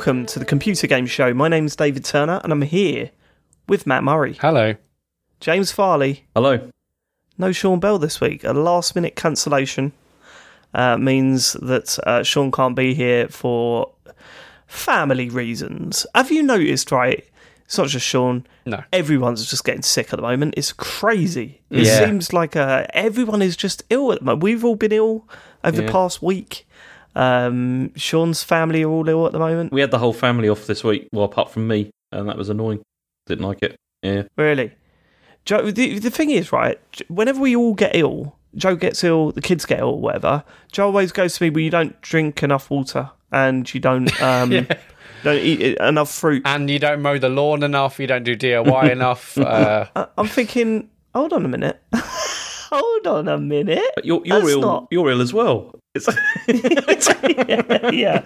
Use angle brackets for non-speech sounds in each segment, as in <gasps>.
Hello and welcome to the Computer Game Show. My name's David Turner and I'm here with Mat Murray, Hello. James Farley. Hello. No Sean Bell this week. A last minute cancellation uh, means that uh, Sean can't be here for family reasons. Have you noticed, right? It's not just Sean. No. Everyone's just getting sick at the moment. It's crazy. It Yeah. seems like uh, everyone is just ill at the moment. We've all been ill over the past week. Um, Sean's family are all ill at the moment. We had the whole family off this week, well, apart from me, and that was annoying. Didn't like it. Yeah. Really? Joe, the, the thing is, right, whenever we all get ill, Joe gets ill, the kids get ill, whatever, Joe always goes to me, well, you don't drink enough water and you don't <laughs> um, don't eat enough fruit. And you don't mow the lawn enough. You don't do DIY <laughs> enough. Uh, I- I'm thinking, hold on a minute. <laughs> hold on a minute. But you're, you're That's ill. not- You're ill as well. It's yeah, <laughs> yeah.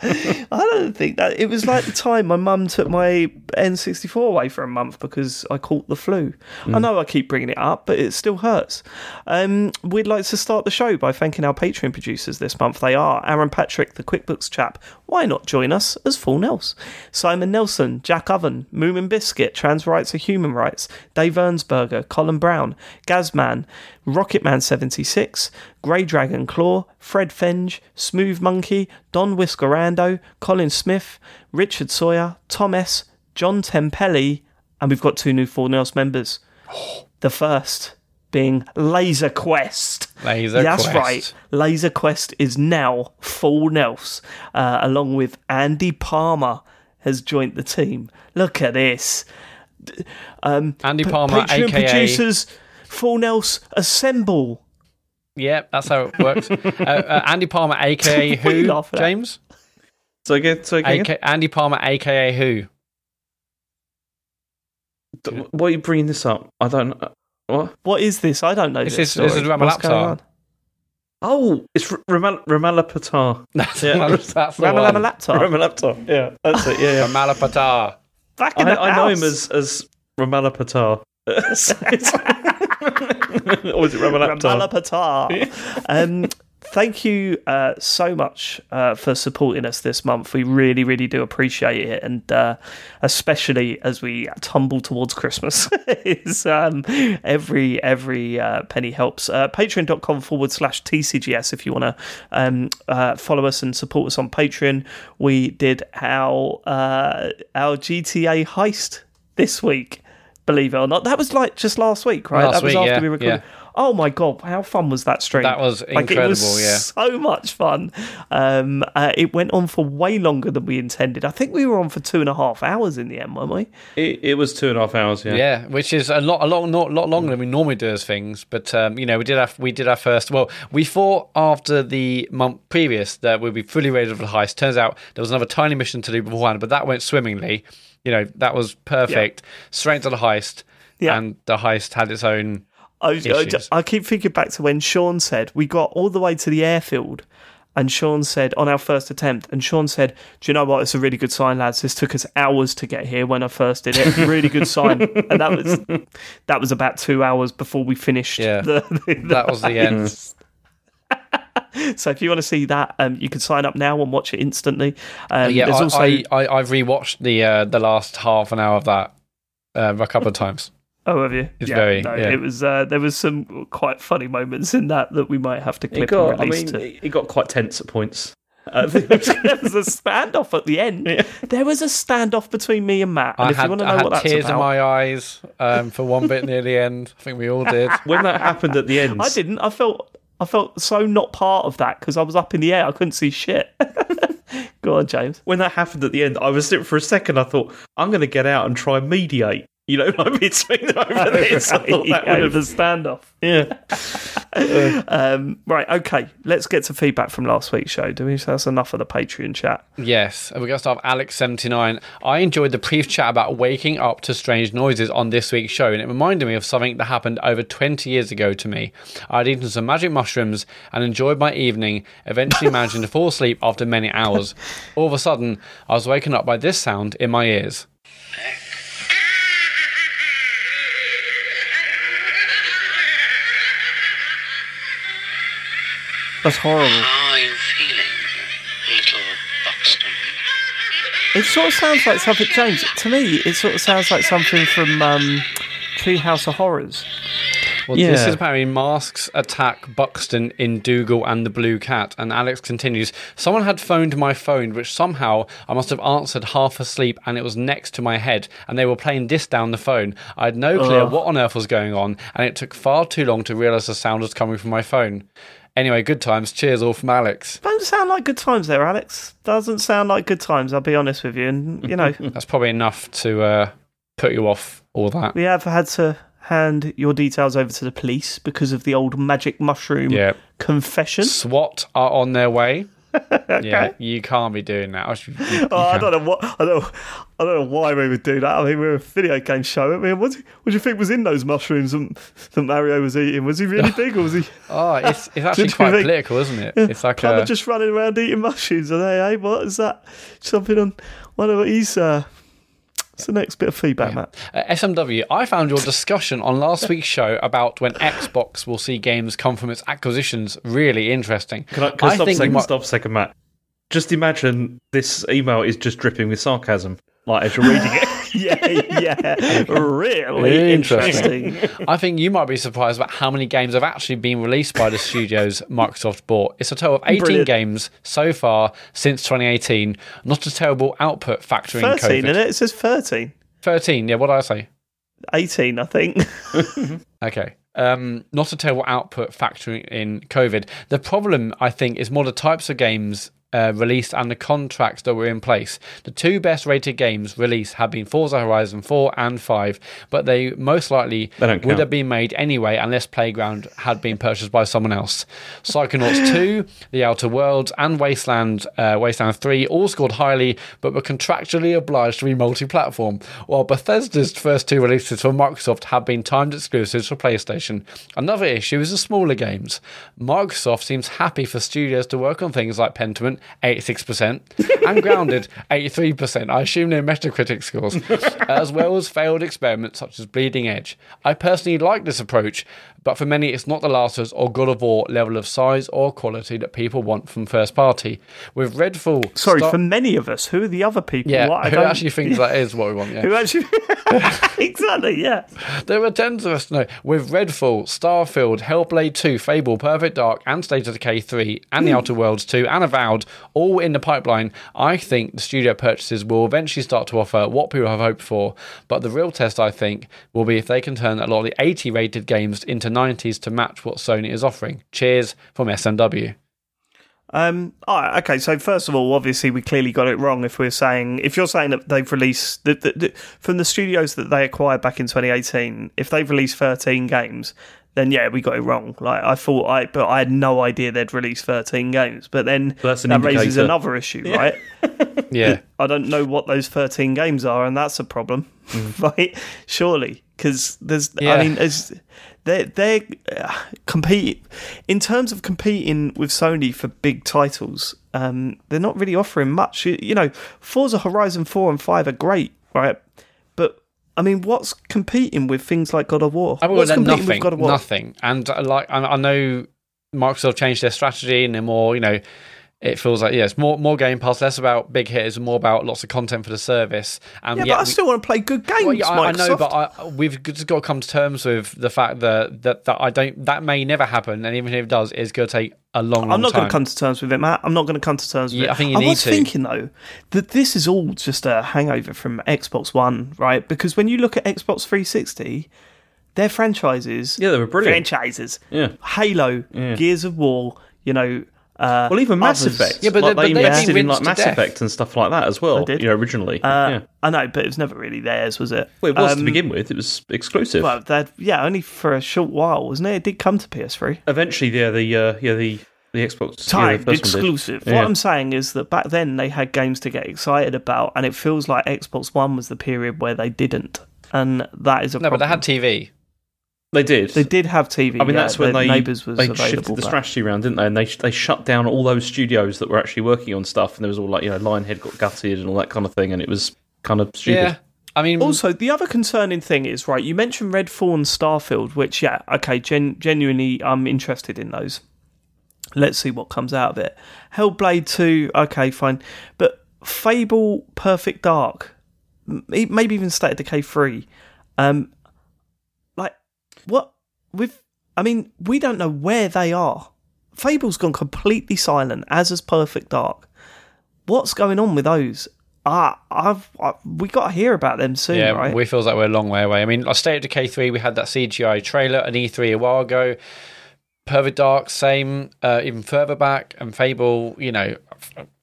I don't think that it was like the time my mum took my N64 away for a month because I caught the flu. I know I keep bringing it up, but it still hurts. Um, we'd like to start the show by thanking our Patreon producers this month. They are Aaron Patrick, the QuickBooks chap. Why not join us as Full Nels? Simon Nelson, Jack Oven, Moomin Biscuit, Trans Rights are Human Rights, Dave Ernsberger, Colin Brown, Gazman, Rocketman76, Grey Dragon Claw, Fred Fenge, Smooth Monkey, Don Whiskerando, Colin Smith, Richard Sawyer, Tom S, John Tempelli, and we've got two new Full Nels members. <gasps> The first being Laser Quest. Laser That's Quest. right. Laser Quest is now full Nels, uh, along with Andy Palmer has joined the team. Look at this. Um, Andy P- Palmer, Patreon aka producers, full Nels assemble. Yeah, that's how it works. <laughs> Uh, uh, Andy Palmer, aka What are you who? James. so again. So again. AK, Andy Palmer, aka who? D- Why are you bringing this up? I don't. know. What? What is this? I don't know. This this is- this is story. Ramal What's going Aptar. on? Oh, it's R- Ramal Ramala Patar. <laughs> That's, Yeah. that's the Ramal one. <laughs> Aptar. Ramal Aptar. Yeah, that's it. Yeah, yeah. Ramalapatar. Back in I, the I know him as as Ramala Patar. <laughs> or was it <laughs> um, thank you uh, so much uh, for supporting us this month. We really, really do appreciate it, and uh, especially as we tumble towards Christmas, <laughs> is um, every every uh, penny helps. Uh, Patreon.com forward slash TCGS if you want to um, uh, follow us and support us on Patreon. We did our uh, our GTA heist this week. Believe it or not, that was like just last week, right? Last that was week, after yeah, we recorded. yeah. Oh my god, how fun was that stream? That was Like, it was incredible, yeah. so much fun. Um, uh, it went on for way longer than we intended. I think we were on for two and a half hours in the end, weren't we? It, it was two and a half hours. Yeah. Yeah, which is a lot, a lot, not, lot longer than we normally do as things. But um, you know, we did our, we did our first. Well, we thought after the month previous that we'd be fully ready for the heist. Turns out there was another tiny mission to do beforehand, but that went swimmingly. You know, that was perfect. Straight to the heist, Yeah. and the heist had its own. I, I, I keep thinking back to when Sean said we got all the way to the airfield. And Sean said on our first attempt, and Sean said, "Do you know what? It's a really good sign, lads. This took us hours to get here when I first did it. <laughs> Really good sign." and that was that was about two hours before we finished. Yeah. the, <laughs> the, That was the end. <laughs> So if you want to see that, um, you can sign up now and watch it instantly. Um, yeah, there's I, also I, I, I've rewatched the uh, the last half an hour of that uh, a couple of times. oh, have you? It's very- no, yeah. It was uh, there was some quite funny moments in that that we might have to clip It got. and I mean, to. it got quite tense at points. Uh, <laughs> <laughs> there was a standoff at the end. There was a standoff between me and Mat. And I if had, you want to know I had what that's tears about, in my eyes um, for one bit near the end. I think we all did. when that happened at the end, I didn't. I felt I felt so not part of that because I was up in the air. I couldn't see shit. <laughs> Go on, James. when that happened at the end, I was sitting for a second. I thought I'm going to get out and try mediate. You know, like between them over this. I thought that Yeah, would the have. standoff. Yeah. <laughs> Um, right, okay. Let's get to feedback from last week's show. Do we? So that's enough of the Patreon chat. Yes, and we're going to start with Alex79. I enjoyed the brief chat about waking up to strange noises on this week's show, and it reminded me of something that happened over 20 years ago to me. I'd eaten some magic mushrooms and enjoyed my evening, eventually managing to fall asleep after many hours. All of a sudden, I was waken up by this sound in my ears. That's horrible. How are you feeling, little Buxton. It sort of sounds like something, James. To me, it sort of sounds like something from um, Treehouse of Horrors. Well, this Yeah. is apparently Masks attack Buxton in Dougal and the Blue Cat. And Alex continues Someone had phoned my phone, which somehow I must have answered half asleep, and it was next to my head, and they were playing this down the phone. I had no clue what on earth was going on, and it took far too long to realise the sound was coming from my phone. Anyway, good times. Cheers, all from Alex. Don't sound like good times there, Alex. Doesn't sound like good times. I'll be honest with you. And you know, <laughs> That's probably enough to uh, put you off all that. we have had to hand your details over to the police because of the old magic mushroom Yeah. confession. SWAT are on their way. <laughs> Yeah, you can't be doing that. You- you Oh, I don't know what I don't. I don't know why we would do that. I mean, we're a video game show. I mean, what, do- what do you think was in those mushrooms that, that Mario was eating? Was he really <laughs> big, or was he <laughs> Oh, it's it's actually quite think- political, isn't it? It's like kind a, of just running around eating mushrooms? Are they? Hey, what is that? Something on one of he's. Uh, what's the next bit of feedback, Mat? Uh, SMW, I found your discussion on last week's show about when Xbox will see games come from its acquisitions really interesting. Can I, can I, stop a second? might- Stop a second, Mat. Just imagine this email is just dripping with sarcasm, like as you're reading it. <laughs> yeah, yeah, <laughs> really Interesting. interesting. I think you might be surprised about how many games have actually been released by the studios <laughs> Microsoft bought. It's a total of 18 Brilliant. games so far since 2018. Not a terrible output factoring Thirteen, COVID. and it? it says thirteen. 13, yeah, what did I say? 18, I think. Okay. Um, not a terrible output factoring in COVID. The problem, I think, is more the types of games uh, released and the contracts that were in place. The two best rated games released have been Forza Horizon 4 and 5, but they most likely They would count. have been made anyway unless Playground had been purchased by someone else. Psychonauts 2, The Outer Worlds, and Wasteland, uh, Wasteland 3 all scored highly, but were contractually obliged to be multi platform, while Bethesda's first two releases for Microsoft have been timed exclusives for PlayStation. Another issue is the smaller games. Microsoft seems happy for studios to work on things like Pentiment, 86%, and Grounded, 83%. I assume they're Metacritic scores, <laughs> as well as failed experiments such as Bleeding Edge. I personally like this approach, but for many, it's not the Last of Us or God of War level of size or quality that people want from first party. With Redfall, Sorry, for many of us, who are the other people? yeah, What? I who don't- actually thinks that is what we want? <laughs> Yeah. Who actually? <laughs> exactly. Yeah. There were tens of us no, with Redfall, Starfield, Hellblade 2, Fable, Perfect Dark, and State of Decay 3, and The hmm. Outer Worlds 2, and Avowed, all in the pipeline. I think the studio purchases will eventually start to offer what people have hoped for, but the real test, I think, will be if they can turn a lot of the 80 rated games into 90s to match what Sony is offering. Cheers from SMW. Um. All right, okay. So first of all, obviously, we clearly got it wrong. If we're saying, if you're saying that they've released the, the, the, from the studios that they acquired back in 2018, if they've released 13 games, then yeah, we got it wrong. Like I thought, I but I had no idea they'd released 13 games. But then That's an that raises another issue, right? <laughs> Yeah. I don't know what those 13 games are, and that's a problem, <laughs> right? Surely, because there's, Yeah. I mean, there's, they're, they're uh, compete in terms of competing with Sony for big titles. Um, they're not really offering much. You, you know, Forza Horizon 4 and 5 are great, right? But I mean, what's competing with things like God of War? I mean, what's competing nothing, with God of War? nothing. And uh, like, I, I know Microsoft changed their strategy, and they're more, you know, it feels like yeah, it's more more Game Pass, less about big hitters, and more about lots of content for the service. And Yeah, but I we- still want to play good games. well, yeah, I, I know, but I, we've just got to come to terms with the fact that, that that I don't. That may never happen, and even if it does, it's going to take a long, long I'm not time. going to come to terms with it, Mat. I'm not going to come to terms with Yeah, it. I think you I need was to. thinking though that this is all just a hangover from Xbox One, right? Because when you look at Xbox 360, their franchises, Yeah, they were brilliant. franchises, Yeah. Halo, Gears of War, you know, uh, Well, even Mass others. Effect. Yeah, but like they- they but they've invested been in like Mass death. Effect and stuff like that as well. They did. You know, originally. Uh, yeah. I know, but it was never really theirs, was it? Well, it was to Um, begin with. It was exclusive. Well, that yeah, only for a short while, wasn't it? It did come to PS3. Eventually, yeah, the uh, yeah the the Xbox yeah, timed the first one did. exclusive. Yeah. What I'm saying is that back then they had games to get excited about, and it feels like Xbox One was the period where they didn't, and that is a no, but problem. they had TV. They did. They did have TV. I mean, yeah, that's when the they Neighbours was they shifted the but- strategy around, didn't they? And they they shut down all those studios that were actually working on stuff, and there was all like you know Lionhead got gutted and all that kind of thing, and it was kind of stupid. Yeah, I mean, Also, the other concerning thing is right. You mentioned Red and Starfield, which yeah, okay, gen- genuinely, I'm interested in those. let's see what comes out of it. Hellblade 2, okay, fine. But Fable Perfect Dark, m- e- maybe even State of Decay 3, um, like, what, with, I mean, we don't know where they are. Fable's gone completely silent, as has Perfect Dark. What's going on with those? Ah, I've, I, we got to hear about them soon, Yeah, right? we feels like we're a long way away. I mean, like State of Decay 3, we had that CGI trailer at E3 a while ago. Perfect Dark, same, uh, even further back, and Fable, you know, <sighs>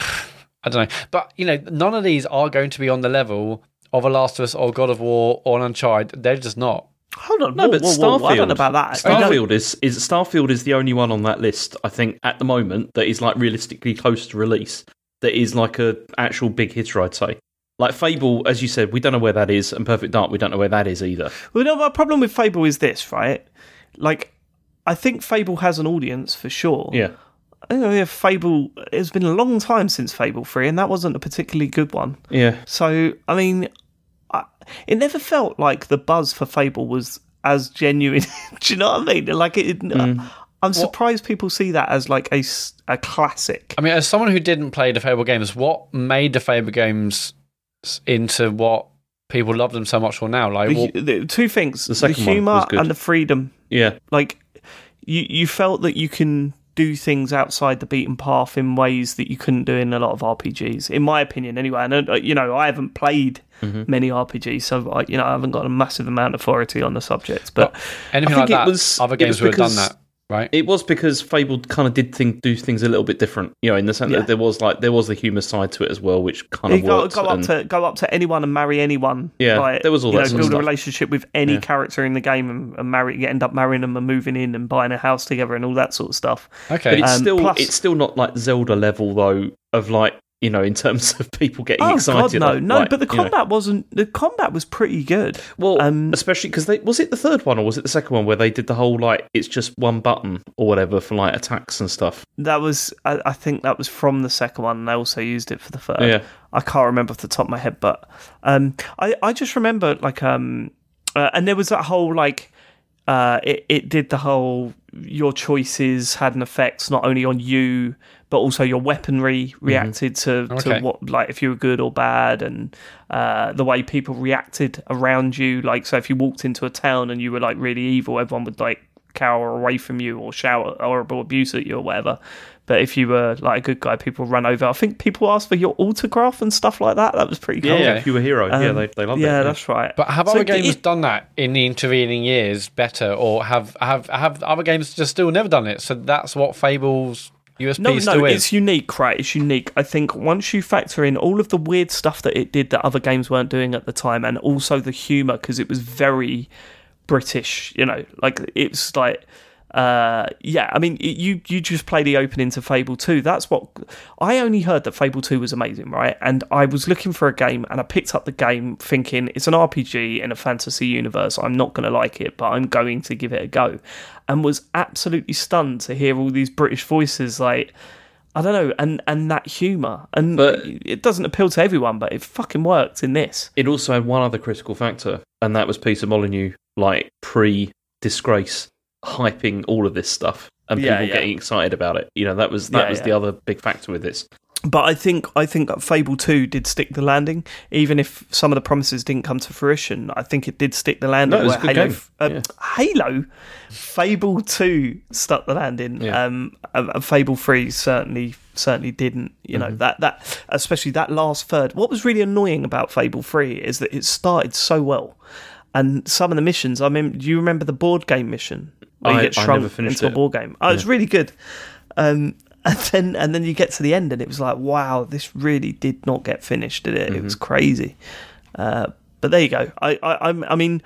I don't know. But, you know, none of these are going to be on the level of a Last of Us or God of War or Uncharted. They're just not. Hold on, No, whoa, but whoa, Starfield. whoa, I don't know about that. Starfield is is Starfield is the only one on that list. I think at the moment that is like realistically close to release. That is like a actual big hitter, I'd say. Like Fable, as you said, we don't know where that is, and Perfect Dark, we don't know where that is either. Well, no, my problem with Fable is this, right? Like, I think Fable has an audience for sure. Yeah, I think if Fable. It's been a long time since Fable Three, and that wasn't a particularly good one. yeah. So, I mean, it never felt like the buzz for Fable was as genuine. <laughs> Do you know what I mean? Like, it. Mm. I'm surprised people see that as like a, a classic. I mean, as someone who didn't play the Fable games, what made the Fable games into what people love them so much for now? Like, what, the two things: the, one humor and the freedom. Yeah, like you you felt that you can do things outside the beaten path in ways that you couldn't do in a lot of RPGs, in my opinion. Anyway, and uh, you know, I haven't played Mm-hmm. many RPGs, so I, you know, I haven't got a massive amount of authority on the subject. But anything like it that, was- other games would have done that, right? it was because Fable kind of did do things a little bit different. You know, in the sense Yeah. that there was like there was the humor side to it as well, which kind of go, worked. go up and- to go up to anyone and marry anyone. Yeah, like, there was all you that know, build a relationship with any Yeah. character in the game and, and marry, you end up marrying them and moving in and buying a house together and all that sort of stuff. Okay. but it's Um, still plus- it's still not like Zelda level though of like you know in terms of people getting Oh god, excited. no, like- no! like, but the you know. combat wasn't. The combat was pretty good. Well, Um, especially because they was it the third one or was it the second one where they did the whole like it's just one button or whatever for like attacks and stuff. That was, I, I think that was from the second one, and they also used it for the third. Yeah. I can't remember off the top of my head, but um, I, I just remember like, um, uh, and there was that whole like, uh, it, it did the whole your choices had an effect not only on you but also your weaponry reacted to, Okay. to what like if you were good or bad and uh, the way people reacted around you. Like so if you walked into a town and you were like really evil everyone would like cower away from you or shout horrible abuse at you or whatever. But if you were like a good guy people run over. I think people asked for your autograph and stuff like that. That was pretty cool. Yeah, if you were a hero, yeah, Um, they they loved yeah it. that's right. But have So other games it- done that in the intervening years better, or have have have other games just still never done it? So that's what Fable's No, no, it's unique, right? It's unique. I think once you factor in all of the weird stuff that it did that other games weren't doing at the time, and also the humor because it was very British, you know, like it's like. Uh, yeah, I mean, you you just play the opening to Fable Two. That's what I only heard that Fable Two was amazing, right? And I was looking for a game, and I picked up the game thinking it's an RPG in a fantasy universe. I'm not going to like it, but I'm going to give it a go, and was absolutely stunned to hear all these British voices like. I don't know, and and that humour, and But- it doesn't appeal to everyone, but it fucking worked in this. It also had one other critical factor, and that was Peter Molyneux, like pre disgrace, hyping all of this stuff and people yeah. getting excited about it. You know, that was that Yeah, was the other big factor with this. But I think I think Fable Two did stick the landing, even if some of the promises didn't come to fruition. I think it did stick the landing. No, it was good Halo, game. uh. Halo, Fable Two stuck the landing. Um, and- Fable Three certainly certainly didn't. You Mm-hmm. know that that especially that last third. What was really annoying about Fable Three is that it started so well, and some of the missions. I mean, do you remember the board game mission? Where I- you get shrunk into a ball game. Oh, it's really good. Um, <laughs> and then and then you get to the end and it was like, wow, this really did not get finished, did it? It was crazy. Uh, but there you go. I, I I'm- I mean,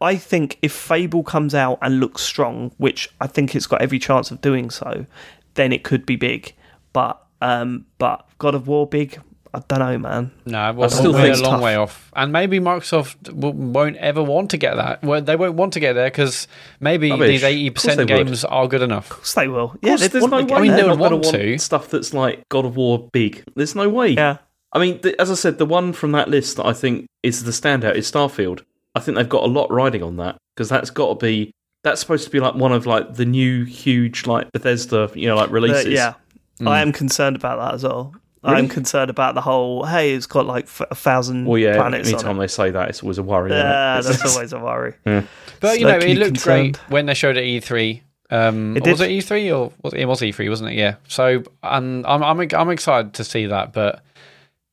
I think if Fable comes out and looks strong, which I think it's got every chance of doing so, then it could be big. But um, but God of War big, I don't know, man. No, well, still we're think a long tough. way off, and maybe Microsoft w- won't ever want to get that. Well, they won't want to get there because maybe Rubbish. these eighty percent they would. games are good enough. Of course they will. Of Yeah, there's no way. I mean, there. they they're would not gonna want to. stuff that's like God of War big. There's no way. Yeah. I mean, th- as I said, the one from that list that I think is the standout is Starfield. I think they've got a lot riding on that because that's got to be That's supposed to be like one of like the new huge like Bethesda, you know, like Uh, releases. yeah, I am concerned about that as well. I'm concerned about the whole. Hey, it's got like f- a thousand Well, yeah. planets on Anytime it. they say that, it's always a worry. isn't it? Yeah, that's always a worry. <laughs> But you know, Slightly it looked concerned. great when they showed it at E3. Um, It or was it E3 or was it, it was E3, wasn't it? Yeah. So, and I'm I'm I'm excited to see that, but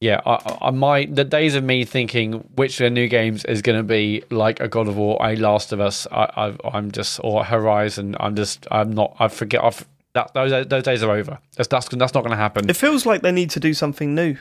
yeah, I, I might the days of me thinking which of the new games is going to be like a God of War, a Last of Us. I, I I'm just or Horizon. I'm just I'm not. I forget. I've, that those those days are over. That's that's, that's not going to happen. It feels like they need to do something new.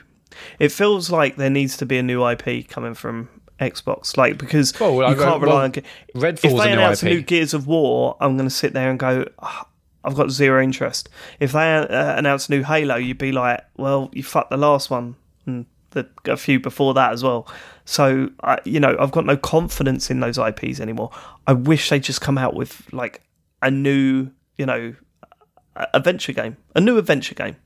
It feels like there needs to be a new IP coming from Xbox, like because Well, you I- can't well, rely on. If they a announce IP. a new Gears of War, I'm going to sit there and go, "Ah, I've got zero interest. If they uh, announce a new Halo, you'd be like, well, you fucked the last one and the, a few before that as well. So, I you know, I've got no confidence in those IPs anymore. I wish they just come out with like a new, you know, adventure game, a new adventure game.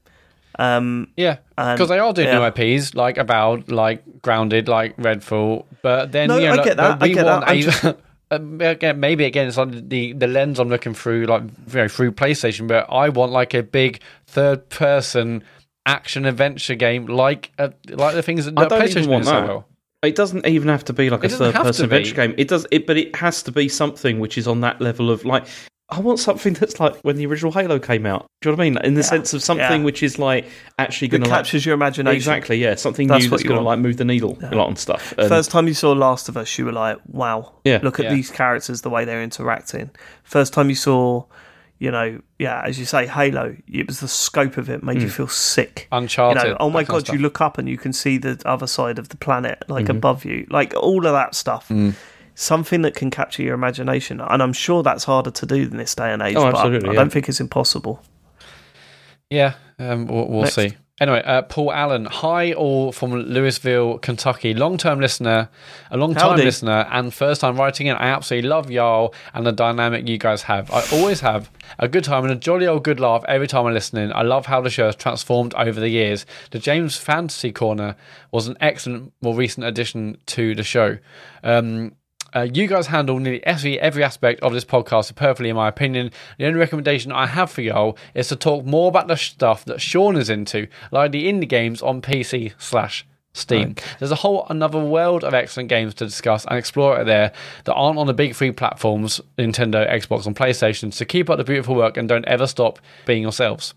Um, Yeah, because they are doing yeah. new IPs like About, like Grounded, like Redfall. But then, No, you know, I like, get that, but I we get want that, I'm a- just- <laughs> um, again, maybe again, it's like the the lens I'm looking through, like you know, through PlayStation. But I want like a big third person action adventure game, like uh, like the things that I don't PlayStation even want does so that. well. It doesn't even have to be like It a third person adventure game. It does it, but it has to be something which is on that level of like. I want something that's like when the original Halo came out. Do you know what I mean? In the sense of something yeah. which is like actually going to like, captures your imagination. exactly, yeah, something That's new that's going to like move the needle a lot on stuff. And First time you saw Last of Us, you were like, "Wow, Yeah. look at Yeah. these characters, the way they're interacting." First time you saw, you know, yeah, as you say, Halo, it was the scope of it made Hmm. you feel sick. Uncharted. You know, oh my that kind of god, you look up and you can see the other side of the planet, like Mm-hmm. above you, like all of that stuff. Mm. Something that can capture your imagination, and I'm sure that's harder to do in this day and age. Oh, but I- I, yeah. don't think it's impossible. Yeah, um, we'll, we'll see. Anyway, uh, Paul Allen, hi all from Louisville, Kentucky. Long term listener, a long time listener, and first time writing in. I absolutely love y'all and the dynamic you guys have. I always have a good time and a jolly old good laugh every time I listen in. I love how the show has transformed over the years. The James Fantasy Corner was an excellent, more recent addition to the show. Um, uh, you guys handle nearly every every aspect of this podcast perfectly, in my opinion. The only recommendation I have for y'all is to talk more about the stuff that Sean is into, like the indie games on PC slash Steam. There's a whole another world of excellent games to discuss and explore out there that aren't on the big three platforms Nintendo, Xbox, and PlayStation. So keep up the beautiful work and don't ever stop being yourselves.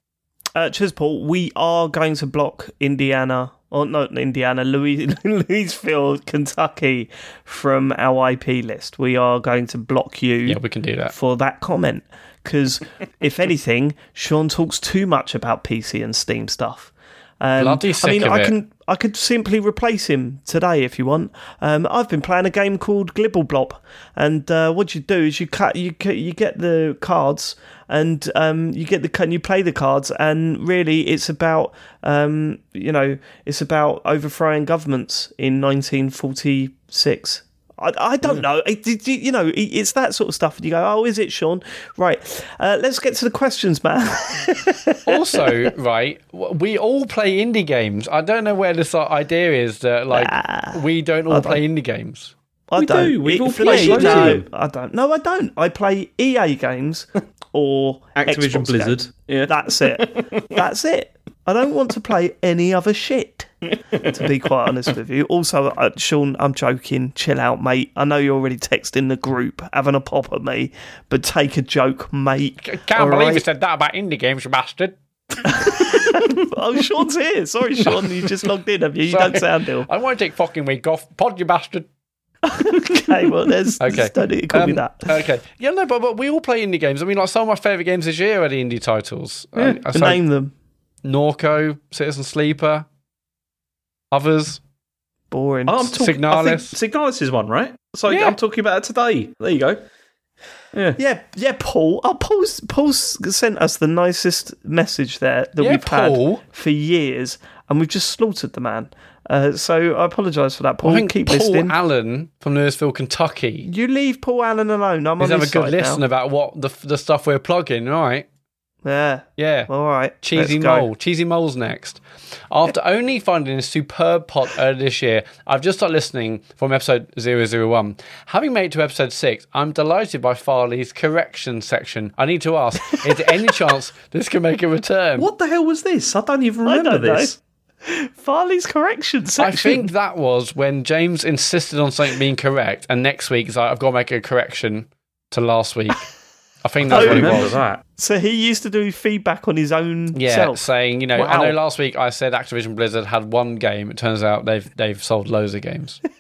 Uh, cheers, Paul. We are going to block Indiana, or not Indiana, Louis, <laughs> Louisville, Kentucky from our IP list. We are going to block you Yeah, we can do that. for that comment because, if <laughs> anything, Sean talks too much about PC and Steam stuff. Um, Bloody I mean, of I it. can I could simply replace him today if you want. Um, I've been playing a game called Glibbleblob, and uh, what you do is you cut you you get the cards and um, you get the and you play the cards, and really it's about um, you know it's about overthrowing governments in 1946. I, I don't know. It, it- you know, it- it's that sort of stuff. And you go, oh, is it, Sean? Right. Uh, let's get to the questions, man. <laughs> also, right, we all play indie games. I don't know where this idea is that like we don't all play indie games. I We don't. do. We've It- all for played me, loads of no, them. I don't. No, I don't. I play EA games <laughs> or Activision Xbox Blizzard. games. Yeah. That's it. <laughs> That's it. I don't want to play any other shit. To be quite honest with you. Also, uh, Sean, I'm joking. Chill out, mate. I know you're already texting the group, having a pop at me, but take a joke, mate. I can't All believe right? you said that about indie games, you bastard. <laughs> Oh, Sean's here. Sorry, Sean. You just logged in, have you? You don't sound ill. I want to take fucking week off. Pod, you bastard. Okay, well, there's. Okay. Don't call me Um, that. Okay. Yeah, no, but, but we all play indie games. I mean, like some of my favourite games this year are the indie titles. Yeah, I say name them. Norco, Citizen Sleeper, others. Boring. I'm talking. Signalis. Signalis is one, right? So Yeah. I'm talking about it today. There you go. Yeah. Yeah, yeah, Paul. Oh, Paul's, Paul's sent us the nicest message there that Yeah, we've Paul. had for years, and we've just slaughtered the man. Uh, so I apologise for that, Paul. I think Keep Paul listening. Allen from Louisville, Kentucky. you leave Paul Allen alone. I'm He's on have a good side listen about what the the stuff we're plugging, right? Yeah. Yeah. All right. Cheesy. Mole. Cheesy Mole's next. After only finding a superb pot earlier this year, I've just started listening from episode 001. Having made it to episode 6, I'm delighted by Farley's correction section. I need to ask, <laughs> is there any chance this can make a return? What the hell was this? I don't even remember don't know. this. Farley's correction section. I think that was when James insisted on something being correct, and next week he's like, I've got to make a correction to last week. <laughs> I think that's I what it was. that. so. He used to do feedback on his own Yeah, self. saying you know, I know last week I said Activision Blizzard had one game. It turns out they've they've sold loads of games. <laughs>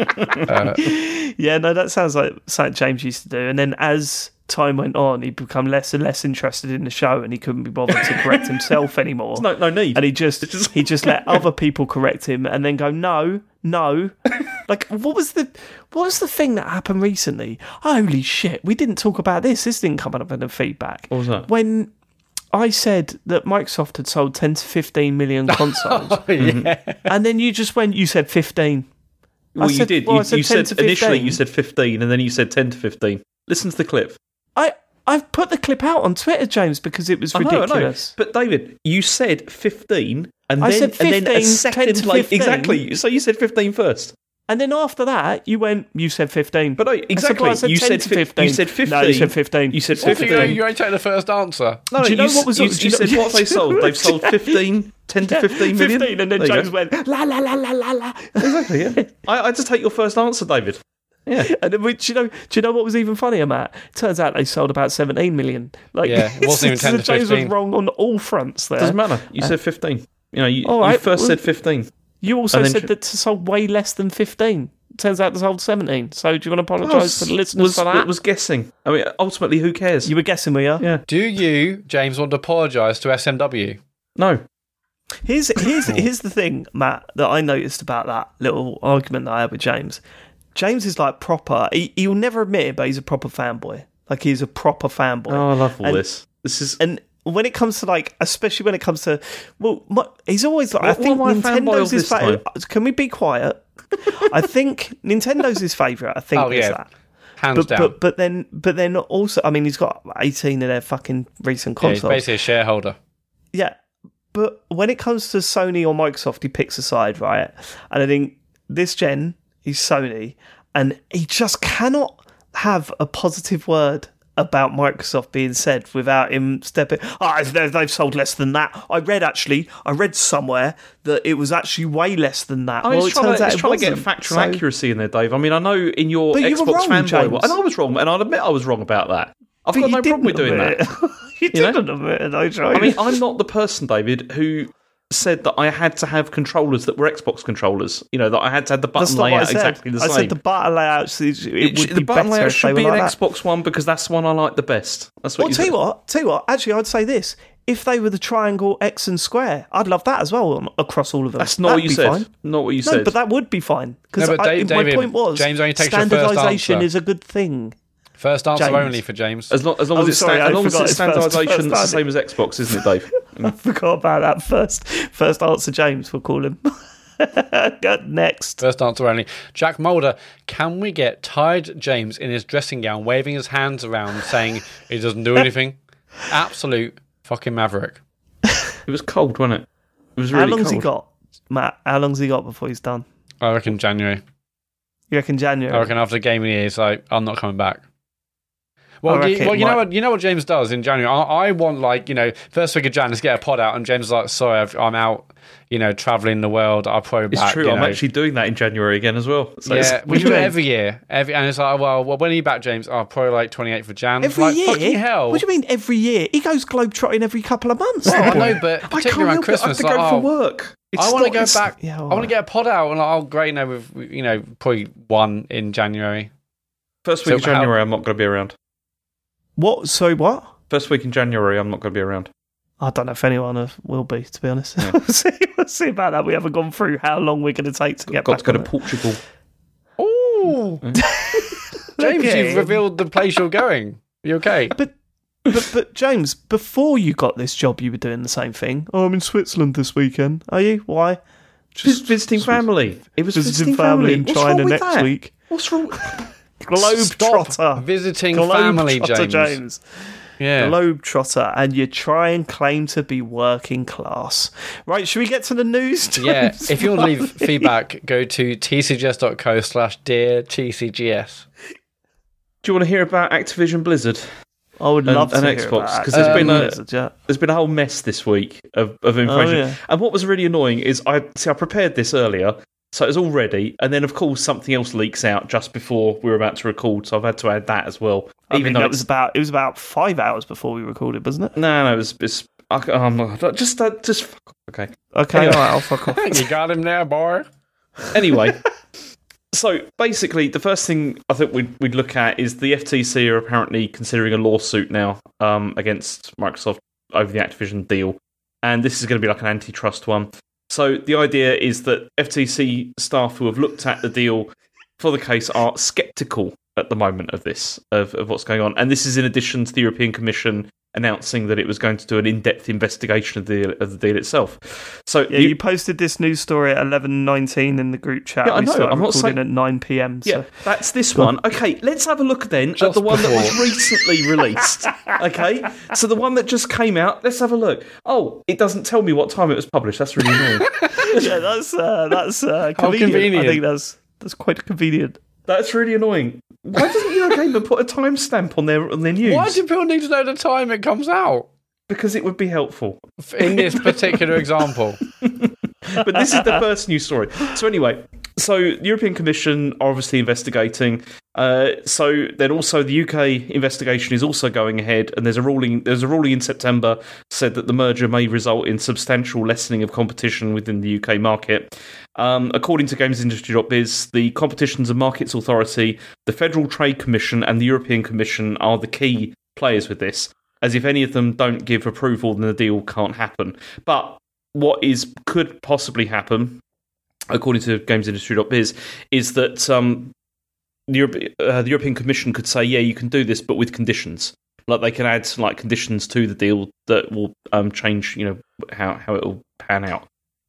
Uh, yeah, no, that sounds like something James used to do. And then as time went on, he'd become less and less interested in the show, and he couldn't be bothered to correct <laughs> himself anymore. No, no need. and he just he just let <laughs> other people correct him, and then go, no, no. like, what was the what was the thing that happened recently? Holy shit, we didn't talk about this. This didn't come up in the feedback. What was that? When I said that Microsoft had sold ten to fifteen million <laughs> consoles, oh, yeah, mm-hmm. and then you just went, you said fifteen. I Well, you said- did. well, I you said you 10 said initially you said 15, and then you said 10 to 15. Listen to the clip. I I've put the clip out on Twitter, James, because it was I know, I know. ridiculous. But David, you said 15, and I then said and then a 15, 10 second to later, 15. exactly. So you said 15 first. And then after that, you went, you said 15. But no, exactly. I said you 10 said to 15. You said 15. No, you said 15. You said Off you 15. you ain't take the first answer. No, no, Do you know s- what was- you, you you said what they sold? They've <laughs> sold 15, 10 to 15 million. 15, and then There James went, la la la la la la. Exactly, yeah. I, I had to take your first answer, David. Yeah. <laughs> And we- do you know? Do you know what was even funnier, Mat? Turns out they sold about 17 million. Like, Yeah, it <laughs> wasn't even 10 to so James 15. was wrong on all fronts there. Doesn't matter. You uh, said 15. You know, you, All you right, first well- said 15. You also said tr- that it sold way less than 15. Turns out they sold 17. So do you want to apologise to the listeners was, for that? was guessing. I mean, ultimately, who cares? you were guessing, were you? yeah. Do you, James, want to apologise to SMW? No. Here's here's here's the thing, Mat, that I noticed about that little argument that I had with James. James is like proper. He he'll never admit it, but he's a proper fanboy. Like he's a proper fanboy. Oh, I love all And- this. This is. And when it comes to like, especially when it comes to, well, my, he's always like. I What- think I fanboy Nintendo's his favorite. Can we be quiet? I think Nintendo's his favorite. I think Oh, is yeah. that. Hands But, down. but but then but then also I mean he's got eighteen of their fucking recent yeah, he's consoles. basically a shareholder. Yeah, but when it comes to Sony or Microsoft, he picks a side, right? And I think this gen he's Sony, and he just cannot have a positive word about Microsoft being said without him stepping. Ah, they- they've sold less than that. I read actually, I read somewhere that it was actually way less than that. I well, was it trying, turns to, out it's it trying to get factual So- accuracy in there, Dave. I mean, I know in your But you Xbox wrong, fanboy, and I was wrong, and I'll admit I was wrong about that. I've But got no problem with doing admit that. <laughs> you You didn't admit it. I mean, I'm not the person, David, who said that I had to have controllers that were Xbox controllers. You know, that I had to have the button that's not what I layout said. exactly the I same. said the button be the button layout should be were an that. Xbox one because that's the one I like the best. That's what Well, you tell said. you what, tell you what. Actually, I'd say this: if they were the triangle, X, and square, I'd love that as well on, across all of them. That's not That'd what you said. Fine. Not what you No, said. but that would be fine because No, my David, point was James only takes your first standardization is a good thing. First answer James. only for James. as long as, long Oh, as it's, sorry, sta- as long as it's standardization, first it's the same as Xbox, isn't it, Dave? <laughs> Mm. I forgot about that first. First answer, James. We'll call him. <laughs> Good, Next. First answer only. Jack Mulder, can we get tired James in his dressing gown waving his hands around saying he doesn't do anything? <laughs> Absolute fucking maverick. It was cold, wasn't it? It was really How long's cold. he got, Mat? How long's he got before he's done? I reckon January. You reckon January? I reckon after the game of the year, it's like, I'm not coming back. Oh, well, you, well, it you know what you know what James does in January. I, I want like you know first week of Jan, let's get a pod out, and James is like, sorry, I've, I'm out, you know, traveling the world. I'll probably It's back. true. you I'm know. actually doing that in January again as well. So Yeah, <laughs> we do it do you mean? every year. Every and it's like, well, well, when are you back, James? I'll oh, probably like 28th of Jan. Every like, year? Fucking hell. What do you mean every year? He goes globetrotting every couple of months. Well, I know, but I particularly can't around help it. I have to like, oh, go oh, for work. It's I want to go back. yeah, I all want to get a pod out, and like, oh, great, no, with you know, probably one in January. First week So of how- January, I'm not going to be around. What? So what? First week in January, I'm not going to be around. I don't know if anyone uh, will be, to be honest. <laughs> we'll, see, we'll see about that. We haven't gone through how long we're going to take to get Got back to go to it. Portugal. Ooh, <laughs> <laughs> James, Okay. you've revealed the place you're going. You okay? But, but, but James, before you got this job, you were doing the same thing. Oh, I'm in Switzerland this weekend. Are you? Why? Just visiting family. It was Visiting family in What's China wrong with next that? week. What's wrong? Globe Stop trotter. visiting family, Globetrotter James. James. Yeah. Globetrotter, and you try and claim to be working class. Right, should we get to the news? Yeah, James? if you want to leave <laughs> feedback, go to tcgs.co slash dear TCGS. Do you want to hear about Activision Blizzard? I would and- love and to hear Xbox, because there's Activision been a- Blizzard, yeah. There's been a whole mess this week of, of information. Oh, yeah. And what was really annoying is I see I prepared this earlier, so it was all ready, and then of course something else leaks out just before we were about to record, so I've had to add that as well. I Even mean, though that it's, was about it was about five hours before we recorded, wasn't it? no, no, it was, it's I, I'm not, just uh, just fuck off, okay. Okay, Anyway. all right, I'll fuck off. <laughs> You got him there, boy. Anyway, so basically, the first thing I think we'd, we'd look at is the FTC are apparently considering a lawsuit now um, against Microsoft over the Activision deal, and this is going to be like an antitrust one. So the idea is that FTC staff who have looked at the deal for the case are skeptical at the moment of this of, of what's going on, and this is in addition to the European Commission announcing that it was going to do an in-depth investigation of the of the deal itself. So Yeah, you posted this news story at eleven nineteen in the group chat. Yeah, I know. I'm not saying- at nine p.m. Yeah, that's this one. Okay, let's have a look then at Just the one that was recently <laughs> released. Okay, so the one that just came out. Let's have a look. Oh, it doesn't tell me what time it was published. That's really annoying. <laughs> yeah, that's uh, that's uh, How convenient. I convenient. think that's that's quite convenient. That's really annoying. Why doesn't your Eurogamer put a timestamp on their on their news? Why do people need to know the time it comes out? Because it would be helpful. In this particular example. <laughs> but this is the <laughs> first news story. So anyway, so the European Commission are obviously investigating. Uh, so then also the UK investigation is also going ahead, and there's a ruling. There's a ruling in September said that the merger may result in substantial lessening of competition within the UK market. Um, according to GamesIndustry.biz, the Competitions and Markets Authority, the Federal Trade Commission, and the European Commission are the key players with this. As if any of them don't give approval, then the deal can't happen. But what is could possibly happen, according to GamesIndustry.biz, is that um, the, Europe, uh, the European Commission could say, "Yeah, you can do this, but with conditions." Like they can add like conditions to the deal that will um, change, you know, how how it will pan out,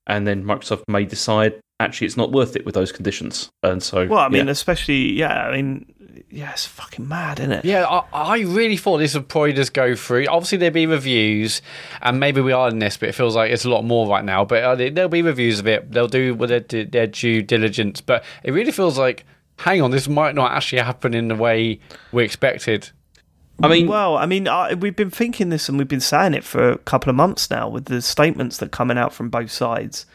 and then Microsoft may decide actually it's not worth it with those conditions, and so Well, I mean, yeah. especially yeah, I mean, yeah, it's fucking mad, isn't it? Yeah, I, I really thought this would probably just go through. Obviously, there'd be reviews, and maybe we are in this, but it feels like it's a lot more right now. But uh, there'll be reviews of it. They'll do with their, their due diligence. But it really feels like, hang on, this might not actually happen in the way we expected. I mean, Well, I mean, I, we've been thinking this and we've been saying it for a couple of months now with the statements that are coming out from both sides.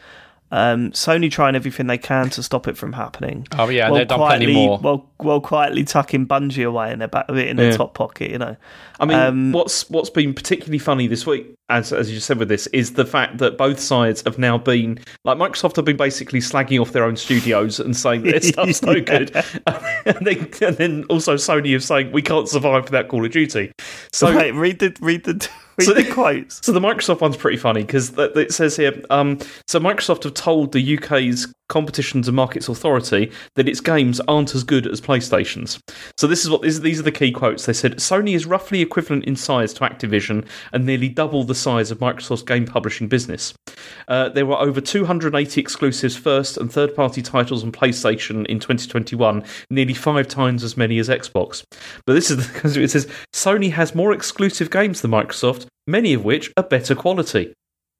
Um, Sony trying everything they can to stop it from happening. Oh, yeah, While they've done plenty quietly- more. Well, well, quietly tucking Bungie away in their back, in their Yeah. top pocket, you know. I mean, Um, what's what's been particularly funny this week, as as you said with this, is the fact that both sides have now been like Microsoft have been basically slagging off their own studios and saying that <laughs> their stuff's no good, <laughs> and, then, and then also Sony have saying we can't survive without Call of Duty. So Wait, read the read the read So- the quotes. So the Microsoft one's pretty funny because it says here. Um, so Microsoft have told the UK's Competitions and Markets Authority that its games aren't as good as PlayStation's. So this is what these, are the key quotes. They said Sony is roughly equivalent in size to Activision and nearly double the size of Microsoft's game publishing business. Uh, there were over 280 exclusives, first and third party titles on PlayStation in 2021, nearly five times as many as Xbox. But this is because <laughs> it says Sony has more exclusive games than Microsoft, many of which are better quality.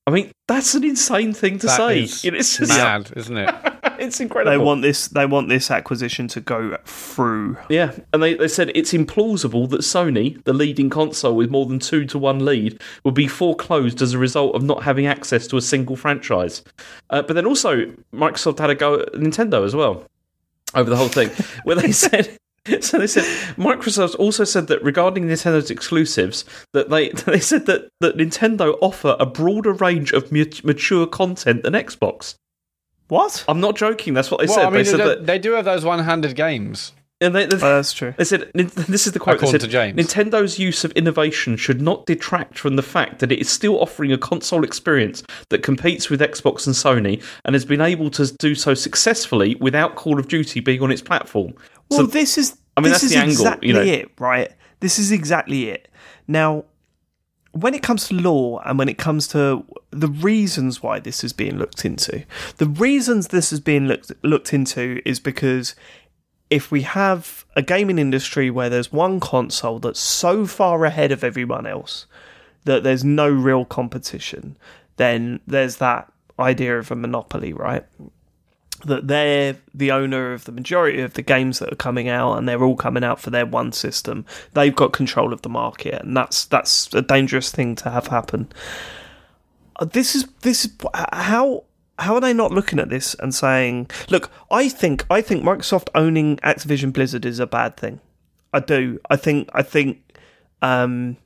I mean, that's an insane thing to That say. is You know, it's just, mad, isn't it? <laughs> it's incredible. They want this. They want this acquisition to go through. Yeah, and they, they said it's implausible that Sony, the leading console with more than two to one lead, would be foreclosed as a result of not having access to a single franchise. Uh, but then also, Microsoft had a go at Nintendo as well over the whole thing, where they <laughs> said. <laughs> So they said Microsoft also said that regarding Nintendo's exclusives, that they <laughs> they said that, that Nintendo offer a broader range of mu- mature content than Xbox. What? I'm not joking. That's what they well, said. I mean, they said they, that, they do have those one-handed games. and they, they, Oh, that's true. they said, this is the quote. They According said, to James. Nintendo's use of innovation should not detract from the fact that it is still offering a console experience that competes with Xbox and Sony and has been able to do so successfully without Call of Duty being on its platform. Well, So- this is. I mean, this that's the angle, exactly you know. it, right? This is exactly it. Now, when it comes to law and when it comes to the reasons why this is being looked into, the reasons this is being looked looked into is because if we have a gaming industry where there's one console that's so far ahead of everyone else that there's no real competition, then there's that idea of a monopoly, right? That they're the owner of the majority of the games that are coming out, and they're all coming out for their one system. They've got control of the market, and that's that's a dangerous thing to have happen. Uh, This is this is how how are they not looking at this and saying, "Look, I think I think Microsoft owning Activision Blizzard is a bad thing. I do. I think I think um,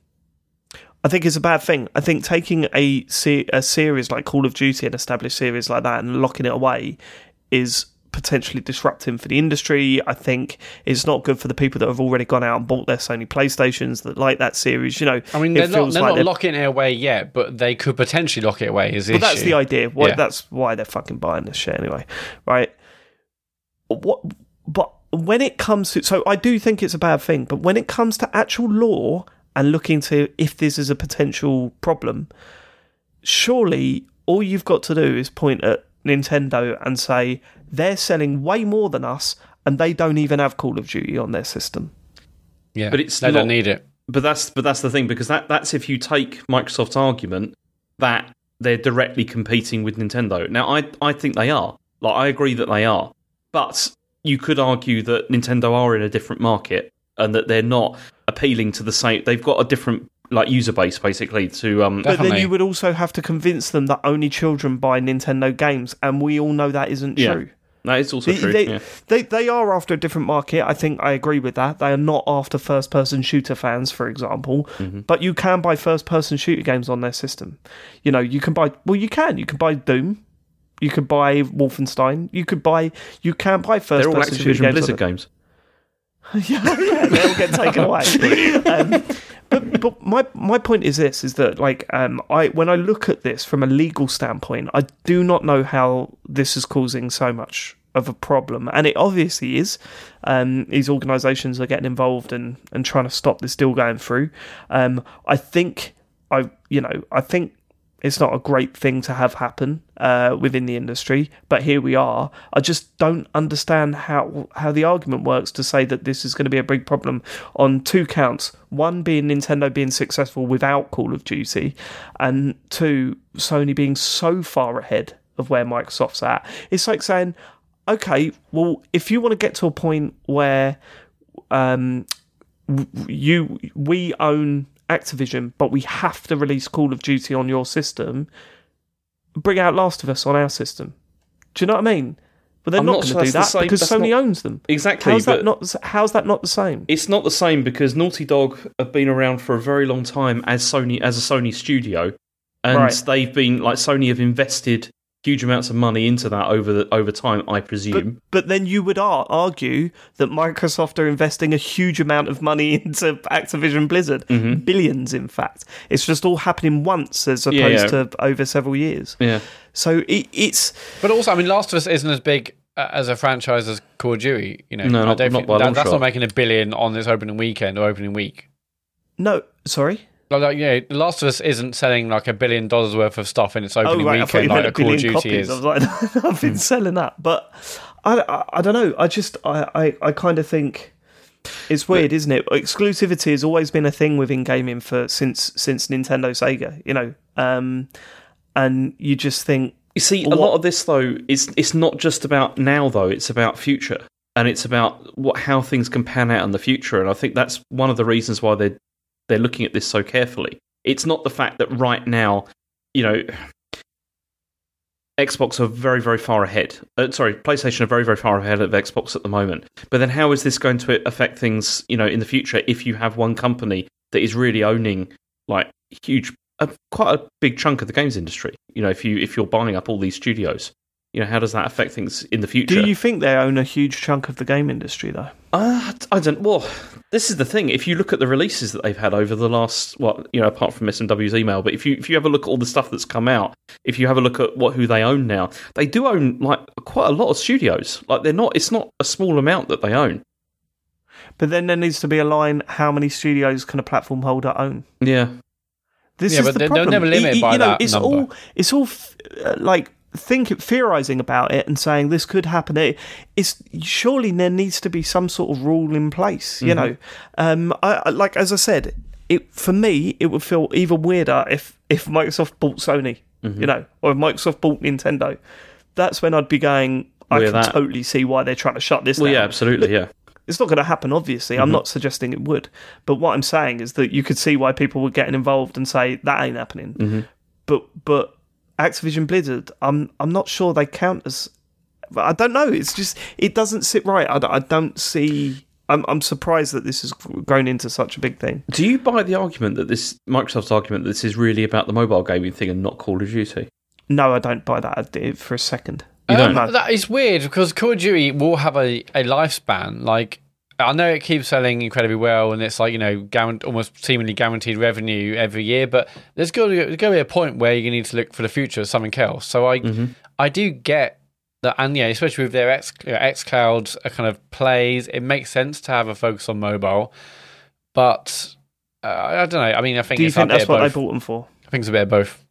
I think it's a bad thing. I think taking a a series like Call of Duty, an established series like that, and locking it away is potentially disrupting for the industry. I think it's not good for the people that have already gone out and bought their Sony PlayStations that like that series. You know, I mean, they're not, they're like not they're- locking it away yet, but they could potentially lock it away. Is Well, that's the idea. Why, Yeah. That's why they're fucking buying this shit anyway, right? What? But when it comes to, so I do think it's a bad thing. But when it comes to actual law and looking to if this is a potential problem, surely all you've got to do is point at Nintendo and say they're selling way more than us, and they don't even have Call of Duty on their system. Yeah, But it's they don't not- need it. But that's but that's the thing because that that's if you take Microsoft's argument that they're directly competing with Nintendo. Now I I think they are. Like I agree that they are. But you could argue that Nintendo are in a different market and that they're not appealing to the same they've got a different like user base basically to um But then you would also have to convince them that only children buy Nintendo games, and we all know that isn't Yeah. true. that is also They, true. they, yeah. they, they are after a different market. I think I agree with that. They are not after first person shooter fans, for example. Mm-hmm. But you can buy first person shooter games on their system. You know, you can buy, well, you can. You can buy Doom. You could buy Wolfenstein. You could buy, you can buy first They're all person shooter Activision games. Blizzard on games. <laughs> yeah, they'll get taken away. <laughs> Um, but but my my point is this: is that like um, I when I look at this from a legal standpoint, I do not know how this is causing so much of a problem, and it obviously is. Um, these organisations are getting involved and and trying to stop this deal going through. Um, I think I you know I think it's not a great thing to have happen uh, within the industry, but here we are. I just don't understand how how the argument works to say that this is going to be a big problem on two counts. One being Nintendo being successful without Call of Duty, and two Sony being so far ahead of where Microsoft's at. It's like saying, okay, well, if you want to get to a point where um, you we own Activision, but we have to release Call of Duty on your system. Bring out Last of Us on our system. Do you know what I mean? But they're I'm not, not going to do that same- because Sony not- owns them. Exactly, How's that not? How's that not the same? It's not the same because Naughty Dog have been around for a very long time as Sony as a Sony studio, and Right. they've been like Sony have invested huge amounts of money into that over the over time. I presume. but then you would ar- argue that Microsoft are investing a huge amount of money <laughs> into Activision Blizzard, billions, in fact. It's just all happening once as opposed Mm-hmm. yeah. to over several years. yeah, So it, it's But also, I mean, Last of Us isn't as big uh, as a franchise as Call of Duty. You know, No, not- don't think by a that- long that's shot. not making a billion on this opening weekend or opening week. no, sorry. Like, like, yeah, The Last of Us isn't selling like a billion dollars worth of stuff in its opening oh, right, I thought you weekend meant like a a Call of billion Duty copies. is. I was like, <laughs> I've been selling that, but I, I, I don't know. I just, I, I, I kind of think it's weird, isn't it? Exclusivity has always been a thing within gaming for since since Nintendo Sega, you know, um, and you just think, you see, a Well, lot of this though is it's not just about now though; it's about future, and it's about what how things can pan out in the future. And I think that's one of the reasons why they're they're looking at this so carefully. It's not the fact that right now, you know, Xbox are very, very far ahead. Uh, sorry, PlayStation are very, very far ahead of Xbox at the moment. But then, how is this going to affect things, you know, in the future if you have one company that is really owning like huge, quite a big chunk of the games industry? You know, if you if you're buying up all these studios, you know, how does that affect things in the future? do you think they own a huge chunk of the game industry though? Uh, I don't. Well, this is the thing. If you look at the releases that they've had over the last, well, you know, apart from SMW's email, but if you if you have a look at all the stuff that's come out, if you have a look at what who they own now, they do own like quite a lot of studios. Like they're not. It's not a small amount that they own. But then there needs to be a line: how many studios can a platform holder own? Yeah. This Yeah, is but the they- they'll never limit Y- y- by you know, that it's number. all it's all f- uh, like think theorizing about it and saying this could happen. It's surely there needs to be some sort of rule in place. You mm-hmm. know, um, I, like as I said, it for me it would feel even weirder if if Microsoft bought Sony. Mm-hmm. You know, or if Microsoft bought Nintendo. That's when I'd be going. I We're can that- totally see why they're trying to shut this Well, down. yeah, absolutely, yeah. It's not going to happen, obviously. I'm mm-hmm. not suggesting it would. But what I'm saying is that you could see why people were getting involved and say that ain't happening. But but Activision Blizzard, I'm I'm not sure they count as. I don't know. It's just it doesn't sit right. I, don't- I don't see. I'm I'm surprised that this has grown into such a big thing. Do you buy the argument that this Microsoft's argument that this is really about the mobile gaming thing and not Call of Duty? No, I don't buy that idea for a second. You um, don't? No. That is weird because Call of Duty will have a, a lifespan. Like I know it keeps selling incredibly well, and it's like you know almost seemingly guaranteed revenue every year. But there's going to there's got to be a point where you need to look for the future of something else. So I I do get that, and yeah, especially with their X X Cloud kind of plays, it makes sense to have a focus on mobile. But uh, I don't know. I mean, I think Do you it's think that's what they both. bought them for? I think it's a bit of both.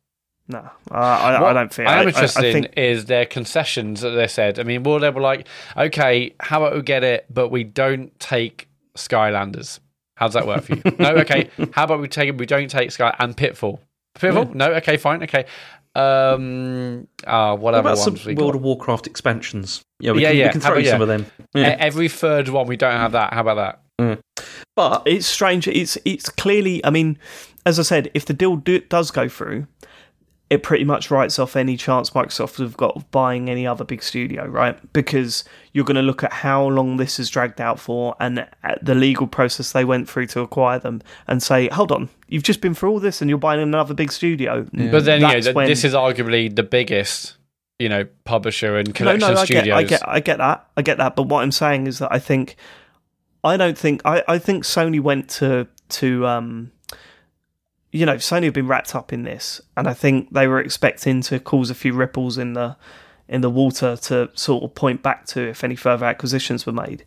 No, uh, I, I don't think. I am I, interested I, I in think is their concessions that they said. I mean, well, they were like, okay, how about we get it, but we don't take Skylanders. How does that work for you? <laughs> no, okay. How about we take it? We don't take Sky and Pitfall. Pitfall? No, okay, fine, okay. Um, ah, What whatever about some ones we World got. of Warcraft expansions? Yeah, we Yeah, can, yeah, we can throw about- in some yeah. of them. Yeah. Every third one, we don't have that. How about that? But it's strange. It's it's clearly. I mean, as I said, if the deal do, does go through, it pretty much writes off any chance Microsoft have got of buying any other big studio, right? Because you're going to look at how long this has dragged out for and at the legal process they went through to acquire them, and say, hold on, you've just been through all this and you're buying another big studio. But then, you know, th- when- this is arguably the biggest, you know, publisher and No, collection no, of I studios. get, I get, I get that, I get that. But what I'm saying is that I think, I don't think, I, I think Sony went to to, um, you know, Sony have been wrapped up in this, and I think they were expecting to cause a few ripples in the in the water to sort of point back to if any further acquisitions were made,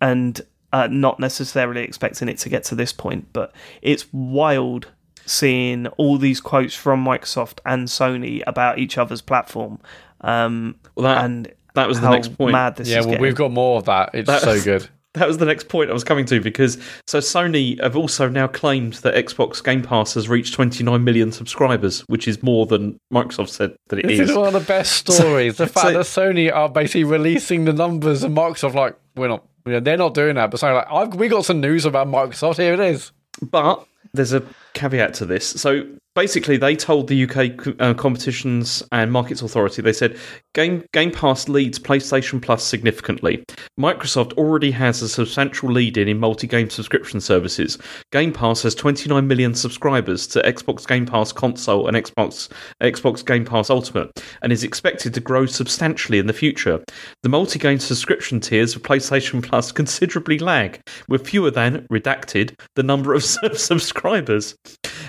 and uh, not necessarily expecting it to get to this point. But it's wild seeing all these quotes from Microsoft and Sony about each other's platform. Um, Well, that- and that was the how next point. Mad this yeah, is well, getting. we've got more of that. It's That- so good. That was the next point I was coming to because so Sony have also now claimed that Xbox Game Pass has reached 29 million subscribers, which is more than Microsoft said that it This is. is one of the best <laughs> stories. the fact so- that Sony are basically releasing the numbers and Microsoft like we're not. You know, they're not doing that. But Sony like I've we got some news about Microsoft. Here it is. But there's a caveat to this. So basically, they told the UK uh, Competitions and Markets Authority, they said Game Game Pass leads PlayStation Plus significantly. Microsoft already has a substantial lead in in multi-game subscription services. Game Pass has 29 million subscribers to Xbox Game Pass console and Xbox Xbox Game Pass Ultimate, and is expected to grow substantially in the future. The multi-game subscription tiers of PlayStation Plus considerably lag, with fewer than redacted the number of <laughs> subscribers.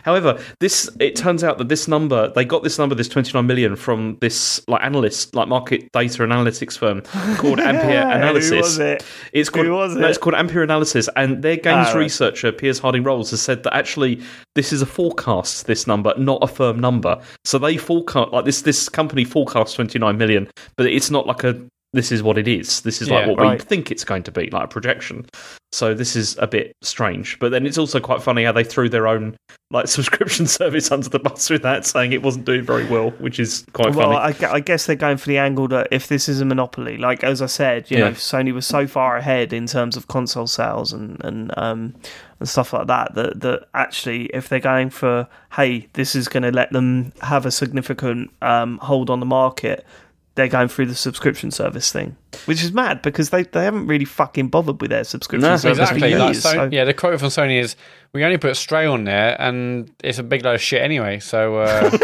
However, this it turns out that this number they got this number, this 29 million, from this like analyst, like market data analytics firm <laughs> called Ampere Who Analysis. was it? It's called Who was no, it's called Ampere Analysis, and their games Ah, right. researcher Piers Harding Rolls has said that actually this is a forecast, this number, not a firm number. So they forecast like this. This company forecasts 29 million, but it's not like a. This is what it is. This is like Yeah, what we think it's going to be, like a projection. So this is a bit strange, but then it's also quite funny how they threw their own like <laughs> subscription service under the bus with that, saying it wasn't doing very well, which is quite Well, funny. I, I guess they're going for the angle that if this is a monopoly, like as I said, you Yeah. know, Sony was so far ahead in terms of console sales and and um and stuff like that that that actually, if they're going for, hey, this is going to let them have a significant um hold on the market, they're going through the subscription service thing, which is mad because they they haven't really fucking bothered with their subscription No, service Exactly. for Like, years. so, so- Yeah, the quote from Sony is, "We only put Stray on there, and it's a big load of shit anyway." So, uh, <laughs>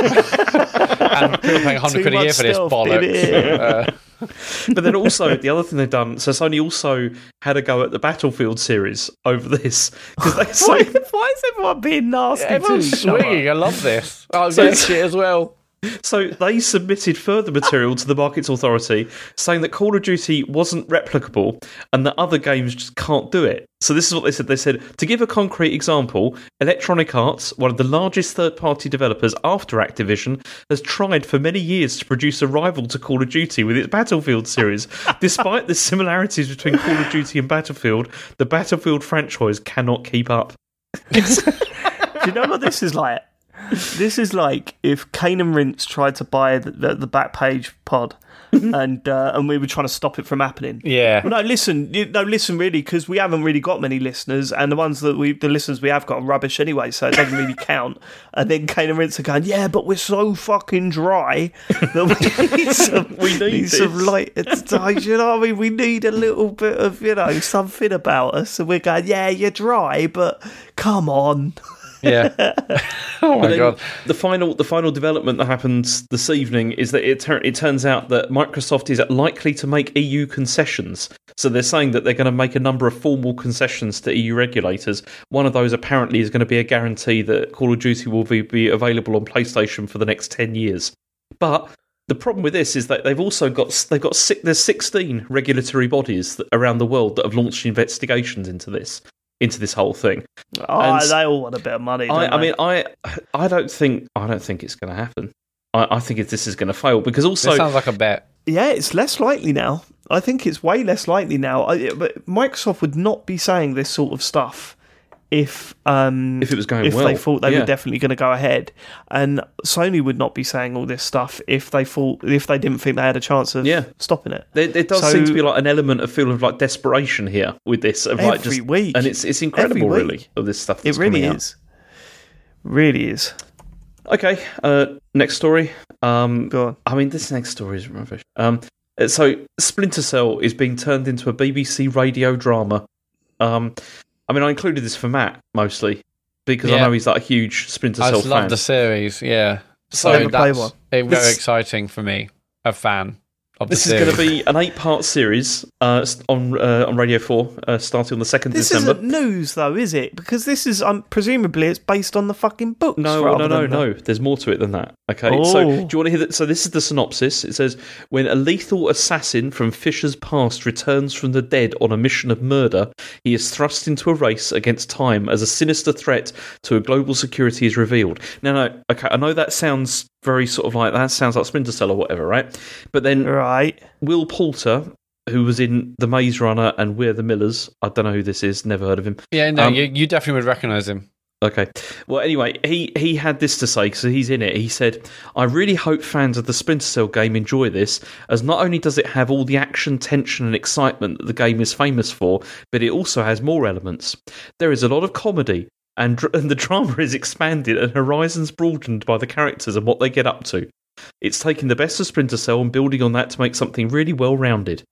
and people paying hundred Too quid a year for this bollocks. baby. <laughs> Uh, <laughs> but then also the other thing they've done. So Sony also had a go at the Battlefield series over this because they Why, so why is everyone being nasty? to everyone's swinging. I love this. Oh, So shit as well. So they submitted further material to the Markets Authority saying that Call of Duty wasn't replicable and that other games just can't do it. So this is what they said. They said, to give a concrete example, Electronic Arts, one of the largest third-party developers after Activision, has tried for many years to produce a rival to Call of Duty with its Battlefield series. Despite the similarities between Call of Duty and Battlefield, the Battlefield franchise cannot keep up. <laughs> <laughs> Do you know what this is like? This is like if Kane and Rince tried to buy the, the, the back page pod, <laughs> and uh, and we were trying to stop it from happening. Yeah. Well, no, listen, you- no, listen, really, because we haven't really got many listeners, and the ones that we, the listeners we have got are rubbish anyway, so it doesn't really count. And then Kane and Rince are going, yeah, but we're so fucking dry that we <laughs> need some, We <laughs> need some this." light. You know, what I mean, we need a little bit of, you know, something about us, and we're going, yeah, you're dry, but come on. Yeah. <laughs> oh my god. The final, the final development that happens this evening is that it, tur- it turns out that Microsoft is likely to make EU concessions. So they're saying that they're going to make a number of formal concessions to EU regulators. One of those apparently is going to be a guarantee that Call of Duty will be, be available on PlayStation for the next ten years. But the problem with this is that they've also got they've got six, there's 16 regulatory bodies that, around the world that have launched investigations into this into this whole thing. Oh, And- they all want a bit of money. I, don't I they? mean, I I don't think I don't think it's going to happen. I, I think it, this is going to fail because also This sounds like a bet. yeah, it's less likely now. I think it's way less likely now. I, but Microsoft would not be saying this sort of stuff if um, If it was going if well, they thought they yeah. were definitely going to go ahead, and Sony would not be saying all this stuff if they thought if they didn't think they had a chance of Yeah. stopping it. there, there does So- seem to be like an element of feeling of like desperation here with this of like just week. and it's it's incredible really of this stuff. It really is, really is. Okay, uh, next story. Um, Go on. I mean, this next story is rubbish. Um, uh, so Splinter Cell is being turned into a BBC radio drama. Um, I mean, I included this for Mat mostly because I know he's like a huge Splinter I Cell just love the series. Yeah. So So Never that's one. eh, very exciting for me, a fan of the This is going to be an eight-part series uh, on uh, on Radio Four, uh, starting on the second This December. isn't news, though, is it? Because this is um, presumably it's based on the fucking books. No, rather no, no, than no. There's more to it than that. Okay, so Oh. do you want to hear that? So this is the synopsis. It says when a lethal assassin from Fisher's past returns from the dead on a mission of murder, he is thrust into a race against time as a sinister threat to a global security is revealed. Now, no, okay, I know that sounds very sort of like that sounds like Splinter Cell or whatever, right? But then Right. Will Poulter. Who was in The Maze Runner and We're the Millers? I don't know who this is. Never heard of him. yeah, no, um, you, you definitely would recognize him. Okay. Well, anyway, he, he had this to say, so he's in it. He said, I really hope fans of the Splinter Cell game enjoy this, as not only does it have all the action, tension, and excitement that the game is famous for, but it also has more elements. There is a lot of comedy, and, dr- <laughs> and the drama is expanded and horizons broadened by the characters and what they get up to. It's taking the best of Splinter Cell and building on that to make something really well rounded.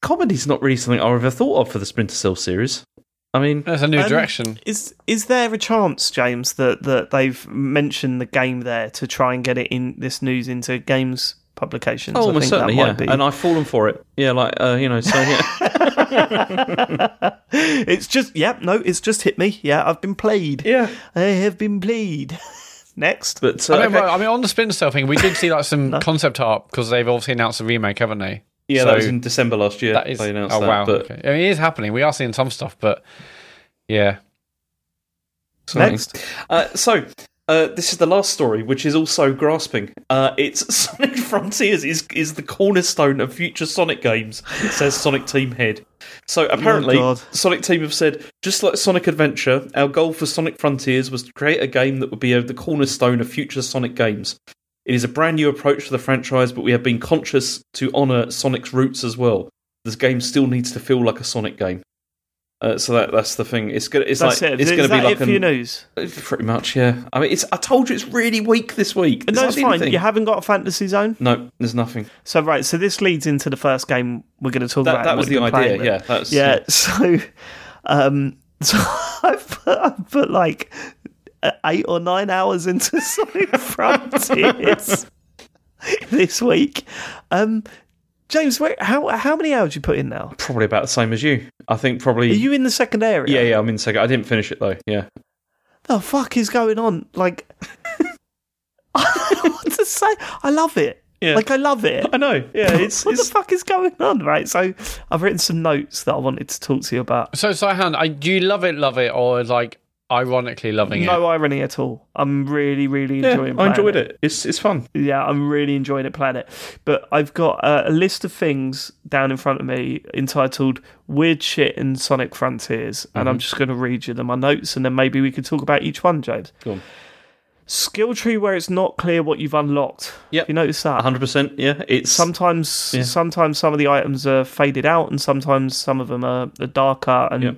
Comedy's not really something I've ever thought of for the Splinter Cell series. I mean, That's a new Um, direction. Is is there a chance, James, that, that they've mentioned the game there to try and get it in this news into games publications? Oh, I most think certainly, that yeah. be. And I've fallen for it. Yeah, like uh, you know, so yeah, <laughs> <laughs> it's just yeah, no, it's just hit me. Yeah, I've been played. yeah. I have been played. <laughs> Next, But uh, I, mean, okay. well, I mean, on the Splinter Cell thing, we did see like some <laughs> concept art because they've obviously announced a remake, haven't they? yeah, so that was in December last year. That is. they announced Oh that, wow. But okay. I mean, it is happening. We are seeing some stuff, but yeah. next. uh, so. Uh, this is the last story, which is also grasping. Uh, it's Sonic Frontiers is is the cornerstone of future Sonic games, says Sonic Team head. So oh, apparently, God. Sonic Team have said, just like Sonic Adventure, our goal for Sonic Frontiers was to create a game that would be the cornerstone of future Sonic games. It is a brand new approach for the franchise, but we have been conscious to honour Sonic's roots as well. This game still needs to feel like a Sonic game. Uh, so that that's the thing. It's gonna it's That's like it. it's Is gonna be like it for an- your news? Pretty much, yeah. I mean, it's. I told you it's really weak this week. No, it's fine. anything. You haven't got a fantasy zone. No, there's nothing. So right, so this leads into the first game we're going to talk That, about. that was the idea. Yeah, that's yeah. <laughs> So, um, <laughs> so I put, I put like eight or nine hours into <laughs> Sonic Frontiers this week. Um, James, where, how how many hours you put in now? Probably about the same as you. I think probably. Are you in the second area? yeah, yeah. I'm in second. I didn't finish it though. Yeah. The fuck is going on? Like, <laughs> what to say, I love it. Yeah. Like I love it. I know. Yeah, <laughs> it's, what it's the fuck is going on, right? So I've written some notes that I wanted to talk to you about. So, Saihan, I do you love it, love it, or like ironically loving No it? No irony at all. I'm really, really yeah, enjoying. I enjoyed it. It's it's fun. Yeah, I'm really enjoying it playing it. But I've got uh, a list of things down in front of me entitled "Weird Shit in Sonic Frontiers," and Mm-hmm. I'm just going to read you them my notes, and then maybe we could talk about each one, James. Go on. Skill tree where it's not clear what you've unlocked. Yeah, you notice that? 100%. Yeah, it's Sometimes, Yeah. sometimes some of the items are faded out, and sometimes some of them are, are darker, and Yep.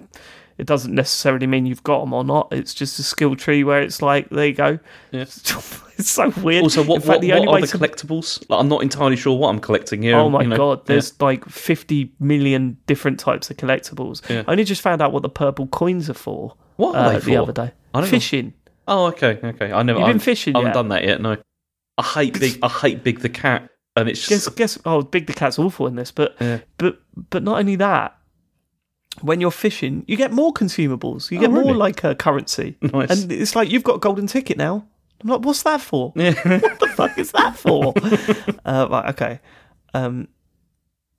It doesn't necessarily mean you've got them or not. It's just a skill tree where it's like, there you go. Yeah. <laughs> it's so weird. Also, what, fact, what, the what only are way the to- collectibles? Like, I'm not entirely sure what I'm collecting here. Oh my you know. god, Yeah. there's like 50 million different types of collectibles. Yeah. I only just found out what the purple coins are for. What are uh, they the other day? I don't know. Fishing. Oh, okay, okay. I never. You've been I've- fishing I haven't yet? done that yet. No. I hate big. I hate big the cat, and it's Guess, just guess. Oh, Big the Cat's awful in this, but Yeah. but but not only that. When you're fishing, you get more consumables. You get Oh, more really? like uh, currency, Nice. and it's like you've got a golden ticket now. I'm like, what's that for? yeah. <laughs> what the fuck is that for? <laughs> uh, right, okay. Um,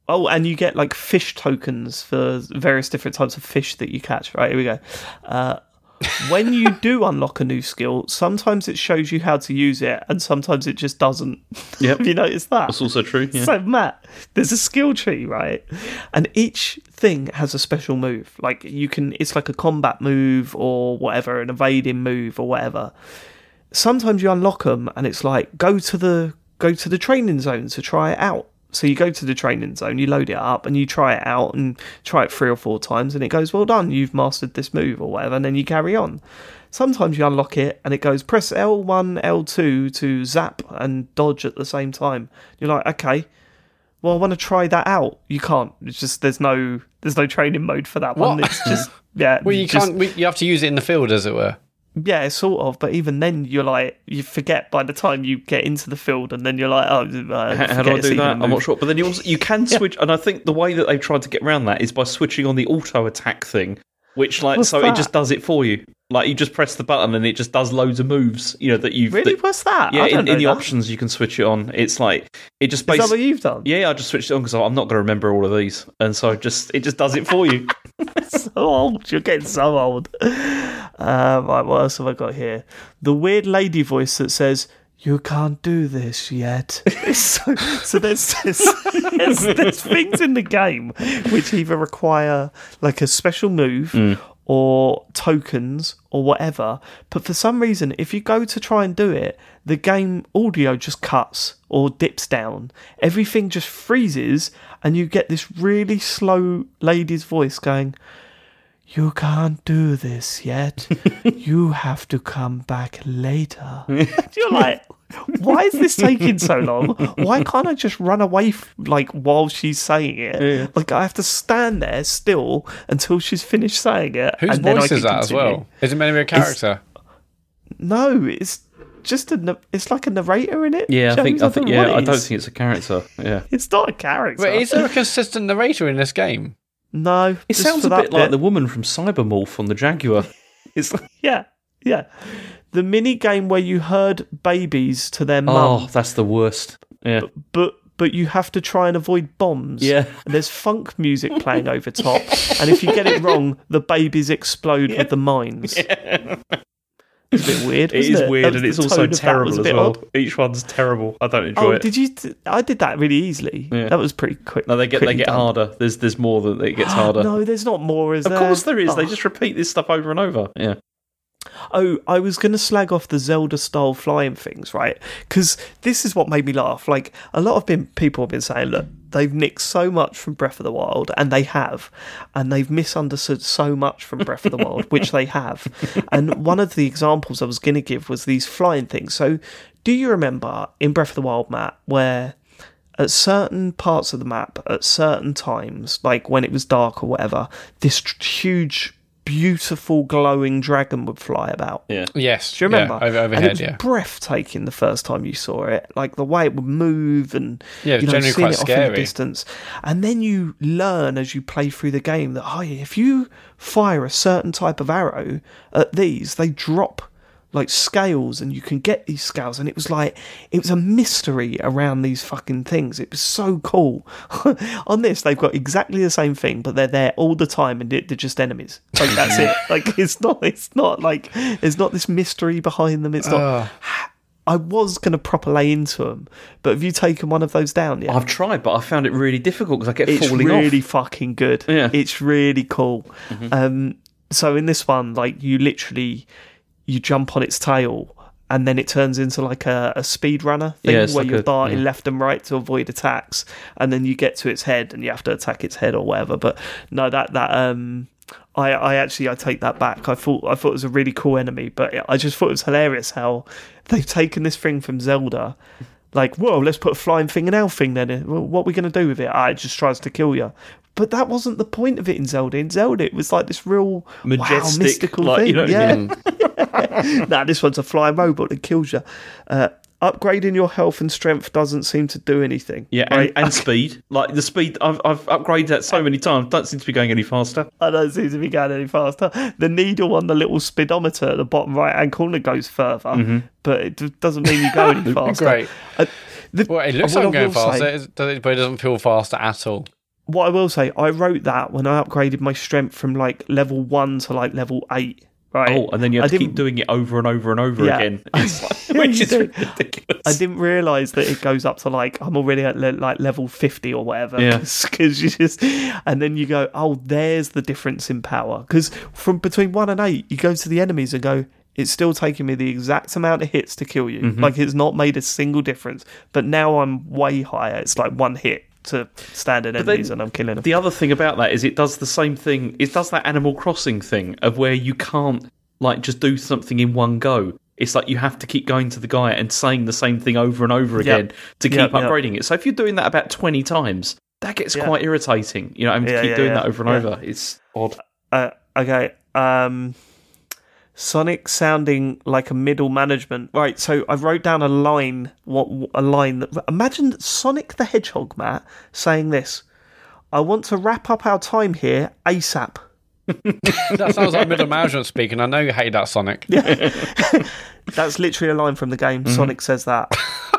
oh, and you get like fish tokens for various different types of fish that you catch. Right, here we go. Uh, when you do unlock a new skill, sometimes it shows you how to use it, and sometimes it just doesn't. <laughs> Yep. Have you noticed that? That's also true. Yeah. So Mat, there's a skill tree, right? And each thing has a special move. Like you can it's like a combat move or whatever, an evading move or whatever. Sometimes you unlock them and it's like go to the go to the training zone to try it out. So you go to the training zone, you load it up and you try it out and try it three or four times and it goes, Well done, you've mastered this move or whatever, and then you carry on. Sometimes you unlock it and it goes press L1, L2 to zap and dodge at the same time. You're like, okay, well, I want to try that out. You can't. It's just there's no there's no training mode for that one. What? It's just <laughs> yeah. Well, you just- can't. we- You have to use it in the field, as it were. Yeah, sort of. But even then, you're like you forget by the time you get into the field, and then you're like, oh, uh, How, how do I do that? I'm not sure. But then you also you can switch, and I think the way that they've tried to get around that is by switching on the auto attack thing, which like What's so that? it just does it for you. Like you just press the button and it just does loads of moves. You know that you've Really, that- what's that? yeah in, in the that. options you can switch it on. It's like it just Is that basically what you've done? yeah I just switched it on because I'm not going to remember all of these, and so just it just does it for you. <laughs> so old. You're getting so old. Uh, right, what else have I got here? The weird lady voice that says, "You can't do this yet." <laughs> so, so there's, there's, <laughs> there's there's things in the game which either require like a special move. Mm. Or tokens or whatever, but for some reason, if you go to try and do it, the game audio just cuts or dips down. Everything just freezes, and you get this really slow lady's voice going, you can't do this yet. <laughs> you have to come back later. You're like, why is this taking so long? Why can't I just run away f- like while she's saying it? Like I have to stand there still until she's finished saying it. Whose and then I voice is can that as well? Is it meant to be a character? No, it's just a. It's like a narrator in it. Yeah, I think James, I think yeah I don't think it's a character. Yeah, <laughs> it's not a character. But is there a consistent narrator in this game? no, it sounds a that bit like the woman from Cybermorph on the Jaguar. <laughs> It's like, Yeah, <laughs> yeah. The mini game where you herd babies to their oh, mum. oh, that's the worst. Yeah, but but you have to try and avoid bombs. Yeah. And there's funk music playing over top, and if you get it wrong, the babies explode with the mines. It's a bit weird. it is it? weird and it's also tone of that was terrible as well. odd. Each one's terrible. I don't enjoy Oh, it. did you? T- I did that really easily. Yeah. That was pretty quick. No, they get they get done. harder. There's there's more that it gets <gasps> harder. No, there's not more. Is of course there is. They Oh. just repeat this stuff over and over. Yeah. Oh, I was going to slag off the Zelda style flying things, right? Because this is what made me laugh. Like, a lot of been, people have been saying, look, they've nicked so much from Breath of the Wild, and they have, and they've misunderstood so much from Breath of the Wild, which they have. <laughs> And one of the examples I was going to give was these flying things. So, do you remember in Breath of the Wild, Mat, where at certain parts of the map, at certain times, like when it was dark or whatever, this huge, beautiful, glowing dragon would fly about. Yeah. Yes. Do you remember? Yeah, over, and it overhead, was yeah. breathtaking the first time you saw it. Like the way it would move and Yeah, you know, generally seeing quite it off in the distance. And then you learn as you play through the game that oh, if you fire a certain type of arrow at these, they drop like scales and you can get these scales and it was like it was a mystery around these fucking things it was so cool <laughs> on this they've got exactly the same thing but they're there all the time and they're just enemies like that's it <laughs> like it's not it's not like there's not this mystery behind them it's not Ugh. I was going to proper lay into them, but have you taken one of those down yet? I've tried, but I found it really difficult because I kept it's falling really off. It's really fucking good. Yeah. It's really cool. Mm-hmm. Um, so in this one, like you literally you jump on its tail and then it turns into like a, a speed runner thing Yeah, where like you're darting yeah. left and right to avoid attacks and then you get to its head and you have to attack its head or whatever. But no, that that um I, I actually I take that back. I thought I thought it was a really cool enemy, but I just thought it was hilarious how they've taken this thing from Zelda. Like, whoa, let's put a flying fingernail thing then. What are we going to do with it? Ah, it just tries to kill you. But that wasn't the point of it in Zelda. In Zelda, it was like this real wow, Majestic, mystical like, thing. you know, yeah. <laughs> nah, this one's a flying robot that kills you. Uh, upgrading your health and strength doesn't seem to do anything. Yeah, right? and, and speed. Like the speed, I've, I've upgraded that so many times. Don't seem to be going any faster. I don't seem to be going any faster. The needle on the little speedometer at the bottom right hand corner goes further, Mm-hmm. but it doesn't mean you go any <laughs> faster. Great. Uh, the- Well, it looks like I I'm going will say- faster, it- but it doesn't feel faster at all. What I will say, I wrote that when I upgraded my strength from like level one to like level eight. Right. Oh, and then you have I to keep doing it over and over and over Yeah. again. <laughs> Like, <laughs> which is <laughs> ridiculous. I didn't realise that it goes up to like I'm already at le- like level fifty or whatever. Yeah. Because you just and then you go, oh, there's the difference in power. Because from between one and eight, you go to the enemies and go, it's still taking me the exact amount of hits to kill you. Mm-hmm. Like it's not made a single difference. But now I'm way higher. It's like one hit to standard then enemies, and I'm killing them. The other thing about that is it does the same thing. It does that Animal Crossing thing of where you can't like just do something in one go. It's like you have to keep going to the guy and saying the same thing over and over Yep. again to keep Yep, yep. upgrading it. So if you're doing that about twenty times, that gets Yeah. quite irritating. You know, having to Yeah, keep yeah, doing that over and over. It's odd. Uh, okay. Um, Sonic sounding like a middle management. Right. So I wrote down a line. What a line that imagine Sonic the Hedgehog, Mat, saying this. I want to wrap up our time here ASAP. <laughs> That sounds like middle management speaking. I know you hate that Sonic. Yeah. <laughs> That's literally a line from the game. Mm-hmm. Sonic says that.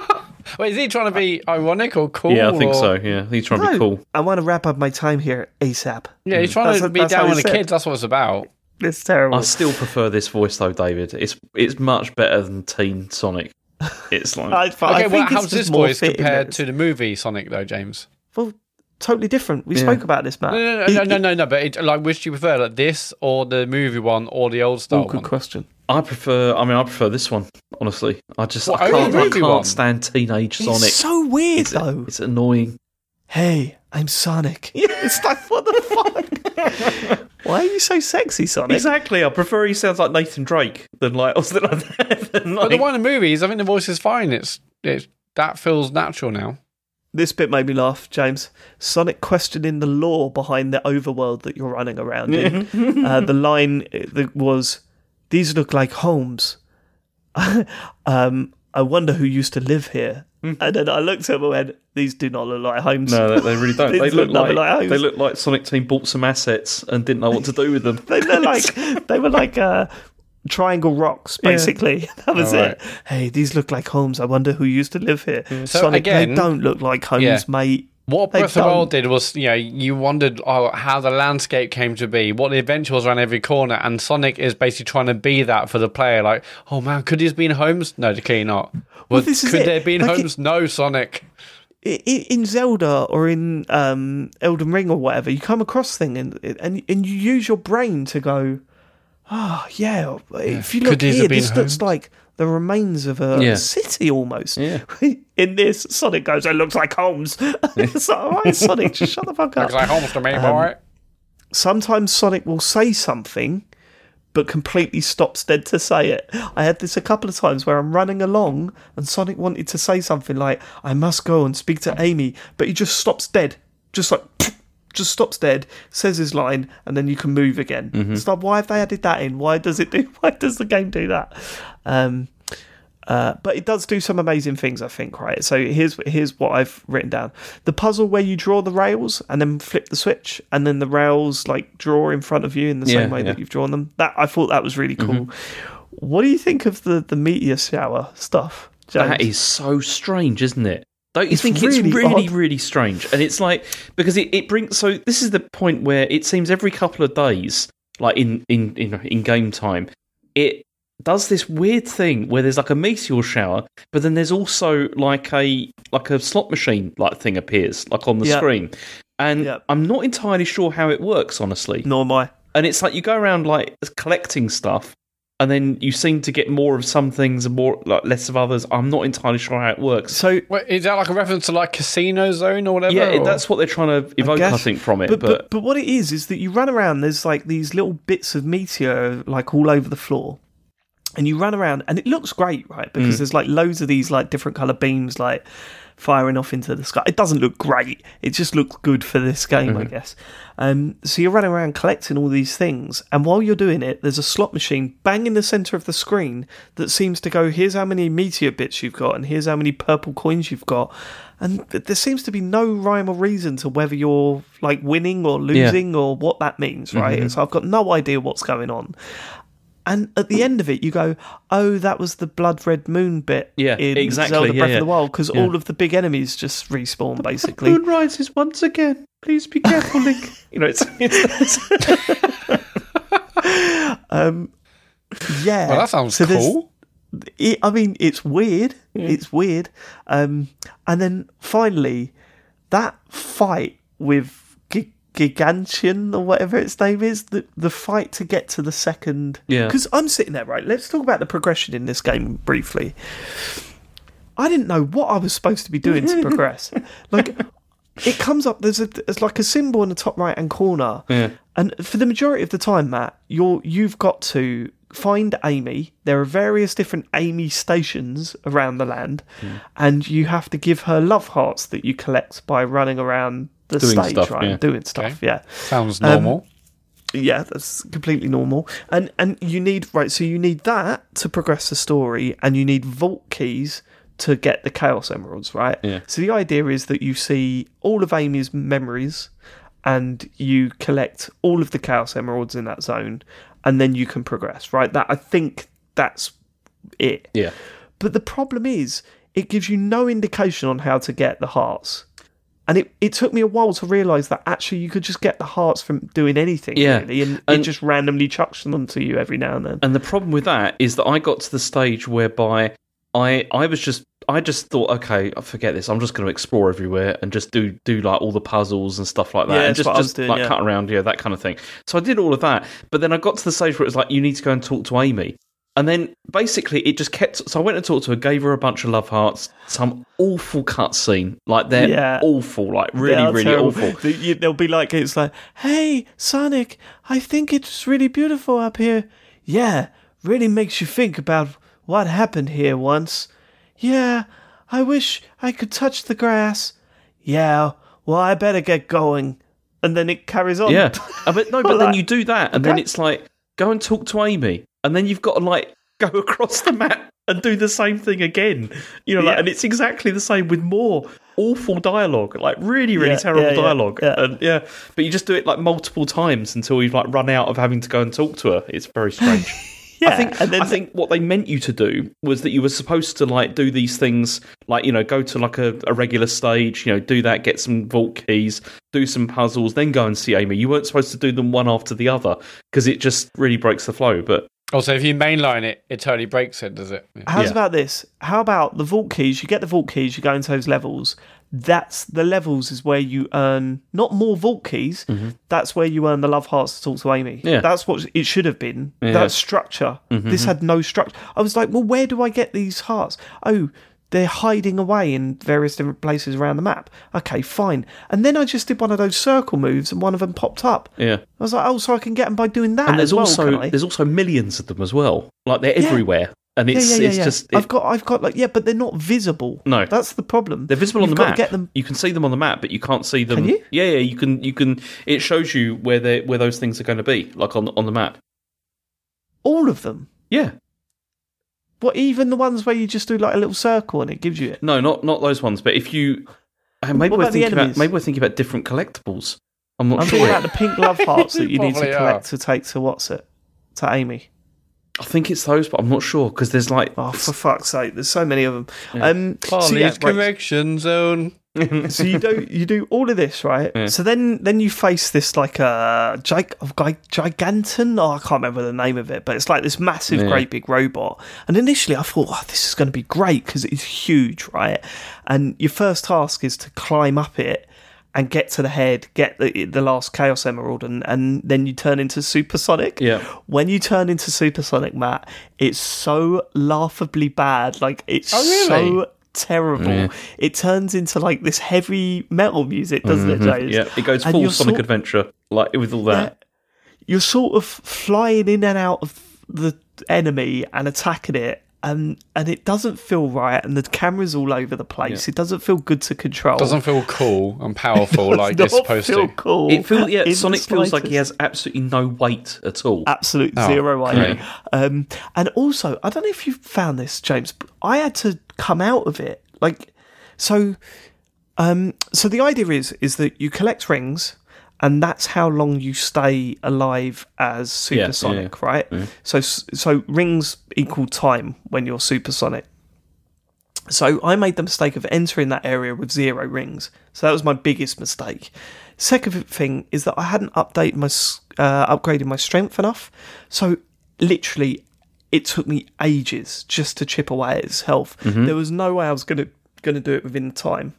<laughs> Wait, is he trying to be ironic or cool? Yeah, I think or- so. Yeah, he's trying to be cool. I want to wrap up my time here ASAP. Yeah, he's trying That's- to be that's down he on the said. kids. That's what it's about. It's terrible. I still prefer this voice though, David. It's it's much better than Teen Sonic. It's like I, I Okay, think well, it's how's this voice compared to the movie Sonic, though, James? Well, totally different. We spoke about this, Mat. No, no, no, no, no, no, no. But it, like, which do you prefer, like this or the movie one or the old Oh, style good one? question. I prefer. I mean, I prefer this one. Honestly, I just What, I can't. I can't one? stand teenage Sonic. It's so weird, it's, though. it's annoying. Hey, I'm Sonic. <laughs> it's like, what the fuck? <laughs> Why are you so sexy, Sonic? Exactly. I prefer he sounds like Nathan Drake than like <laughs> or something like that. than, But the one in the movies, I think the voice is fine. It's it's that feels natural now. This bit made me laugh, James. Sonic questioning the law behind the overworld that you're running around in. uh, the line uh, that was, "These look like homes." um, I wonder who used to live here. And then I looked at him and went, "These do not look like homes." no, they, really don't. <laughs> They look look like, like homes. they look like Sonic Team bought some assets and didn't know what to do with them. <laughs> they look <laughs> like they were like uh, triangle rocks, basically. That was it. Hey, these look like homes. I wonder who used to live here. So Sonic, again- they don't look like homes, Yeah. mate. What Breath of the. Wild did was, you know, you wondered oh, how the landscape came to be, what the adventure was around every corner, and Sonic is basically trying to be that for the player. Like, oh man, could he have been homes? No, clearly not. Well, this could it. there have been Like it- homes? No, Sonic. In Zelda or in um, Elden Ring or whatever, you come across thing and and and you use your brain to go, oh yeah. If you look here, this looks like the remains of a Yeah. city almost. Yeah. <laughs> In this, Sonic goes, "It looks like homes." <laughs> it's like, all right, Sonic, just shut the fuck up. Looks like Holmes to me, Um, boy. sometimes Sonic will say something but completely stops dead to say it. I had this a couple of times where I'm running along and Sonic wanted to say something like, I must go and speak to Amy, but he just stops dead. Just like, <sniffs> just stops dead, says his line, and then you can move again. It's like, why have they added that in? Why does it do, <laughs> why does the game do that? Um, uh, but it does do some amazing things, I think. Right. So here's here's what I've written down: the puzzle where you draw the rails and then flip the switch, and then the rails like draw in front of you in the Yeah, same way yeah. that you've drawn them. That I thought that was really cool. What do you think of the the meteor shower stuff? James? That is so strange, isn't it? Don't you It's think really it's really, odd. really strange? And it's like because it, it brings so this is the point where it seems every couple of days, like in in in, in game time, it does this weird thing where there's like a meteor shower, but then there's also like a like a slot machine like thing appears like on the Yeah. screen. And Yeah. I'm not entirely sure how it works, honestly. Nor am I. And it's like you go around like collecting stuff, and then you seem to get more of some things and more like less of others. I'm not entirely sure how it works. So Wait, is that like a reference to like Casino Zone or whatever? Yeah, or- that's what they're trying to evoke, I, guess. think, from it. but, But, but but what it is is that you run around. There's like these little bits of meteor like all over the floor, and you run around, and it looks great, right? Mm. Because there's like loads of these like different color beams like firing off into the sky. It doesn't look great. It just looks good for this game, Mm-hmm. I guess. Um, so you're running around collecting all these things, and while you're doing it, there's a slot machine bang in the center of the screen that seems to go, "Here's how many meteor bits you've got, and here's how many purple coins you've got." And there seems to be no rhyme or reason to whether you're like winning or losing or what that means, right? Mm-hmm. So I've got no idea what's going on. And at the end of it, you go, "Oh, that was the blood red moon bit Yeah, in exactly, Zelda Breath yeah. of the Wild," because Yeah. all of the big enemies just respawn, basically. The moon rises once again. Please be careful, Link. <laughs> you know, it's, it's <laughs> Um, yeah, Well, that sounds So cool. it, I mean, it's weird. It's weird. Um, and then finally, that fight with G- Gigantian or whatever its name is, the the fight to get to the second. Yeah. Because I'm sitting there, right? Let's talk about the progression in this game briefly. I didn't know what I was supposed to be doing to <laughs> progress. like, it comes up. There's a there's like a symbol in the top right hand corner, Yeah. and for the majority of the time, Mat, you're you've got to find Amy. There are various different Amy stations around the land, Hmm. and you have to give her love hearts that you collect by running around the Doing stage, stuff, right? yeah. and Doing stuff, yeah Sounds Um, normal. yeah, that's completely normal. And and you need right, so you need that to progress the story, and you need vault keys to get the chaos emeralds, right? Yeah. So the idea is that you see all of Amy's memories, and you collect all of the chaos emeralds in that zone, and then you can progress, right? That I think that's it. yeah. But the problem is, it gives you no indication on how to get the hearts. And it, it took me a while to realise that actually you could just get the hearts from doing anything, Yeah. really, and, it just randomly chucks them to you every now and then. And the problem with that is that I got to the stage whereby I I was just I just thought, okay, I forget this. I'm just going to explore everywhere and just do do like all the puzzles and stuff like that, Yeah, and that's just what I was just doing, like yeah. cut around, yeah, that kind of thing. So I did all of that, but then I got to the stage where it was like, you need to go and talk to Amy. And then basically it just kept. So I went and talked to her, gave her a bunch of love hearts, some awful cutscene. Like they're Yeah. awful, like really, really terrible. awful. They'll be like, it's like, hey, Sonic, I think it's really beautiful up here. Yeah, really makes you think about what happened here once. Yeah, I wish I could touch the grass. Yeah, well, I better get going. And then it carries on. Yeah, <laughs> Uh, but no, but then you do that, and then it's like go and talk to Amy, and then you've got to like go <laughs> across the map and do the same thing again. You know, like, Yeah. and it's exactly the same with more awful dialogue, like really, really Yeah, terrible yeah, dialogue. yeah. And yeah, but you just do it like multiple times until you've like run out of having to go and talk to her. It's very strange. <laughs> yeah. I think and then I think what they meant you to do was that you were supposed to like do these things like you know go to like a, a regular stage you know do that get some vault keys do some puzzles then go and see Amy you weren't supposed to do them one after the other because it just really breaks the flow but Also, if you mainline it, it totally breaks it, does it? Yeah. How's Yeah. about this? How about the vault keys? You get the vault keys, you go into those levels. That's the levels is where you earn not more vault keys. That's where you earn the love hearts to talk to Amy. Mm-hmm. Yeah. That's what it should have been. Yeah. Mm-hmm. Structure. This had no structure. I was like, well, where do I get these hearts? Oh, they're hiding away in various different places around the map. Okay, fine. And then I just did one of those circle moves, and one of them popped up. yeah I was like, oh, so I can get them by doing that and there's as well. also there's also millions of them as well like they're Yeah. everywhere and it's yeah, yeah, it's just it- I've got, I've got like, yeah, but they're not visible. No. that's the problem. They're visible You've on the map. Get them. You can see them on the map, but you can't see them. Can you? Yeah, yeah. You can. You can. It shows you where they where those things are going to be, like on on the map. All of them. Yeah. What, even the ones where you just do like a little circle and it gives you it. No, not not those ones. But if you, uh, maybe What we're about thinking about maybe we're thinking about different collectibles. I'm not I'm sure. talking about the pink love <laughs> hearts that you need to collect are. to take to what's it to Amy. I think it's those, but I'm not sure because there's like Oh, for fuck's sake! There's so many of them. Um, so, Polly's yeah, right, correction zone. So you do <laughs> you do all of this, right? So then then you face this like a gig, oh, gi- giganton. Oh, I can't remember the name of it, but it's like this massive, Yeah. great big robot. And initially, I thought, oh, this is going to be great because it's huge, right? And your first task is to climb up it and get to the head, get the the last Chaos Emerald, and and then you turn into Supersonic. Yeah. When you turn into Supersonic, Mat, it's so laughably bad. Like it's Oh, really? so terrible. Yeah. It turns into like this heavy metal music, doesn't it, mm-hmm. James? yeah, it goes full Sonic sort- Adventure like with all that. You're sort of flying in and out of the enemy and attacking it. And, and it doesn't feel right, and the camera's all over the place. It doesn't feel good to control. Doesn't feel cool and powerful <laughs> like Does it's supposed feel to. cool. It feels yeah, in Sonic feels like he has absolutely no weight at all. absolute Oh, zero weight. okay. Um, and also, I don't know if you found this, James. But I had to come out of it. Like, so, um, so the idea is is that you collect rings, and that's how long you stay alive as Yeah, supersonic, yeah, right? So, so rings equal time when you're supersonic. So I made the mistake of entering that area with zero rings. So that was my biggest mistake. Second thing is that I hadn't updated my uh, upgraded my strength enough. So literally, it took me ages just to chip away at his health. There was no way I was gonna gonna do it within the time.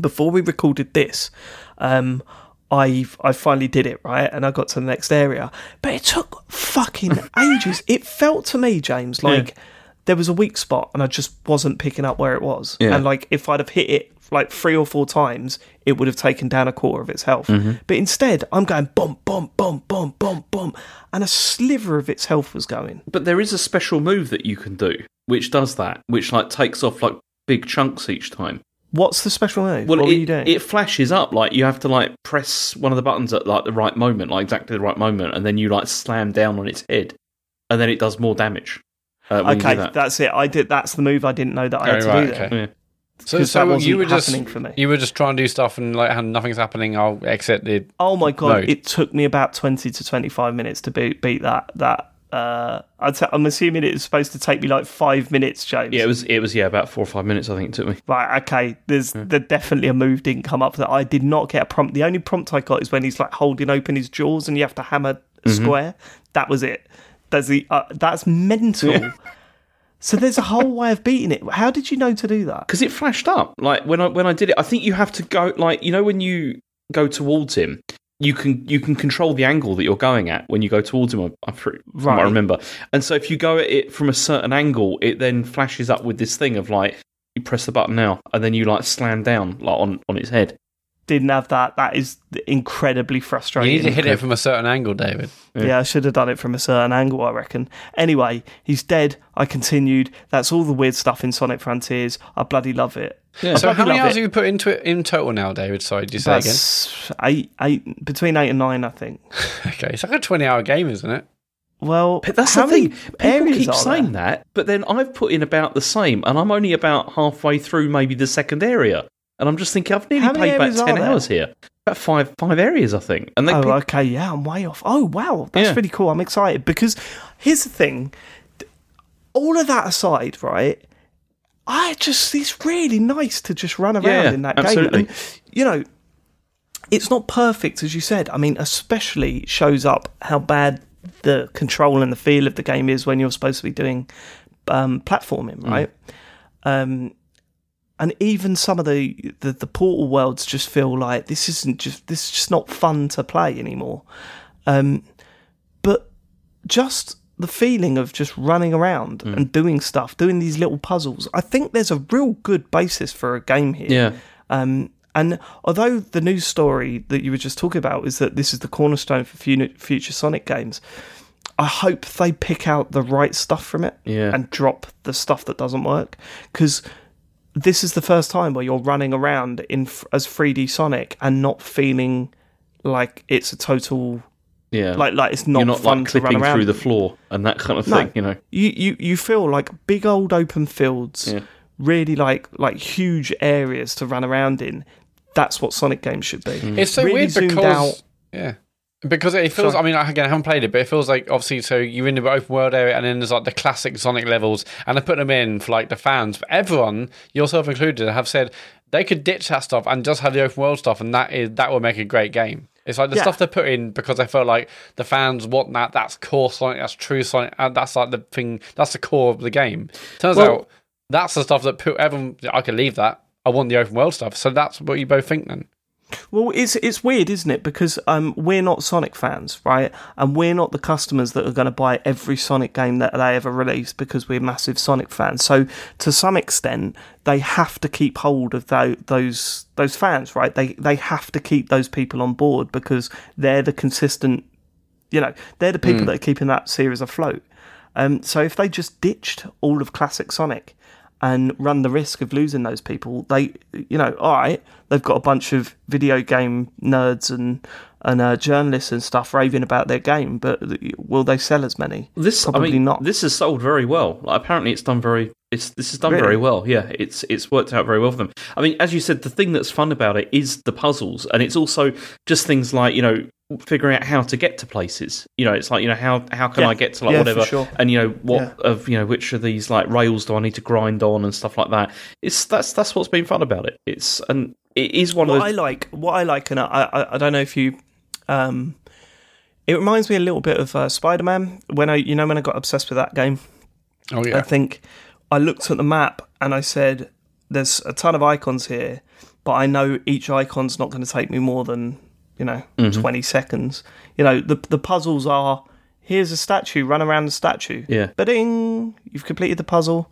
Before we recorded this, um, I I finally did it right, and I got to the next area, but it took fucking <laughs> ages. It felt to me, James, like there was a weak spot, and I just wasn't picking up where it was. Yeah. And like if I'd have hit it like three or four times, it would have taken down a quarter of its health. Mm-hmm. But instead, I'm going boom, boom, boom, boom, boom, boom, and a sliver of its health was going. But there is a special move that you can do which does that, which like takes off like big chunks each time. What's the special move? Well, what it, were you doing? it flashes up like you have to like press one of the buttons at like the right moment, like exactly the right moment, and then you like slam down on its head, and then it does more damage. Uh, okay, that. that's it. I did. That's the move I didn't know that I Oh, had to right, do. There. okay. Yeah. So, 'Cause so that wasn't you were just happening for me. you were just trying to do stuff and like nothing's happening. I'll exit the. Oh my god! Mode. It took me about twenty to twenty-five minutes to beat beat that. That uh, I'd say, I'm assuming it was supposed to take me like five minutes, James. Yeah, it was. It was. Yeah, about four or five minutes. I think it took me. Right, okay. There's there definitely a move didn't come up that I did not get a prompt. The only prompt I got is when he's like holding open his jaws and you have to hammer a square. That was it. That's the uh, that's mental. so there's a whole way of beating it. How did you know to do that? because it flashed up. Like when I when I did it, I think you have to go like you know when you go towards him, you can you can control the angle that you're going at when you go towards him. I, from what I remember, and so if you go at it from a certain angle, it then flashes up with this thing of like you press the button now, and then you like slam down like on on its head. Didn't have that. That is incredibly frustrating. You frustrating. need to hit it from a certain angle, David. Yeah. I should have done it from a certain angle, I reckon. Anyway, he's dead. I continued. That's all the weird stuff in Sonic Frontiers. I bloody love it. Yeah. So how many hours it. have you put into it in total now, David? Sorry, did you say again? Eight, eight, between eight and nine, I think. <laughs> Okay, it's like a twenty-hour game, isn't it? Well, But that's the thing. People keep saying there? that, but then I've put in about the same, and I'm only about halfway through maybe the second area, and I'm just thinking I've nearly How many played about areas are ten there? hours here. About five five areas, I think. And they Oh, okay, yeah, I'm way off. Oh, wow, that's Yeah. really cool. I'm excited because here's the thing. All of that aside, right? I just it's really nice to just run around Yeah, in that absolutely. game. And, you know, it's not perfect as you said. I mean, especially shows up how bad the control and the feel of the game is when you're supposed to be doing um, platforming, right? Um, and even some of the, the the portal worlds just feel like this isn't just this is just not fun to play anymore. Um, but just the feeling of just running around and doing stuff, doing these little puzzles. I think there's a real good basis for a game here. yeah. Um, and although the news story that you were just talking about is that this is the cornerstone for future Sonic games, I hope they pick out the right stuff from it Yeah. and drop the stuff that doesn't work. Because this is the first time where you're running around in as 3D Sonic and not feeling like it's a total Yeah. like like it's not, You're not fun like to run clipping around. through the floor and that kind of No. thing, you know. you, you you feel like big old open fields, Yeah. really like like huge areas to run around in. That's what Sonic games should be. It's so Really weird zoomed because out. yeah, Because it feels, Sorry. I mean, again, I haven't played it, but it feels like obviously, so you're in the open world area and then there's like the classic Sonic levels, and they put them in for like the fans. But everyone, yourself included, have said they could ditch that stuff and just have the open world stuff, and that is that will make a great game. It's like the Yeah. stuff they put in because they felt like the fans want that. That's core Sonic. That's true Sonic. And that's like the thing. That's the core of the game. Turns Well- out that's the stuff that put everyone. I could leave that. I want the open world stuff. So that's what you both think then. Well, it's it's weird, isn't it? Because um, we're not Sonic fans, right? And we're not the customers that are going to buy every Sonic game that they ever release because we're massive Sonic fans. So, to some extent, they have to keep hold of tho- those those fans, right? They they have to keep those people on board because they're the consistent, you know, they're the people that are keeping that series afloat. Um, so, if they just ditched all of classic Sonic and run the risk of losing those people. They, you know, all right, they've got a bunch of video game nerds and and uh, journalists and stuff raving about their game, but will they sell as many? This probably I mean, not. This has sold very well. Like, apparently, it's done very. It's this is done Really? very well. Yeah, it's it's worked out very well for them. I mean, as you said, the thing that's fun about it is the puzzles, and it's also just things like you know figuring out how to get to places. You know, it's like you know how how can Yeah. I get to like Yeah, whatever, sure. and you know what Yeah. of you know which of these like rails do I need to grind on and stuff like that. It's that's that's what's been fun about it. It's and it is one what of I like, what I like, and I, I, I don't know if you, um, it reminds me a little bit of uh, Spider Man when I, you know, when I got obsessed with that game. Oh yeah. I think I looked at the map and I said, "There's a ton of icons here, but I know each icon's not going to take me more than you know Mm-hmm. twenty seconds. You know, the the puzzles are here's a statue, run around the statue. Yeah. Ba-ding! You've completed the puzzle.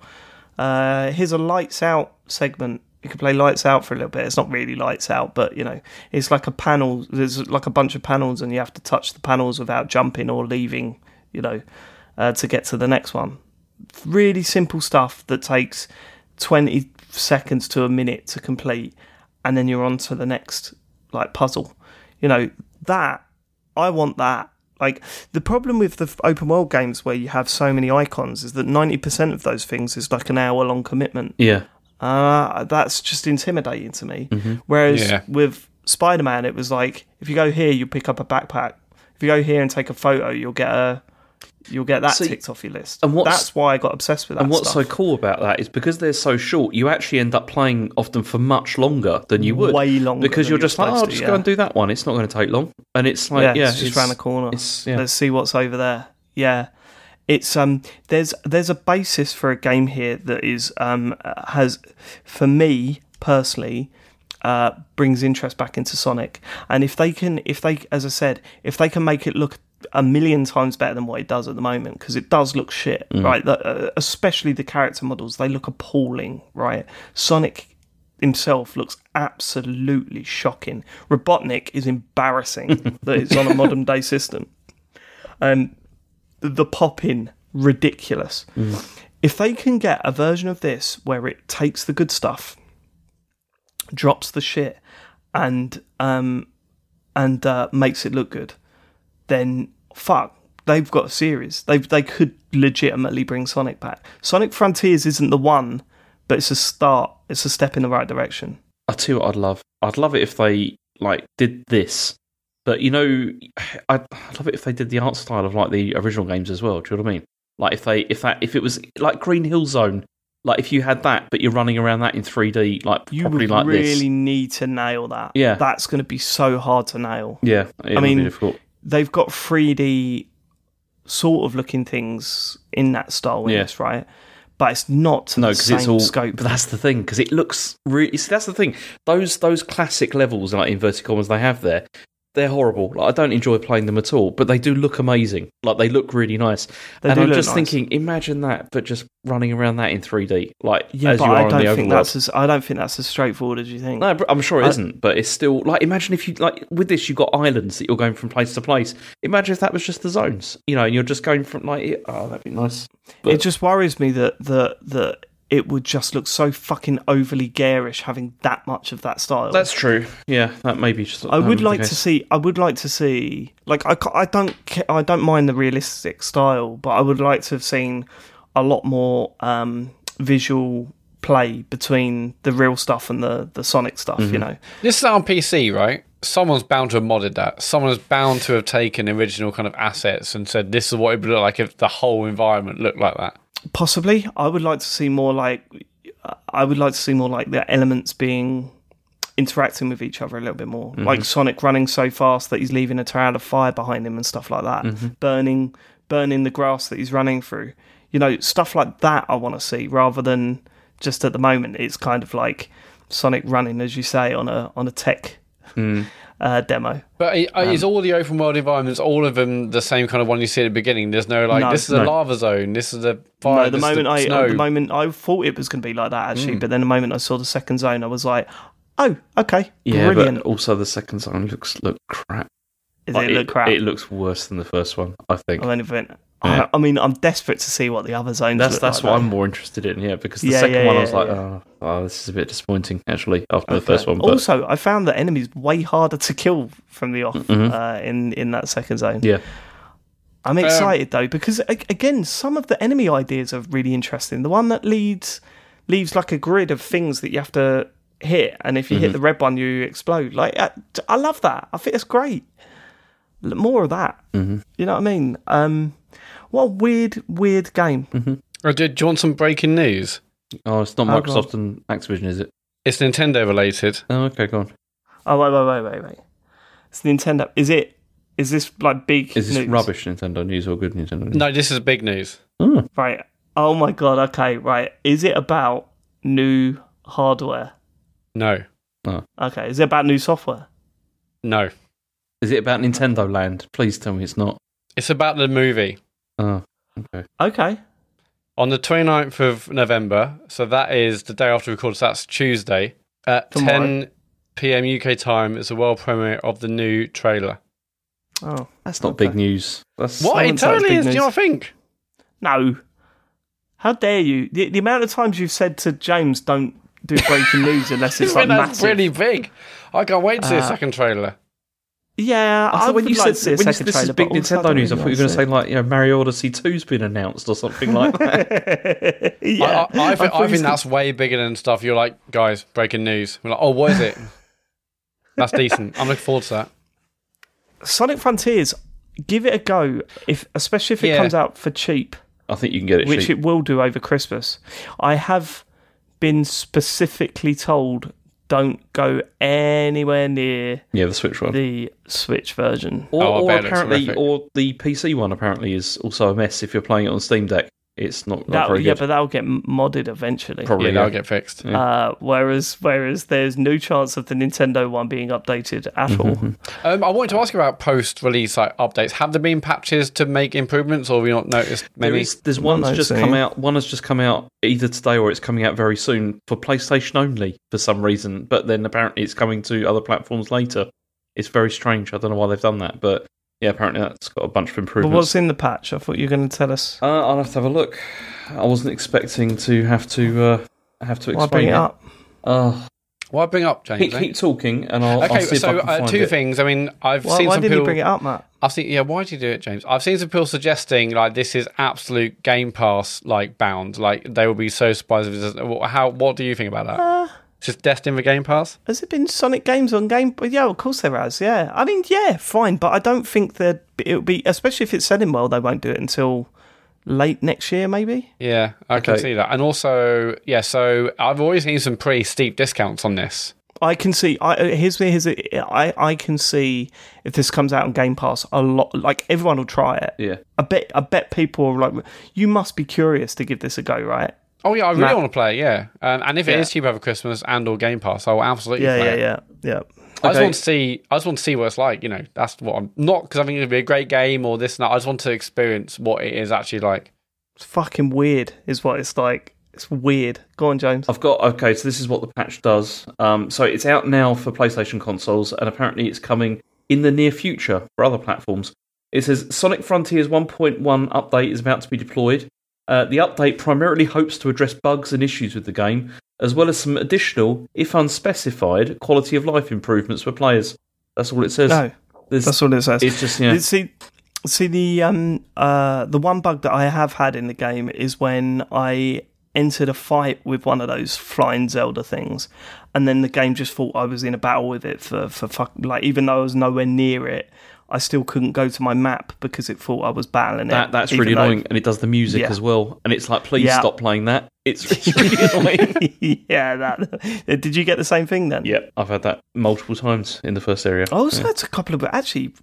Uh, here's a lights out segment. You can play lights out for a little bit. It's not really lights out, but you know, it's like a panel. There's like a bunch of panels, and you have to touch the panels without jumping or leaving. You know, uh, to get to the next one really simple stuff that takes 20 seconds to a minute to complete and then you're on to the next like puzzle you know that i want that like the problem with the open world games where you have so many icons is that 90% of those things is like an hour long commitment yeah, uh, that's just intimidating to me. Whereas Yeah. with Spider Man, it was like if you go here, you pick up a backpack. If you go here and take a photo, you'll get a you'll get that See, ticked off your list. and what's- that's why I got obsessed with that. And what's stuff. so cool about that is because they're so short, you actually end up playing often for much longer than you would. Way longer because you're you're just like, oh, I'll to, just yeah. go and do that one. It's not going to take long, and it's like, yeah, yeah, it's just round the corner. Yeah. Let's see what's over there. Yeah, it's um. There's there's a basis for a game here that is um has for me personally uh brings interest back into Sonic, and if they can if they as I said if they can make it look a million times better than what it does at the moment because it does look shit right the, uh, especially the character models they look appalling right sonic himself looks absolutely shocking. Robotnik is embarrassing <laughs> that it's on a modern day system. Um, the, the pop in ridiculous. If they can get a version of this where it takes the good stuff, drops the shit, and um, and uh, makes it look good, then fuck. They've got a series. They they could legitimately bring Sonic back. Sonic Frontiers isn't the one, but it's a start. It's a step in the right direction. I tell you what, I'd love. I'd love it if they like did this, but you know, <sighs> I'd, I'd love it if they did the art style of like the original games as well. Do you know what I mean? Like if they if that if it was like Green Hill Zone, like if you had that, but you're running around that in 3D, like You would like really this. need to nail that. Yeah. That's going to be so hard to nail. Yeah, I mean, difficult. They've got 3D sort of looking things in that style in Yeah. this, right? But it's not No, because it's all. scope. But that's the thing, because it looks really. See, that's the thing. Those those classic levels, like inverted commas, they have there. They're horrible. Like, I don't enjoy playing them at all, but they do look amazing. Like they look really nice. They and I'm just nice. thinking, imagine that, but just running around that in 3D, like yeah, as but I don't think that's as I don't think that's as straightforward as you think. No, I'm sure it not But it's still like imagine if you like with this you've got islands that you're going from place to place. Imagine if that was just the zones, you know, and you're just going from like oh that'd be nice. But- it just worries me that that that it would just look so fucking overly garish having that much of that style. That's true. Yeah, that may be just. I would like to see. I would like to see. Like I, I don't. I don't mind the realistic style, but I would like to have seen a lot more um, visual play between the real stuff and the the Sonic stuff. You know, This is on PC, right? Someone's bound to have modded that. Someone's bound to have taken original kind of assets and said, "This is what it would look like if the whole environment looked like that." Possibly. I would like to see more like I would like to see more like the elements being interacting with each other a little bit more. Mm-hmm. Like Sonic running so fast that he's leaving a trail of fire behind him and stuff like that. Mm-hmm. Burning burning the grass that he's running through. You know, stuff like that I want to see rather than just at the moment it's kind of like Sonic running as you say on a on a tech uh, demo. But i- Um, is all the open world environments, all of them, the same kind of one you see at the beginning? There's no like, No, this is a lava zone, this is a fire, no, the this is moment I snow. the moment I thought it was going to be like that actually, but then the moment I saw the second zone, I was like, "Oh, okay, Yeah, brilliant." but also the second zone looks look crap. Is Like, it look crap? It looks worse than the first one. I think. of anything. Yeah. I, I mean, I'm desperate to see what the other zones. That's look that's like, what I'm more interested in. Yeah, because the Yeah, second yeah, one I was like, yeah. oh, oh, this is a bit disappointing actually after the first one. But Also, I found that enemies way harder to kill from the off Mhm. uh, in in that second zone. yeah, I'm excited though because again, some of the enemy ideas are really interesting. The one that leads leaves like a grid of things that you have to hit, and if you hit the red one, you explode. Like I, I love that. I think it's great. More of that. Mm-hmm. You know what I mean? Um, what a weird, weird game. Mm-hmm. Oh, did do you want some breaking news? oh, it's not Oh, Microsoft and Activision, is it? It's Nintendo related. Oh, okay, go on. Oh wait, wait, wait, wait, wait. It's Nintendo. Is it? Is this like big? Is this news? rubbish Nintendo news or good Nintendo news? No, this is big news. Oh, Right. Oh my god. Okay. Right. Is it about new hardware? No, oh. Okay. Is it about new software? no. is it about Nintendo Land? Please tell me it's not. It's about the movie. Oh, okay. Okay. On the 29th of November, so that is the day after we record, so that's Tuesday, at Tomorrow. 10 p.m. UK time, it's a world premiere of the new trailer. Oh That's not Okay. big news. That's What? It wouldn't say totally big is, do you news. not think? no. How dare you? The, the amount of times you've said to James, "Don't do breaking news unless <laughs> it's like that's massive." really big. I can't wait to see a Uh, second trailer. Yeah. I I, when you like said to when you said this is big I Nintendo news, I thought you were going to say like you know Mario Odyssey 2's been announced or something like <laughs> that. yeah. I, I, I, think, thought I think that's way bigger than stuff. You're like, guys, breaking news. We're like, oh, what is it? <laughs> that's decent. I'm looking forward to that. Sonic Frontiers. Give it a go, if especially if it Yeah. comes out for cheap. I think you can get it which cheap. it will do over Christmas. I have been specifically told don't go anywhere near yeah, the Switch one. the Switch version. Or, Oh, or bet it looks apparently, or the PC one apparently is also a mess if you're playing it on Steam Deck. It's not, not That, very yeah, good. but that'll get modded eventually. Probably. Yeah, that'll yeah. get fixed. Uh, whereas, whereas there's no chance of the Nintendo one being updated at all. Um, I wanted to ask you about post-release like updates. Have there been patches to make improvements, or have we not noticed? There Maybe. is, there's one that's just come out. One has just come out either today or it's coming out very soon for PlayStation only for some reason. But then apparently it's coming to other platforms later. It's very strange. I don't know why they've done that, but yeah, apparently that's got a bunch of But improvements. what's in the patch? I thought you were going to tell us. Uh, I'll have to have a look. I wasn't expecting to have to uh, have to Why explain bring it up? Uh, Why bring up James? keep, eh? keep talking, and I'll, Okay, I'll see if I so can uh, find two it. things. I mean, I've Why, seen why some didn't people. you bring it up, Mat? I've seen. Yeah, why did you do it, James? I've seen some people suggesting like this is absolute Game Pass like bound. Like they will be so surprised if it doesn't. How? What do you think about that? Uh, It's just destined for Game Pass. Has it been Sonic games on Game? Yeah, of course there has. Yeah, I mean, yeah, fine, but I don't think that it would be, especially if it's selling well. They won't do it until late next year, maybe. Yeah, I can see that. And also, yeah. So I've always seen some pretty steep discounts on this. I can see. I uh, here's here's I I can see if this comes out on Game Pass a lot. Like everyone will try it. Yeah, I bet I bet people are like, you must be curious to give this a go, right? Oh yeah, I really Mat- want to play. it, Yeah, um, and if it Yeah. is cheap over Christmas and or Game Pass, I will absolutely Yeah, play yeah, it. yeah, yeah. I just want to see. I just want to see what it's like. You know, that's what I'm not because I think it'd be a great game or this and that. I just want to experience what it is actually like. It's fucking weird, is what it's like. It's weird. Go on, James. I've got okay. So this is what the patch does. Um, so it's out now for PlayStation consoles, and apparently it's coming in the near future for other platforms. It says Sonic Frontiers 1.1 update is about to be deployed. Uh, the update primarily hopes to address bugs and issues with the game, as well as some additional, if unspecified, quality of life improvements for players. That's all it says. No, There's- that's all it says. it's just yeah. See, see the um uh the one bug that I have had in the game is when I entered a fight with one of those flying Zelda things, and then the game just thought I was in a battle with it for for fuck, like even though I was nowhere near it, I still couldn't go to my map because it thought I was battling That it. that's really though- annoying, and it does the music Yeah. as well. And it's like, please Yeah. stop playing that. It's, <laughs> really annoying. <laughs> yeah, that. Uh, did you get the same thing then? yeah, I've had that multiple times in the first area. I also had a couple of, actually,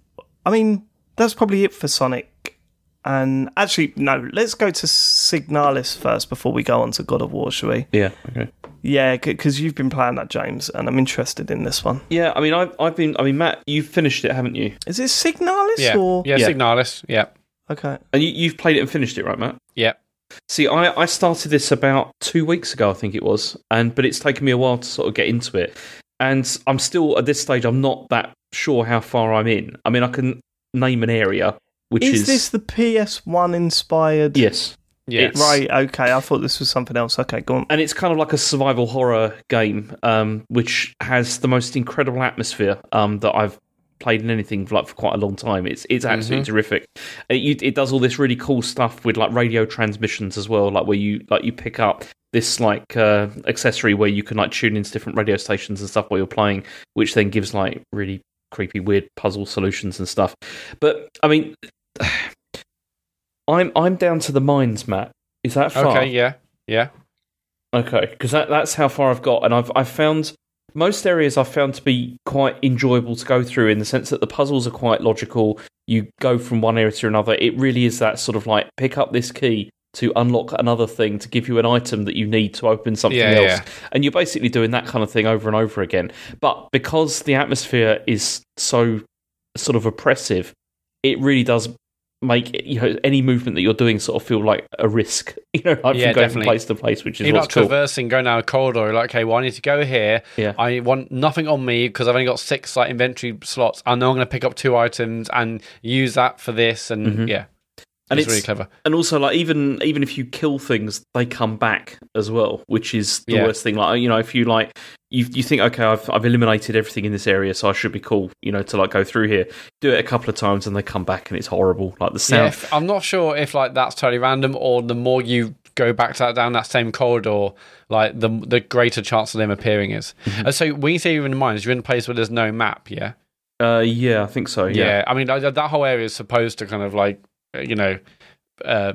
I mean, that's probably it for Sonic. And actually, no, let's go to Signalis first before we go on to God of War, shall we? Yeah, okay. Yeah, because you've been playing that, James, and I'm interested in this one. Yeah, I mean, I've I've been. I mean, Mat, you've finished it, haven't you? Is it Signalis Yeah. or? Yeah, Yeah. Signalis. Yeah. Okay. And you, you've played it and finished it, right, Mat? Yeah. See, I, I started this about two weeks ago, I think it was, and but it's taken me a while to sort of get into it, and I'm still at this stage. I'm not that sure how far I'm in. I mean, I can name an area, which Is is, this the PS1 inspired? yes, Yeah. Right, okay. I thought this was something else. Okay, go on. and it's kind of like a survival horror game, um, which has the most incredible atmosphere um, that I've played in anything for, like for quite a long time. It's it's absolutely terrific. It, you, it does all this really cool stuff with like radio transmissions as well, like where you like you pick up this like uh, accessory where you can like tune into different radio stations and stuff while you're playing, which then gives like really creepy, weird puzzle solutions and stuff. But I mean, <sighs> I'm I'm down to the mines, Mat. Is that far? Okay. Yeah. Yeah. Okay, because that, that's how far I've got, and I've I've found most areas I've found to be quite enjoyable to go through in the sense that the puzzles are quite logical. You go from one area to another. It really is that sort of like pick up this key to unlock another thing to give you an item that you need to open something Yeah, else, yeah. and you're basically doing that kind of thing over and over again. But because the atmosphere is so sort of oppressive, it really does make you know any movement that you're doing sort of feel like a risk. <laughs> You know, like Yeah, from going definitely. from place to place, which is You're not cool. traversing, going down a corridor. You're like, okay, well, I need to go here. Yeah. I want nothing on me because I've only got six like inventory slots. I know I'm going to pick up two items and use that for this. And yeah, Mm-hmm. And it's, it's- really clever. and also like even even if you kill things they come back as well which is the Yeah. worst thing like you know if you like you you think okay I've I've eliminated everything in this area so I should be cool you know to like go through here do it a couple of times and they come back and it's horrible like the Yeah, sound if- I'm not sure if like that's totally random or the more you go back to that down that same corridor, like the the greater chance of them appearing is. Mm-hmm. And so when you say you're in the mines, you're in a place where there's no map. Yeah. uh yeah I think so Yeah. yeah, I mean that, whole area is supposed to kind of like you know. Uh,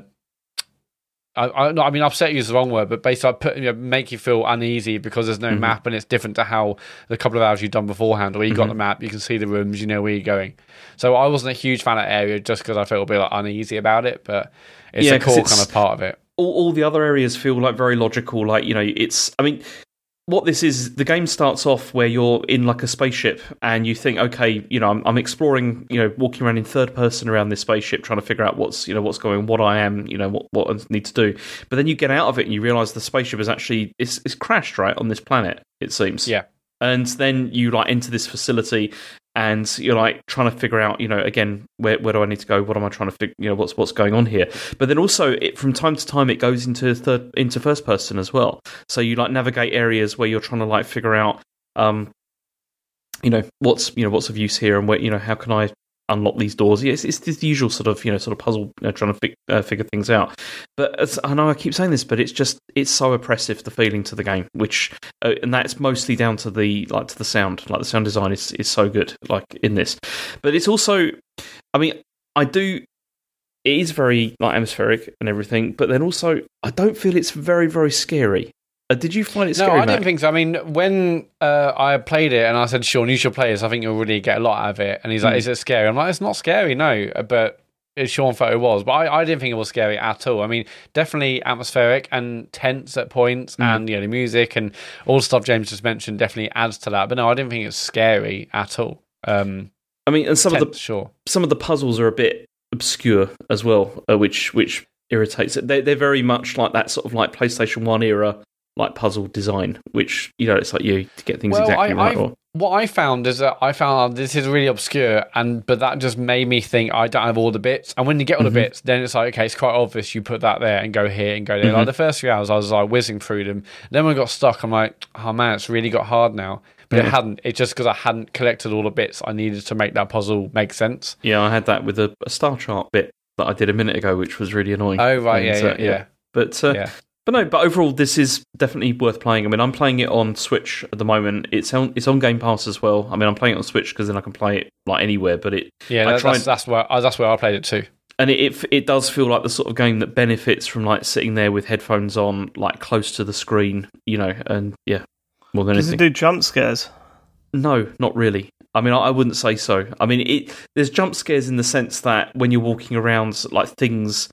I, I, I mean, upset you is the wrong word, but basically, I put, you know, make you feel uneasy because there's no Mm-hmm. map and it's different to how the couple of hours you've done beforehand, where you Mm-hmm. got the map, you can see the rooms, you know where you're going. So I wasn't a huge fan of area just because I felt a bit like uneasy about it, but it's Yeah, a core it's- kind of part of it. all, all the other areas feel like very logical. Like you know, it's. I mean, what this is, the game starts off where you're in like a spaceship, and you think, okay, you know, I'm, I'm exploring, you know, walking around in third person around this spaceship, trying to figure out what's, you know, what's going, what I am, you know, what what I need to do. But then you get out of it and you realize the spaceship is actually it's, it's crashed right on this planet. It seems. Yeah. And then you like enter this facility, and you're like trying to figure out, you know, again, where where do I need to go? What am I trying to figure? You know, what's what's going on here? But then also, it, from time to time, it goes into third into first person as well. So you like navigate areas where you're trying to like figure out, um, you know, what's you know what's of use here, and where you know how can I unlock these doors? It's, it's the usual sort of you know sort of puzzle, you know, trying to fig- uh, figure things out. But I know I keep saying this, but it's just it's so oppressive the feeling to the game, which uh, and that's mostly down to the like to the sound. Like the sound design is is so good, like in this. But it's also, I mean, I do. It is very like atmospheric and everything, but then also I don't feel it's very very scary. Uh, did you find it scary? No. I Mat? didn't think so. I mean, when uh, I played it and I said, Sean, you should play this, I think you'll really get a lot out of it. And he's like, Is it scary? I'm like, It's not scary, no. But it, Sean thought it was. But I, I didn't think it was scary at all. I mean, definitely atmospheric and tense at points. Hmm. And, you know, the music and all the stuff James just mentioned definitely adds to that. But no, I didn't think it's scary at all. Um, I mean, and some tense, of the sure. some of the puzzles are a bit obscure as well, uh, which which irritates it. They, they're very much like that sort of like PlayStation One era like puzzle design, which you know it's like you to get things Well, exactly I, right. Or, what I found is that I found out this is really obscure, and but that just made me think I don't have all the bits. And when you get all the bits, then it's like okay, it's quite obvious. You put that there and go here and go there. Like the first few hours, I was like whizzing through them. Then when I got stuck, I'm like, oh man, it's really got hard now. But it hadn't. It's just because I hadn't collected all the bits I needed to make that puzzle make sense. yeah, I had that with a, a star chart bit that I did a minute ago, which was really annoying. Oh right, And, yeah, uh, yeah, yeah. But uh, Yeah. But no, but overall, this is definitely worth playing. I mean, I'm playing it on Switch at the moment. It's on it's on Game Pass as well. I mean, I'm playing it on Switch because then I can play it like anywhere. But it Yeah, I that, try that's, and- that's where uh, that's where I played it too. and it, it it does feel like the sort of game that benefits from like sitting there with headphones on, like close to the screen, you know. And yeah, more than Does it do jump scares? No, not really. I mean, I, I wouldn't say so. I mean, it there's jump scares in the sense that when you're walking around, like things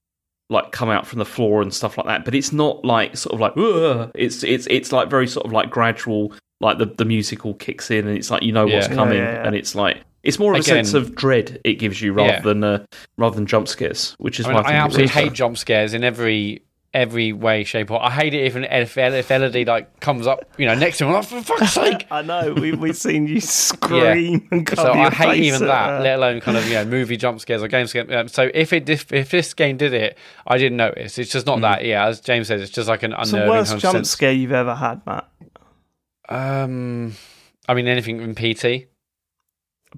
like come out from the floor and stuff like that. But it's not like sort of like "Ugh." it's it's it's like very sort of like gradual. Like the the music all kicks in and it's like you know what's Yeah. coming Yeah, yeah, yeah. and it's like it's more of a sense of dread it gives you rather Yeah. than uh, rather than jump scares, which is I, mean, why I, I, think absolutely hate jump scares in every every way, shape, or I hate it if an if, if Elodie like comes up, you know, next to him. I'm like, for fuck's <laughs> sake! I know. We we've seen you <laughs> scream and cover So I hate even that, her. let alone kind of you know movie jump scares or game scares. Um, so if it if, if this game did it, I didn't notice. It's just not that. Yeah, as James says, it's just like an What's the worst jump sense. scare you've ever had, Mat? Um, I mean anything in PT.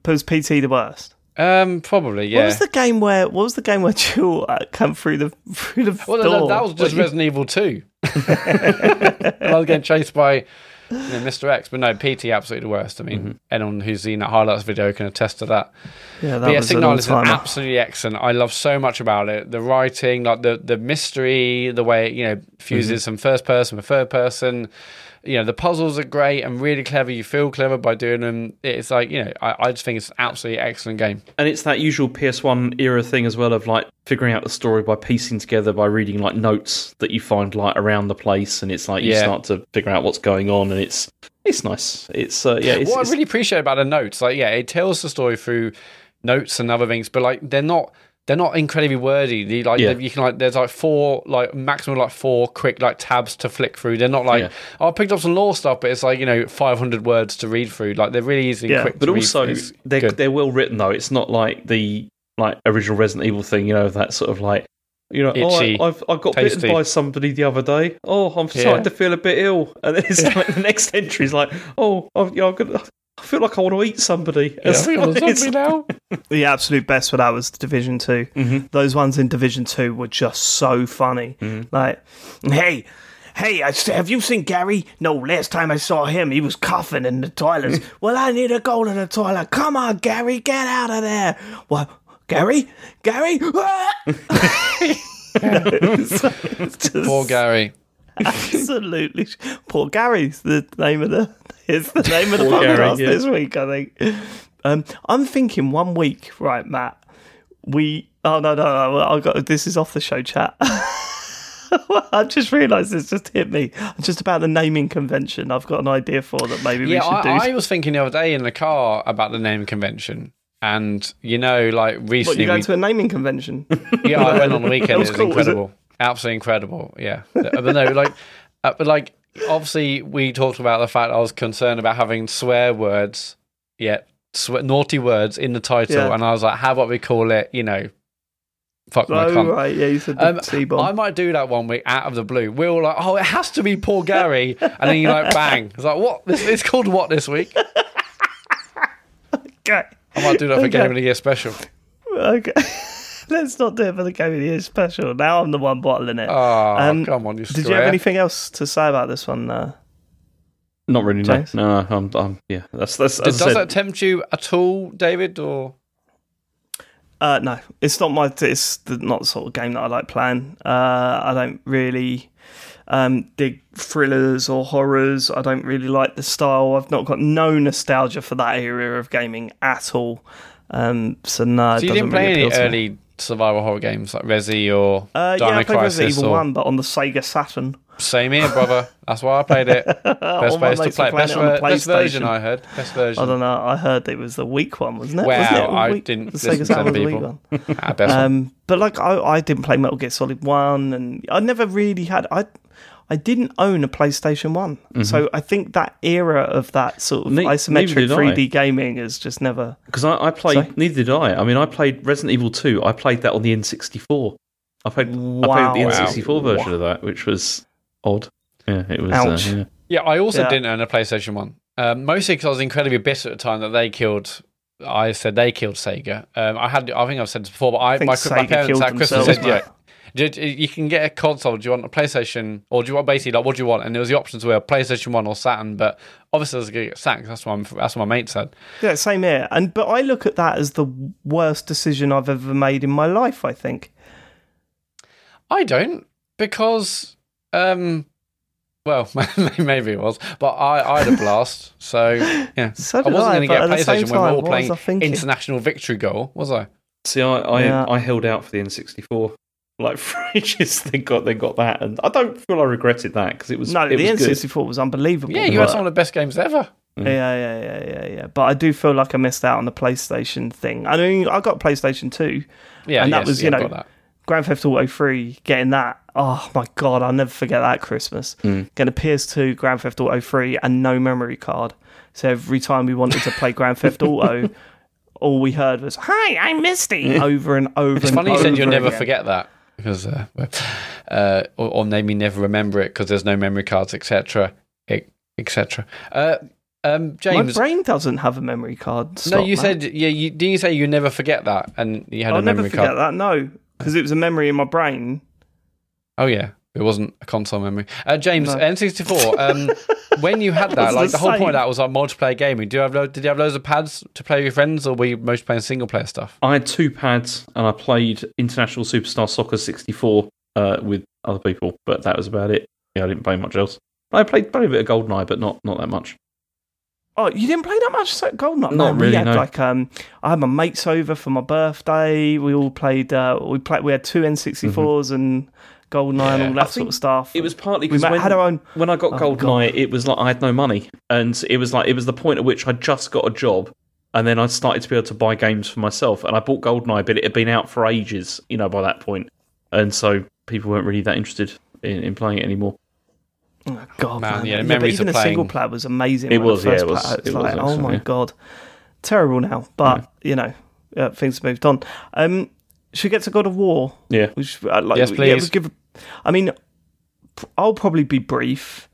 Was PT the worst? Um, probably yeah. What was the game where? What was the game where <laughs> Jill uh, come through the through the Well, door? that, that was just Resident Evil 2. <laughs> I was getting chased by you know, Mr. X, but no, PT absolutely the worst. I mean, Mm-hmm. anyone who's seen that highlights video can attest to that. Yeah, that But yeah, was Signalis absolutely excellent. I love so much about it. The writing, like the the mystery, the way it, you know fuses Mm-hmm. some first person with third person. You know, the puzzles are great and really clever. You feel clever by doing them. It's like you know, I, I just think it's an absolutely excellent game. and it's that usual PS1 era thing as well of like figuring out the story by piecing together by reading like notes that you find like around the place, and it's like you Yeah. start to figure out what's going on, and it's it's nice. It's uh, yeah, it's, what it's- I really appreciate about the notes, like yeah, it tells the story through notes and other things, but like they're not they're not incredibly wordy. They, like Yeah. you can like there's like four like maximum like four quick like tabs to flick through. They're not like Yeah. oh, I picked up some law stuff, but it's like you know 500 words to read through. Like they're really easy, and Yeah, quick. but to also. They're good. they're well written though. It's not like the like original Resident Evil thing, you know, that sort of like you know, oh, Itchy, oh, I, I've I got tasty. bitten by somebody the other day. Oh, I'm Yeah. starting to feel a bit ill, and then it's <laughs> like the next entry is like, oh, I've, yeah, I'm gonna, I feel like I want to eat somebody. Yeah, I It's think I'm a zombie now. <laughs> The absolute best for that was Division 2 Mm-hmm. Those ones in Division Two were just so funny. Like, hey. Hey, I have you seen Gary? No, last time I saw him, he was coughing in the toilets. <laughs> well, I need to go to the toilet. Come on, Gary, get out of there. What? Gary? Gary? It's- <laughs> it's just Poor Gary. Absolutely. Poor Gary's the name of the is the name of the podcast yeah. this week, I think. Um, I'm thinking one week, right, Mat? We oh no no no I got this is off the show chat. <laughs> I just realised this just hit me. Just about the naming convention. I've got an idea for that. Maybe Yeah, we should do. I, I was thinking the other day in the car about the naming convention. And you know, like what recently, you going we- to a naming convention? <laughs> Yeah, I went on the <laughs> weekend. It was was cool, was it? incredible. Absolutely incredible. Yeah. But no, like, uh, but like, obviously, we talked about the fact I was concerned about having swear words, yeah, naughty words in the title, Yeah. and I was like, how about we call it, you know, fuck my oh cunt. right, yeah, you said the Um. I might do that one week out of the blue. We are all like, oh, it has to be poor Gary, and then you like bang. It's like what? This, it's called what this week? <laughs> Okay, I might do that for Okay. Game of the Year special. okay. <laughs> Let's not do it for the Game of the Year special. Now I'm the one bottling it. Oh, Um, come on, you Did you have anything else to say about this one? Uh, Not really. No, James? no. I'm, I'm, yeah, that's that's. Does, does that tempt you at all, David? Or uh, no, it's not my. It's the, not the sort of game that I like playing. Uh, I don't really um, dig thrillers or horrors. I don't really like the style. I've not got no nostalgia for that era of gaming at all. Um, so no, So it you didn't doesn't play really any appeal to me. early survival horror games like Resi or Uh, yeah, I played Crisis Resident Evil or One, but on the Sega Saturn. same here, brother. That's why I played it. <laughs> Best place to play. were it. playing Best, it on the ver- best version. I heard. Best version. I don't know. I heard it was the weak one, wasn't it? Wow, wasn't it? I Weak- didn't The Sega to Saturn them the weak people. one. <laughs> Best one. Um, but like I, I didn't play Metal Gear Solid One, and I never really had. I I didn't own a PlayStation One, so I think that era of that sort of Ne- isometric 3D gaming is just never. because I, I played. Sorry? Neither did I. I mean, I played Resident Evil Two. I played that on the N64. I played. I played the N64 version of that, which was odd. Yeah, it was. Ouch. Uh, yeah. Yeah, I also Yeah. didn't own a PlayStation One. Um, mostly because I was incredibly bitter at the time that they killed. I said they killed Sega. Um, I had, I think I've said this before, but I, I think my, Sega my parents killed at Christmas themselves, said, "Yeah, Do- do- You can get a console. Do you want a PlayStation, or do you want basically like what do you want? And there was the options were PlayStation One or Saturn, but obviously I was going to get Saturn. 'cause That's what I'm, that's what my mate said. Yeah, same here. And but I look at that as the worst decision I've ever made in my life. I think. I don't because, um, well, <laughs> maybe it was, but I, I had a blast. So <laughs> yeah, So I wasn't going to get a but at the same PlayStation when we were all was playing I thinking? international victory goal, was I? See, I I, Yeah. I held out for the N64 like <laughs> for ages. They got they got that, and I don't feel I regretted that because it was No, it the was good. N64 was unbelievable. Yeah, you had some of the best games ever. Mm. Yeah, yeah, yeah, yeah, yeah. But I do feel like I missed out on the PlayStation thing. I mean, I got PlayStation 2, Yeah, And that yes, was, yeah, you know. Grand Theft Auto 3, getting that. Oh my god, I'll never forget that Christmas. Mm. Getting a PS2, Grand Theft Auto 3, and no memory card. So every time we wanted to play Grand Theft <laughs> Auto, all we heard was "Hi, I'm Misty" over and over. It's and funny you said you'll never again. forget that because, uh, uh, or, or maybe never remember it because there's no memory cards, etc., etc. Uh, um, My brain doesn't have a memory card. no, you said yeah. You didn't you say you never forget that, and you had I'll a never forget that. No, because it was a memory in my brain. Oh yeah, it wasn't a console memory. Uh, James, No. N64. Um, <laughs> when you had that, like the the whole point of that was like multiplayer gaming. Do you have lo- did you have loads of pads to play with your friends, or were you most playing single player stuff? I had two pads, and I played International Superstar Soccer 64 uh, with other people, but that was about it. Yeah, I didn't play much else. I played, played a bit of GoldenEye, but not not that much. Oh, you didn't play that much so- Goldeneye? Not Man, we really, had no. like um, I had my mates over for my birthday. We all played. Uh, we played. We had two N64s and Goldeneye and Yeah. all I that sort of stuff. It was partly because ma- when, had our own. when I got Oh, GoldenEye, it was like I had no money, and it was like it was the point at which I just got a job, and then I started to be able to buy games for myself. And I bought GoldenEye, but it had been out for ages, you know, by that point, and so people weren't really that interested in, in playing it anymore. Oh, God, Man, man, yeah, but even of a single playing- player was amazing. It was, yeah, it was- played It's it was like, oh my yeah. god, terrible now. But you know, uh, things have moved on. Um, should we get to God of War? Yeah, Which, uh, like, Yes, yeah, please. we'll give. I mean, I'll probably be brief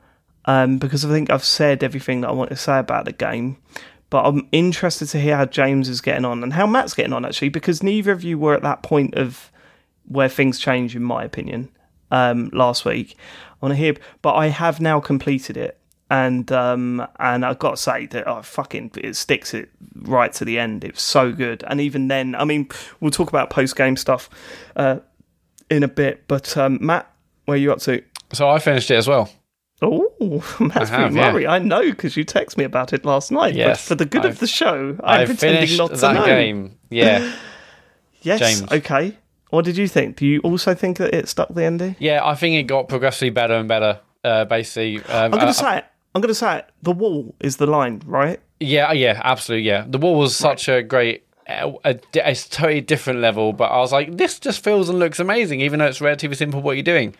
um, because I think I've said everything that I want to say about the game. But I'm interested to hear how James is getting on and how Mat's getting on actually, because neither of you were at that point of where things change, in my opinion, um, last week. I want to hear, but I have now completed it, and um, and I've got to say that oh, fucking it sticks it right to the end. It's so good, and even then, I mean, we'll talk about post game stuff uh, in a bit. But um, Mat, where are you up to? So I finished it as well. Oh, <laughs> Mat's I have, yeah. I know because you texted me about it last night. Yes, but for the good I've- of the show, I'm I pretending not to that know. game. Yeah, <laughs> Yes. James. Okay. What did you think? Do you also think that it stuck the ending? yeah. I think it got progressively better and better. Uh, basically, um, I'm going uh, to say it. I'm going to say it. The wall is the line, right? Yeah, yeah, absolutely. Yeah, the wall was such a great, a, a, a totally different level. But I was like, this just feels and looks amazing, even though it's relatively simple what you're doing.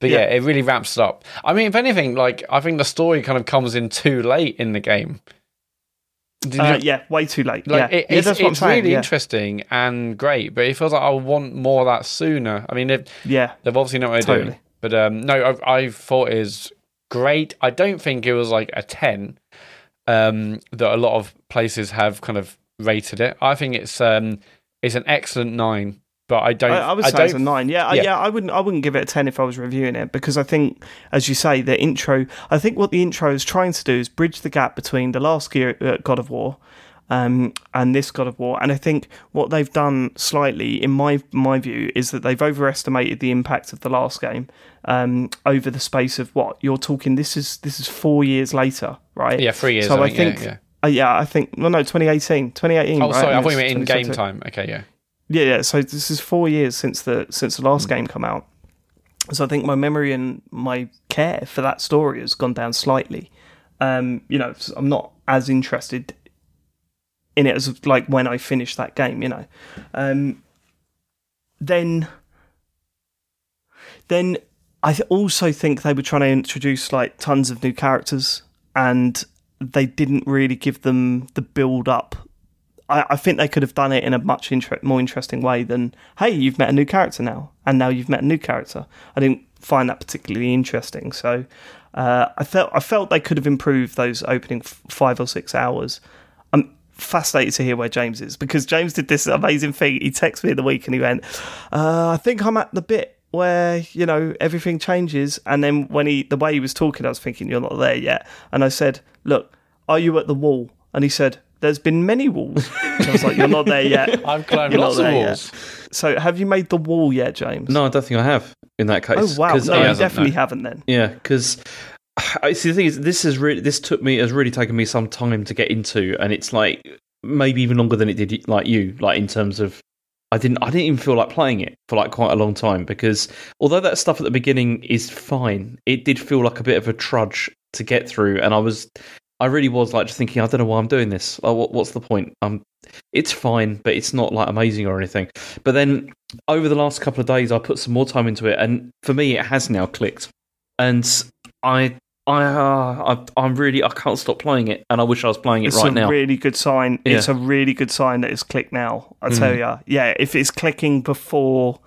But yeah, Yeah. it really ramps it up. I mean, if anything, like I think the story kind of comes in too late in the game. Uh, yeah, way too late. Like yeah, it, yeah it's, that's what I'm it's saying. really yeah. interesting and great, but it feels like I want more of that sooner. I mean, they've, yeah, they've obviously not what they're doing, but um, no, I, I thought it was great. I don't think it was like a ten um, that a lot of places have kind of rated it. I think it's um, it's an excellent nine, but I don't. I, I would say don't, it's a nine. Yeah, I- Yeah. yeah, I wouldn't. I wouldn't give it a ten if I was reviewing it because I think, as you say, the intro. I think what the intro is trying to do is bridge the gap between the last Gear, uh, God of War. Um, and this God of War, and I think what they've done slightly, in my my view, is that they've overestimated the impact of the last game um, over the space of what you're talking. This is this is four years later, right? Yeah, three years. So I I think. think, yeah, Uh, yeah, I think. Well, no, 2018, 2018. Oh, right? sorry, I thought you meant in game time. Okay, yeah. Yeah, yeah. So this is four years since the since the last game come out. So I think my memory and my care for that story has gone down slightly. Um, you know, I'm not as interested in it as like when I finished that game. You know, um, then then I also think they were trying to introduce like tons of new characters, and they didn't really give them the build up I, I think they could have done it in a much inter- more interesting way than, hey, you've met a new character now, and now you've met a new character. I didn't find that particularly interesting. So uh, I felt I felt they could have improved those opening f- five or six hours. I'm fascinated to hear where James is because James did this amazing thing. He texted me in the week and he went, uh, "I think I'm at the bit." Where you know everything changes? And then when he, the way he was talking, I was thinking, "You're not there yet." And I said, "Look, are you at the wall?" And he said, "There's been many walls." <laughs> And I was like, "You're not there yet." <laughs> I've climbed You're not lots of there yet. walls. So, have you made the wall yet, James? No, I don't think I have in that case Oh case. wow! 'cause, No, you definitely no. haven't then. Yeah, because <sighs> I see the thing is, this is really this took me has really taken me some time to get into, and it's like maybe even longer than it did like you, like in terms of I didn't I didn't even feel like playing it for like quite a long time because although that stuff at the beginning is fine, it did feel like a bit of a trudge to get through, and I was I really was like just thinking I don't know why I'm doing this. Like, what, what's the point? Um, it's fine, but it's not like amazing or anything. But then over the last couple of days, I put some more time into it, and for me, it has now clicked. And I, I, uh, I I'm really, I can't stop playing it, and I wish I was playing it It's right a now. really good sign. Yeah. It's a really good sign that it's clicked now. I tell you, Yeah, if it's clicking before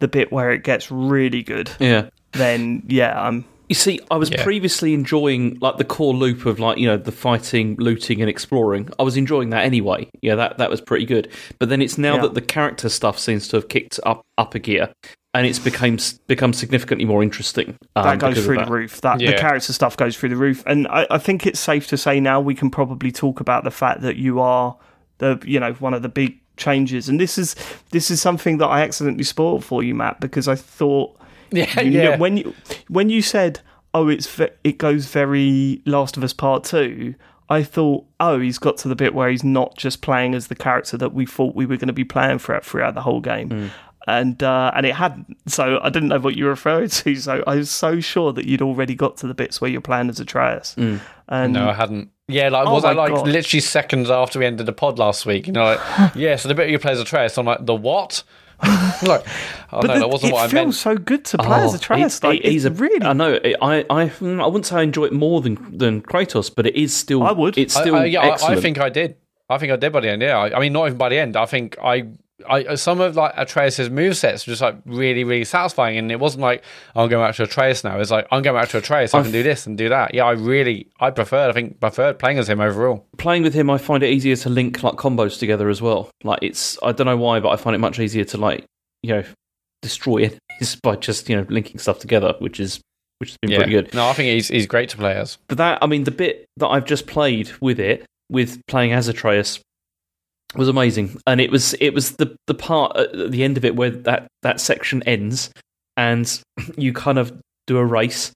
the bit where it gets really good, yeah. then yeah, I'm. You see, I was Yeah. previously enjoying like the core loop of like you know the fighting, looting, and exploring. I was enjoying that anyway. Yeah, that that was pretty good. But then it's now Yeah. that the character stuff seems to have kicked up up a gear, and it's become become significantly more interesting. um, That goes through that. the roof. That the character stuff goes through the roof, and I, I think it's safe to say now we can probably talk about the fact that you are the you know one of the big changes, and this is this is something that I accidentally spoiled for you, Matt, because I thought <laughs> Yeah, you know, yeah. when you when you said oh it's ve- it goes very Last of Us Part Two. I thought, oh, he's got to the bit where he's not just playing as the character that we thought we were going to be playing throughout throughout the whole game, Hmm. And uh, and it hadn't. So I didn't know what you were referring to. So I was so sure that you'd already got to the bits where you're playing as Atreus. And Hmm. No, I hadn't. Yeah, like Oh was I like God. literally seconds after we ended the pod last week? You know, like <laughs> yeah. So the bit you play as Atreus, I'm like the what? <laughs> like, oh but no, the- that wasn't it what I feels so good to play as Oh, Atreus. it- like it is it's a really. I know. it- I I mm, I wouldn't say I enjoy it more than than Kratos, but it is still. I would. It's still I, yeah, I, I think I did. I think I did by the end. Yeah, I, I mean, not even by the end. I think I, I some of like Atreus's movesets were just like really, really satisfying, and it wasn't like oh, I'm going back to Atreus now. It's like I'm going back to Atreus. I can do this and do that. Yeah, I really, I preferred. I think preferred playing as him overall. playing with him, I find it easier to link like combos together as well. Like it's, I don't know why, but I find it much easier to like, you know, destroy <laughs> enemies by just you know linking stuff together, which is which has been Yeah, pretty good. No, I think he's he's great to play as. But that, I mean, the bit that I've just played with it, with playing as Atreus, was amazing, and it was it was the the part at the end of it where that that section ends, and <clears throat> you kind of do a race.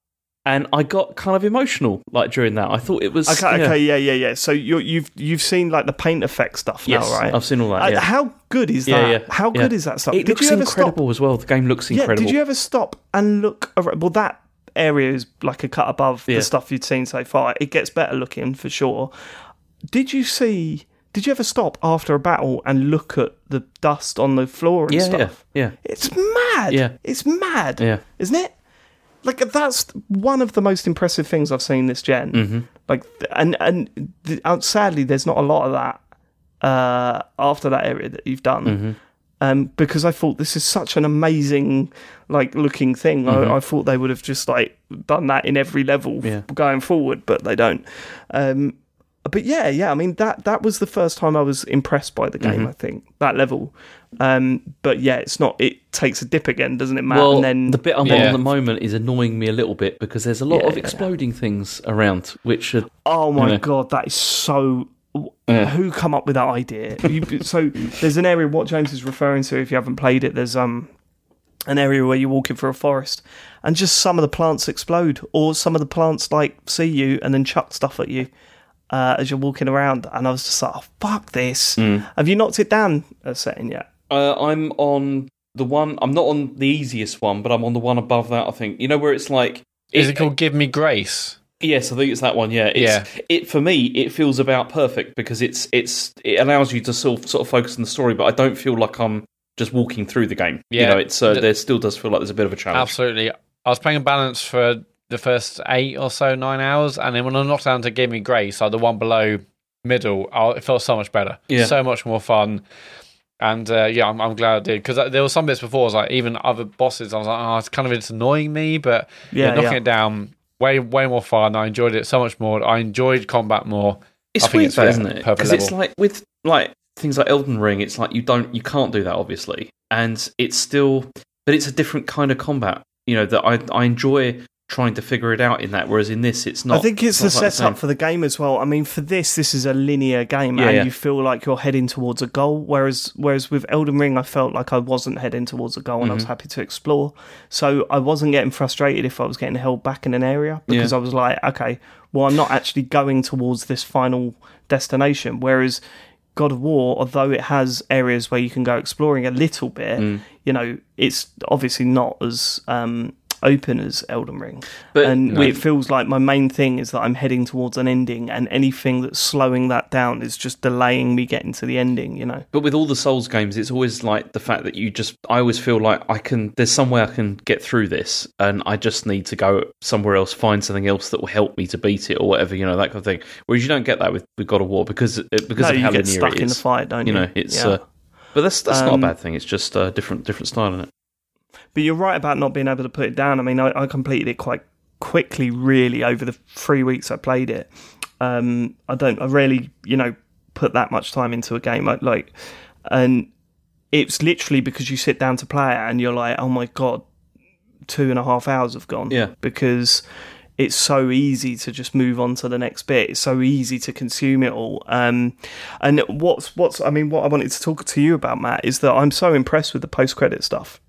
And I got kind of emotional, like during that. I thought it was Okay, yeah. okay, yeah, yeah, yeah. So you you've you've seen like the paint effect stuff Yes, now, right? I've seen all that. Uh. How good is that? yeah, How yeah. good is that stuff? It did looks you ever incredible as well. The game looks Stop? Yeah, incredible. did you ever stop and look? Around? Well, that area is like a cut above Yeah. the stuff you'd seen so far. It gets better looking for sure. Did you see? Did you ever stop after a battle and look at the dust on the floor and yeah, stuff? yeah, yeah, It's mad. Yeah. It's mad. yeah. Isn't it? Like that's one of the most impressive things I've seen this general Mm-hmm. Like, and and uh, sadly, there's not a lot of that uh, after that area that you've done. Mm-hmm. Um, because I thought this is such an amazing, like, looking thing. I, I thought they would have just like done that in every level Mm-hmm. Yeah. going forward, but they don't. Um, but yeah, yeah. I mean that that was the first time I was impressed by the Mm-hmm. game. I think that level. Um, but yeah, it's not. It takes a dip again, doesn't it, Matt? Well, and then the bit I'm on at the moment is annoying me a little bit because there's a lot Yeah, of yeah, exploding things around, which are Oh my Yeah. god, that is so. Yeah. Who come up with that idea? You, so there's an area what James is referring to. If you haven't played it, there's um an area where you're walking through a forest, and just some of the plants explode, or some of the plants like see you and then chuck stuff at you uh, as you're walking around. And I was just like, oh, fuck this. Hmm. Have you knocked it down a setting yet? Uh, I'm on the one. I'm not on the easiest one, but I'm on the one above that. I think you know where it's like. Is it called Give Me Grace? Yes, I think it's that one. Yeah, it's, Yeah. It for me, it feels about perfect because it's it's it allows you to sort of, sort of focus on the story, but I don't feel like I'm just walking through the game. You Yeah. know, it's uh, The- there still does feel like there's a bit of a challenge. Absolutely. I was playing a balance for the first eight or so, nine hours, and then when I knocked down to Give Me Grace, like the one below middle, it felt so much better. Yeah. So much more fun. And uh, yeah, I'm, I'm glad I did because there were some bits before, I was like even other bosses, I was like, oh, it's kind of it's annoying me, but yeah, Yeah, knocking yeah. it down, way way more fun. I enjoyed it so much more. I enjoyed combat more. It's weird, that, isn't it? Because it's like with like things like Elden Ring, it's like you don't, you can't do that, obviously, and it's still. but it's a different kind of combat. You know that I I enjoy trying to figure it out in that, whereas in this it's not. I think it's not the setup same. for the game as well. I mean, for this, this is a linear game, Yeah, and yeah. you feel like you're heading towards a goal. Whereas, whereas with Elden Ring, I felt like I wasn't heading towards a goal, and I was Mm-hmm. happy to explore. So I wasn't getting frustrated if I was getting held back in an area because Yeah. I was like, okay, well, I'm not actually going towards this final destination. Whereas God of War, although it has areas where you can go exploring a little bit, Mm. you know, it's obviously not as um, open as Elden Ring. But- and No. it feels like my main thing is that I'm heading towards an ending, and anything that's slowing that down is just delaying me getting to the ending. You know, But with all the Souls games, it's always like the fact that you just. I always feel like I can. There's some way I can get through this, and I just need to go somewhere else, find something else that will help me to beat it, or whatever. You know that kind of thing. Whereas you don't get that with, with God of War because it, because no, of you how get linear stuck it in the fight, don't you? You know, it's. Yeah. Uh, but that's that's not a Um, bad thing. It's just a different different style in it. But you're right about not being able to put it down. I mean, I, I completed it quite quickly, really, over the three weeks I played it. Um, I don't, I rarely, you know, put that much time into a game. I, like, and it's literally because you sit down to play it and you're like, oh my god, two and a half hours have gone. Yeah. because it's so easy to just move on to the next bit. It's so easy to consume it all. Um, and what's what's I mean, what I wanted to talk to you about, Matt, is that I'm so impressed with the post credit stuff.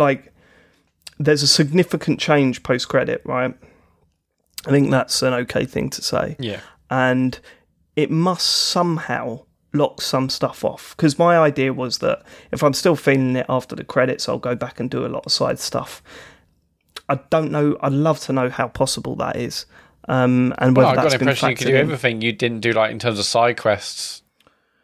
Like, there's a significant change post credit, right? I think that's an okay thing to say Yeah. and it must somehow lock some stuff off. Because my idea was that if I'm still feeling it after the credits, I'll go back and do a lot of side stuff. I don't know. I'd love to know how possible that is, um, and whether Well, I got that's the impression you could do in. everything you didn't do, like in terms of side quests.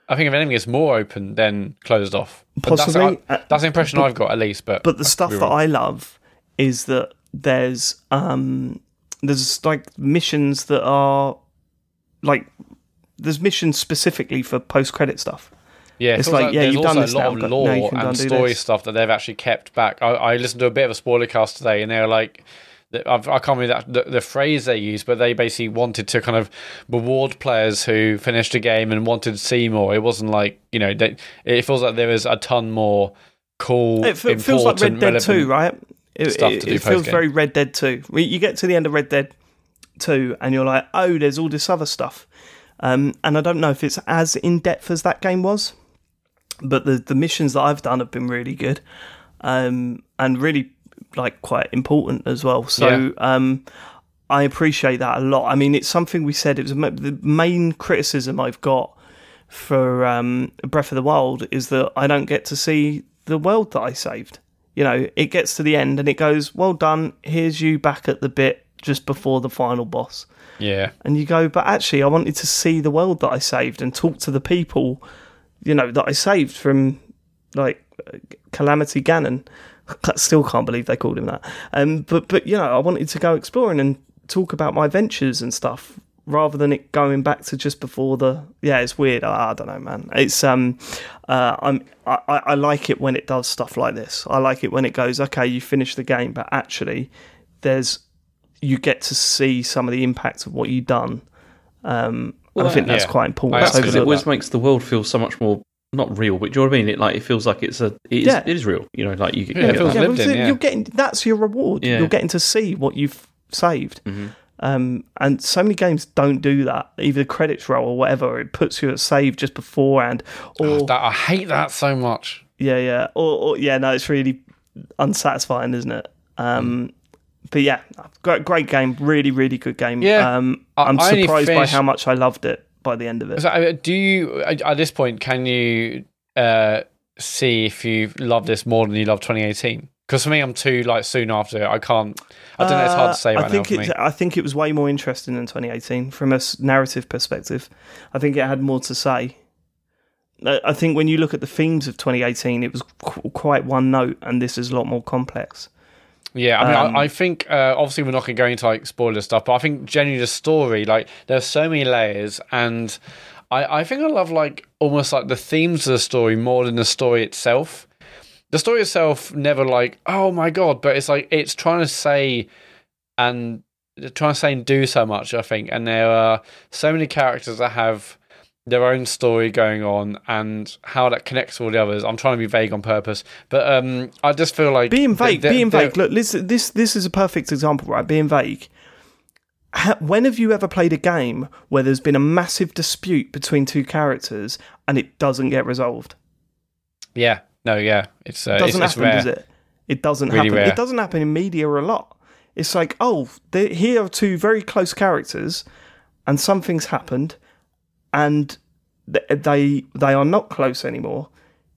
I think if anything, it's more open than closed off. But Possibly, That's, that's the impression I've got, at least. But But the stuff that. I love is that there's um, there's like missions that are like there's missions specifically for post credit stuff. Yeah, It's like, like, yeah, you've also done this a lot now, of but lore and story this. stuff that they've actually kept back. I, I listened to a bit of a spoiler cast today, and they were like, I've, I can't remember that, the, the phrase they used, but they basically wanted to kind of reward players who finished a game and wanted to see more. It wasn't like you know, they, it feels like there was a ton more cool. It fe- feels like Red Dead 2, right? It, it, it feels very Red Dead 2. You get to the end of Red Dead 2 and you're like, oh, there's all this other stuff. Um, and I don't know if it's as in depth as that game was, but the, the missions that I've done have been really good um, and really like quite important as well. So Yeah. um, I appreciate that a lot. I mean, it's something we said. It was the main criticism I've got for um, Breath of the Wild is that I don't get to see the world that I saved. You know, it gets to the end and it goes, "Well done. Here's you back at the bit just before the final boss." Yeah, And you go, "But actually, I wanted to see the world that I saved and talk to the people, you know, that I saved from like Calamity Ganon." I still can't believe they called him that. Um, but but you know, I wanted to go exploring and talk about my ventures and stuff rather than it going back to just before the. Yeah, it's weird. I, I don't know, man. It's um, uh, I'm I, I like it when it does stuff like this. I like it when it goes, okay, you finish the game, but actually, there's you get to see some of the impact of what you've done. Um, and I think that's yeah. quite important. That's because it always that. makes the world feel so much more not real, but do you know what I mean? It like it feels like it's a it is, Yeah. it is real. You know, like you, you Yeah, get it feels that. yeah, lived well, in, yeah. you're getting that's your reward. Yeah. You're getting to see what you've saved. Mm-hmm. Um, and so many games don't do that. Either the credits roll or whatever. It puts you at save just beforehand, or Oh, that, I hate that so much. yeah, yeah, or, or yeah. No, it's really unsatisfying, isn't it? Um, but yeah, great, great game. Really, really good game. Yeah. um, I- I'm I only surprised by how much I loved it by the end of it. So, do you at this point can you uh, see if you love this more than you love 2018? Because for me, I'm too like soon after. I can't. I don't know. It's hard to say Uh, right I think now for it, me. I think it was way more interesting than 2018 from a narrative perspective. I think it had more to say. I I think when you look at the themes of 2018, it was qu- quite one note, and this is a lot more complex. Yeah, I mean, Um, I, I think uh, obviously we're not going to go into like spoiler stuff, but I think genuinely the story, like, there's so many layers, and I, I think I love like almost like the themes of the story more than the story itself. The story itself never like, oh my god, but it's like it's trying to say and trying to say and do so much. I think, and there are so many characters that have their own story going on and how that connects to all the others. I'm trying to be vague on purpose, but um, I just feel like being vague. they- being they- vague. Look, listen, this this is a perfect example, right? Being vague. When have you ever played a game where there's been a massive dispute between two characters and it doesn't get resolved? Yeah, no, yeah, it's uh, It doesn't it's, it's happen, rare. does it? It doesn't Really happen. rare. It doesn't happen in media a lot. It's like, oh, here are two very close characters, and something's happened, and they they are not close anymore.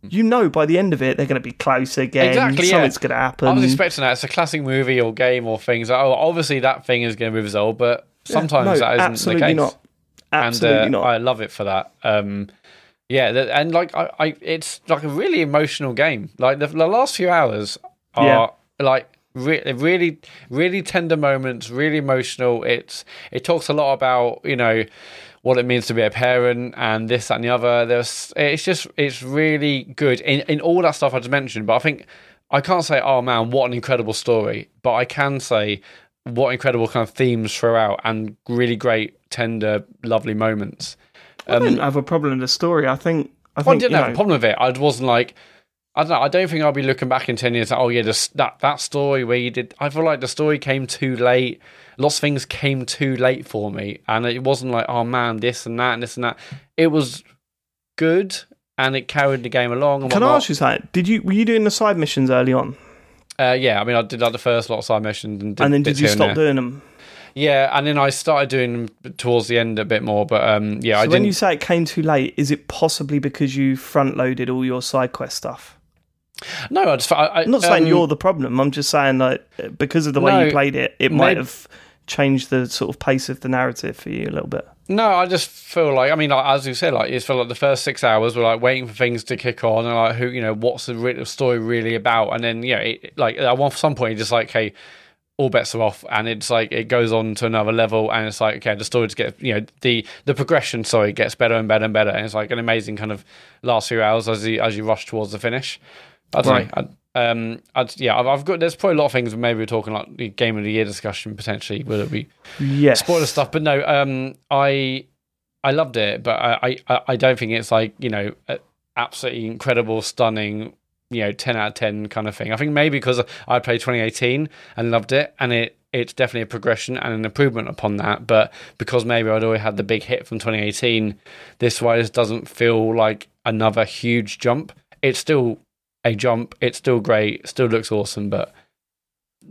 You know, by the end of it, they're going to be close again. Exactly, yeah. Something's going to happen. I was expecting that. It's a classic movie or game or things. Oh, obviously that thing is going to be resolved, but sometimes no, that isn't absolutely the case. not. Absolutely and uh, not. I love it for that. Um, yeah, and like I, I, it's like a really emotional game. Like the, the last few hours are like re- really, really tender moments, really emotional. It's it talks a lot about you know what it means to be a parent and this that, and the other. There's it's just it's really good in in all that stuff I just mentioned. But I think I can't say oh man what an incredible story, but I can say what incredible kind of themes throughout and really great tender lovely moments. I don't um, have a problem with the story. I think. I I didn't have know, a problem with it. I wasn't like, I don't know. I don't think I'll be looking back in ten years. Like, oh yeah, this, that that story where you did. I feel like the story came too late. Lots of things came too late for me, and it wasn't like, oh man, this and that and this and that. It was good, and it carried the game along. And Can I ask you something? Did you were you doing the side missions early on, Uh, yeah, I mean, I did like the first lot of side missions, and, and then did you stop doing them? Yeah, and then I started doing them towards the end a bit more. But um, yeah, I So didn't. when you say it came too late, is it possibly because you front loaded all your side quest stuff? No, I just. I, I'm not saying um, you're the problem. I'm just saying that because of the way No, you played it, it might have changed the sort of pace of the narrative for you a little bit. No, I just feel like I mean, like, as you said, like it's felt like the first six hours were like waiting for things to kick on and like who you know what's the re- story really about, and then you know, it, like at one some point, you're just like, hey, all bets are off, and it's like it goes on to another level, and it's like okay, the story just gets you know the the progression, sorry, gets better and better and better, and it's like an amazing kind of last few hours as you as you rush towards the finish. I don't Right. know. I, um, I'd, yeah, I've, I've got. There's probably a lot of things. Maybe we're talking like the game of the year discussion potentially. Will it be Yes. spoiler stuff. But no, um, I I loved it, but I I, I don't think it's like you know absolutely incredible, stunning, you know, ten out of ten kind of thing. I think maybe because I played 2018 and loved it, and it it's definitely a progression and an improvement upon that. But because maybe I'd already had the big hit from 2018, this this doesn't feel like another huge jump. It's still a jump. It's still great. Still looks awesome, but.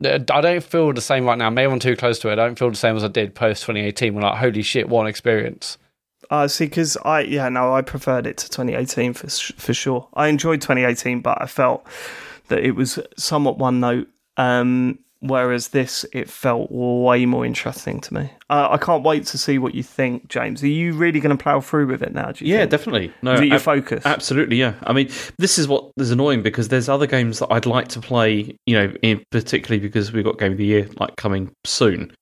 I don't feel the same right now. Maybe I'm too close to it. I don't feel the same as I did post 2018. When like, holy shit, an experience! Uh, see, because I yeah no, I preferred it to 2018 for for sure. I enjoyed 2018, but I felt that it was somewhat one note. Um, whereas this, it felt way more interesting to me. Uh, I can't wait to see what you think, James. Are you really going to plough through with it now? Do you Yeah, think? definitely. No, Is it your ab- focus? Absolutely, yeah. I mean, this is what is annoying because there's other games that I'd like to play, you know, in particularly because we've got Game of the Year like coming soon.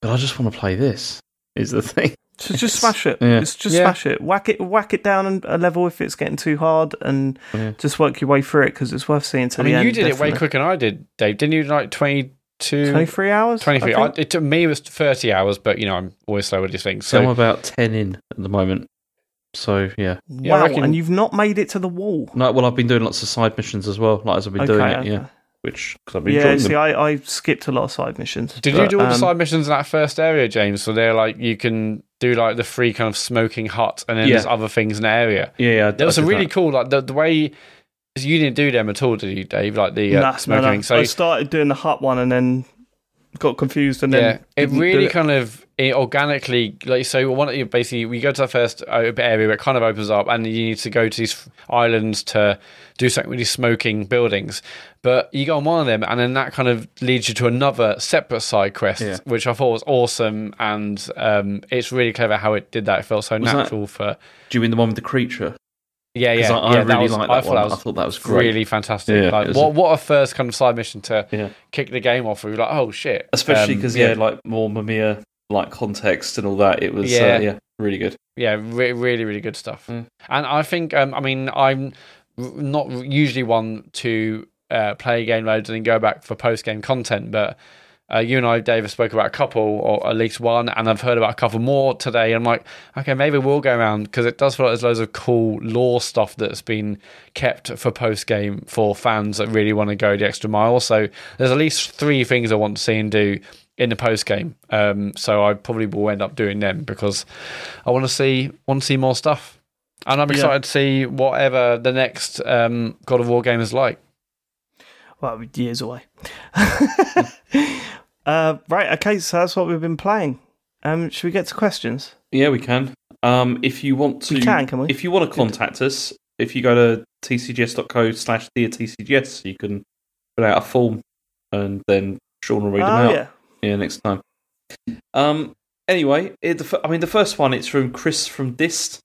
But I just want to play this. Is the <laughs> thing. So just smash it. Yeah. Just just Yeah. smash it. Whack it. Whack it down a level if it's getting too hard, and Yeah. just work your way through it because it's worth seeing to I the mean, end. you did it way quicker than I did, Dave. Didn't you? Like 22, 23 hours. 23. I, it took me it was 30 hours, but you know I'm always slow with these things. So I'm about ten in at the moment. So yeah. Yeah, wow, reckon- and you've not made it to the wall. No, well, I've been doing lots of side missions as well, like as I've been doing it. okay. Yeah, which because I've been Yeah, see, them. I, I skipped a lot of side missions. did you do all the um, side missions in that first area, James? So they're like you can do like the free kind of smoking hut, and then Yeah. there's other things in the area. Yeah, yeah. I- There was I some really that. cool like the the way. You didn't do them at all, did you, Dave? Like the uh, Nah, no, smoking no. thing. So I started doing the hut one and then got confused and yeah, then it really kind of it organically like so. One you basically we go to the first area where it kind of opens up, and you need to go to these islands to do something with these smoking buildings. But you go on one of them, and then that kind of leads you to another separate side quest, Yeah. which I thought was awesome, and um, it's really clever how it did that. It felt so Was that- natural for Do you mean the one with the creature? Yeah, yeah, I, I yeah. that really was, like I that thought one. that was I thought that was great. really fantastic. Yeah, like what a- what a first kind of side mission to Yeah. kick the game off. We were like, oh shit, Especially Um, because yeah. like more Mimir like context and all that. It was Yeah. uh, yeah, really good. yeah, re- really, really good stuff. Mm. And I think, um, I mean, I'm not usually one to uh, play a game loads and then go back for post game content, but Uh, you and I, David, spoke about a couple, or at least one, and I've heard about a couple more today. I'm like, okay, maybe we'll go around because it does feel like there's loads of cool lore stuff that's been kept for post game for fans that really want to go the extra mile. So there's at least three things I want to see and do in the post game. Um, so I probably will end up doing them because I want to see want to see more stuff, and I'm excited yeah. to see whatever the next um, God of War game is like. Well, years away. <laughs> Uh, right, okay, so that's what we've been playing. Um, should we get to questions? Yeah, we can. Um, if you want to, we can, can we? If you want to contact us, if you go to tcgs.co slash dear tcgs, you can fill out a form, and then Sean will read oh, them out. Yeah. yeah, next time. Um. Anyway, it, I mean, the first one it's from Chris from Dist.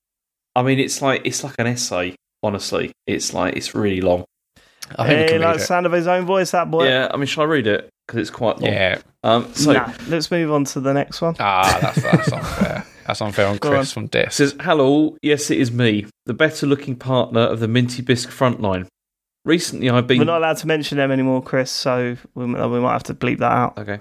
I mean, it's like it's like an essay. Honestly, it's like it's really long. I think hey, like the sound of his own voice, that boy. Yeah, I mean, shall I read it? Because it's quite long. Yeah. Um, so nah, let's move on to the next one. Ah, that's, that's unfair. That's unfair on Chris on. from Diss. Says, hello, yes, it is me, the better looking partner of the Minty Bisque frontline. Recently, I've been. We're not allowed to mention them anymore, Chris, so we, we might have to bleep that out. Okay.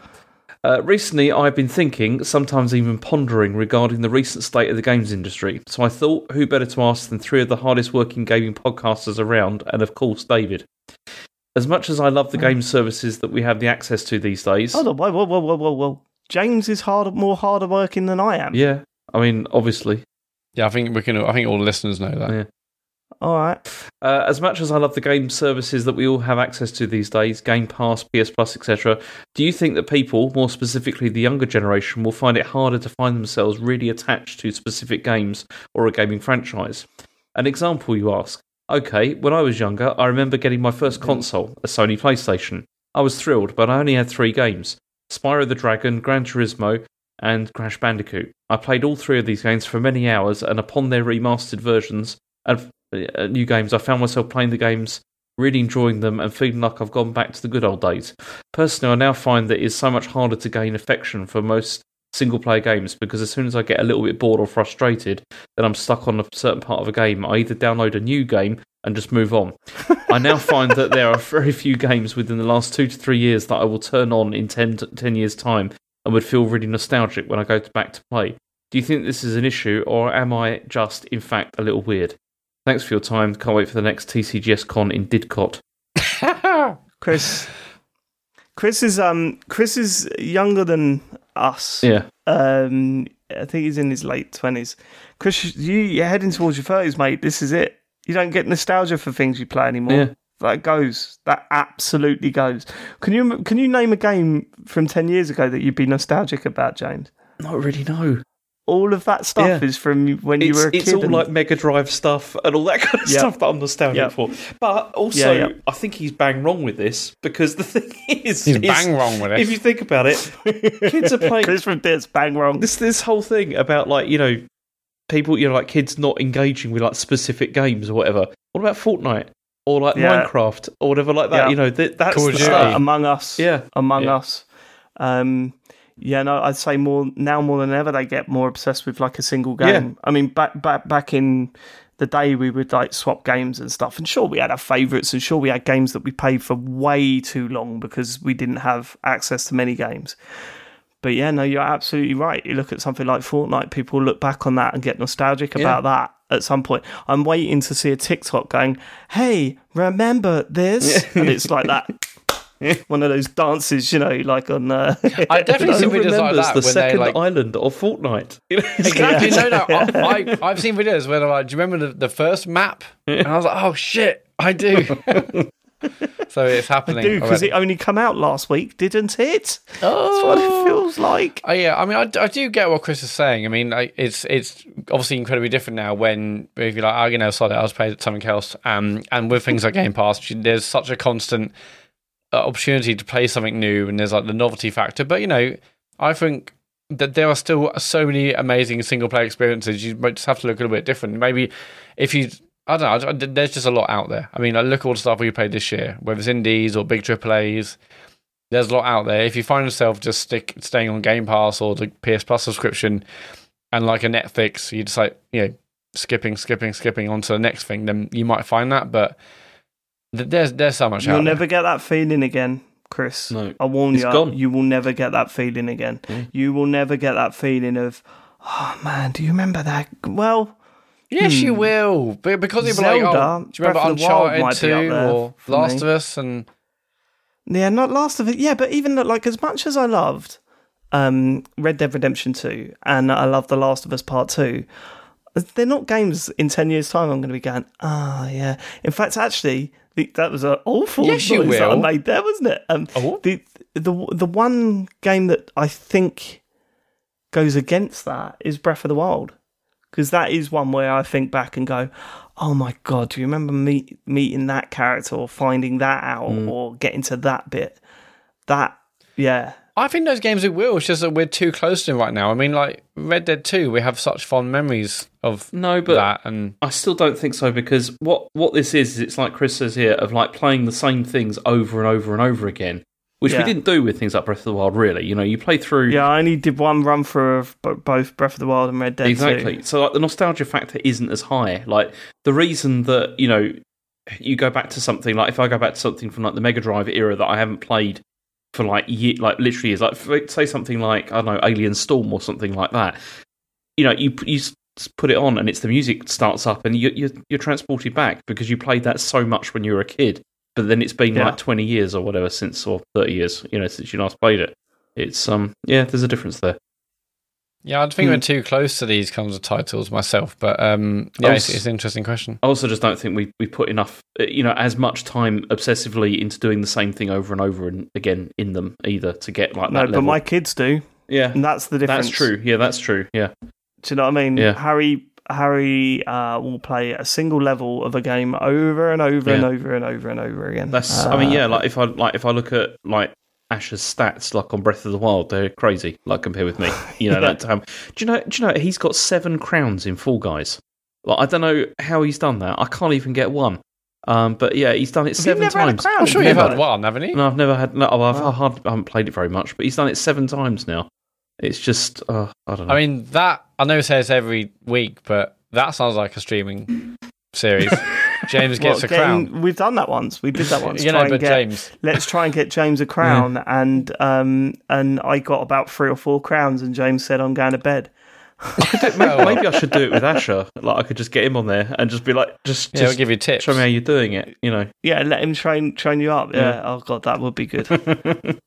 Uh, recently, I've been thinking, sometimes even pondering, regarding the recent state of the games industry. So I thought, who better to ask than three of the hardest working gaming podcasters around, and of course, David. As much as I love the game services that we have the access to these days. Hold on, whoa, whoa, whoa, whoa, whoa, whoa. James is hard, more harder working than I am. Yeah, I mean, obviously. Yeah, I think we can. I think all the listeners know that. Yeah. All right. Uh, as much as I love the game services that we all have access to these days, Game Pass, PS Plus, etc., do you think that people, more specifically the younger generation, will find it harder to find themselves really attached to specific games or a gaming franchise? An example, you ask. Okay, when I was younger, I remember getting my first console, a Sony PlayStation. I was thrilled, but I only had three games Spyro the Dragon, Gran Turismo, and Crash Bandicoot. I played all three of these games for many hours, and upon their remastered versions and uh, new games, I found myself playing the games, really enjoying them, and feeling like I've gone back to the good old days. Personally, I now find that it's so much harder to gain affection for most single player games because as soon as I get a little bit bored or frustrated, then I'm stuck on a certain part of a game. I either download a new game and just move on. <laughs> I now find that there are very few games within the last two to three years that I will turn on in 10, 10 years' time and would feel really nostalgic when I go back to play. Do you think this is an issue, or am I just, in fact, a little weird? Thanks for your time. Can't wait for the next TCGS con in Didcot. <laughs> Chris, Chris is um Chris is younger than us. Yeah. Um, I think he's in his late twenties. Chris, you, you're heading towards your thirties, mate. This is it. You don't get nostalgia for things you play anymore. Yeah. That goes. That absolutely goes. Can you can you name a game from ten years ago that you'd be nostalgic about, James? Not really. No all of that stuff yeah. is from when it's, you were a it's kid. all and... like Mega Drive stuff and all that <laughs> kind of yep. stuff that I'm nostalgic yep. for. But also, yeah, yep. I think he's bang wrong with this because the <laughs> thing is, he's is, bang wrong with it. If you think about it, kids are playing. <laughs> Chris from Bits bang wrong. This this whole thing about like you know people you know like kids not engaging with like specific games or whatever. What about Fortnite? Or like yeah. Minecraft or whatever like that. You know, that, that's the stuff. Among Us. Yeah. Among Us. Um, yeah, no, I'd say more now more than ever they get more obsessed with like a single game. Yeah. I mean, back back back in the day we would like swap games and stuff, and sure we had our favourites, and sure we had games that we played for way too long because we didn't have access to many games. But yeah, no, you're absolutely right. You look at something like Fortnite, people look back on that and get nostalgic about yeah. that at some point. I'm waiting to see a TikTok going, "Hey, remember this?" Yeah. and it's like that <laughs> <laughs> one of those dances, you know, like on. Uh, <laughs> I <laughs> definitely see videos like that the when second they like island of Fortnite. exactly. No, no. I, I, have seen videos where they're like, "Do you remember the, the first map?" And I was like, "Oh shit, I do." so it's happening. I do because it only come out last week, didn't it? Oh, that's what it oh. feels like. Oh, yeah, I mean, I, I do get what Chris is saying. I mean, I, it's it's obviously incredibly different now. When if you're like, oh, you know, sorry, I was playing something else, um, and with things like Game Pass, there's such a constant opportunity to play something new and there's like the novelty factor. But you know, I think that there are still so many amazing single player experiences. You might just have to look a little bit different. Maybe if you, I don't know, there's just a lot out there. I mean, I look at all the stuff we played this year, whether it's indies or big AAA's. There's a lot out there. If you find yourself just stick staying on Game Pass or the PS Plus subscription, and like a Netflix, you just like you know skipping, skipping, skipping onto the next thing, then you might find that. But there's there's so much. You'll never get that feeling again. Chris. No. I warn It's you, gone. you will never get that feeling again. You will never get that feeling of, oh man, do you remember that? Well, Yes, you will. Be- Because it'll be like, Hmm. Oh, do you remember Breath of the Wild Uncharted might be up 2 there or Last me. of Us? And Yeah, not Last of It. Yeah, but even like as much as I loved um, Red Dead Redemption Two and I love The Last of Us Part Two, they're not games in ten years' time. I'm going to be going, ah, yeah. In fact, actually, the, that was an awful Yes, you noise that I made there, wasn't it? Um, Oh. the the the one game that I think goes against that is Breath of the Wild. Because that is one where I think back and go, oh my god, do you remember meet, meeting that character or finding that out Mm. or getting to that bit? That, yeah. I think those games it will. It's just that we're too close to them right now. I mean, like Red Dead 2, we have such fond memories of No, but that. And I still don't think so because what what this is is it's like Chris says here of like playing the same things over and over and over again, which Yeah. we didn't do with things like Breath of the Wild. Really, you know, you play through Yeah, I only did one run through of both Breath of the Wild and Red Dead exactly. 2. So like the nostalgia factor isn't as high. Like the reason that you know you go back to something like if I go back to something from like the Mega Drive era that I haven't played for like ye- like literally years, like f- say something like I don't know Alien Storm or something like that. You know, you you put it on and it's the music starts up and you, you're you're transported back because you played that so much when you were a kid. But then it's been Yeah. like twenty years or whatever since or thirty years, you know, since you last played it. It's um yeah, there's a difference there. Yeah, I think Hmm. we're too close to these kinds of titles myself. But um, yeah, it's, Also- it's an interesting question. I also just don't think we, we put enough, uh, you know, as much time obsessively into doing the same thing over and over and again in them either to get like No, that but level. my kids do. yeah, And that's the difference. that's true. Yeah, that's true. Yeah, Do you know what I mean? Yeah. Harry Harry uh, will play a single level of a game over and over and over and over and over again. that's. I mean, Uh, yeah, like if I like if I look at like Ash's stats, like on Breath of the Wild, they're crazy. Like compared with me, you know <laughs> Yeah. that time. Do you know? Do you know he's got seven crowns in Fall Guys? Like I don't know how he's done that. I can't even get one. Um, but yeah, he's done it Have seven never had a times. crown? I'm sure Have you've you had one, haven't you? No, I've never had. No, oh, I've, I hard- I haven't played it very much, but he's done it seven times now. It's just, uh, I don't know. I mean, that, I know it says every week, but that sounds like a streaming series. <laughs> James gets What, a crown. We've done that once. We did that once. <laughs> You Try know, and but get- James. let's try and get James a crown, and um, and I got about three or four crowns, and James said, "I'm going to bed." maybe, maybe I should do it with Asher. Like I could just get him on there and just be like, just, Yeah, I'll just give you tips. show me how you're doing it. You know, Yeah, let him train train you up. Yeah. Yeah. Oh god, that would be good. <laughs>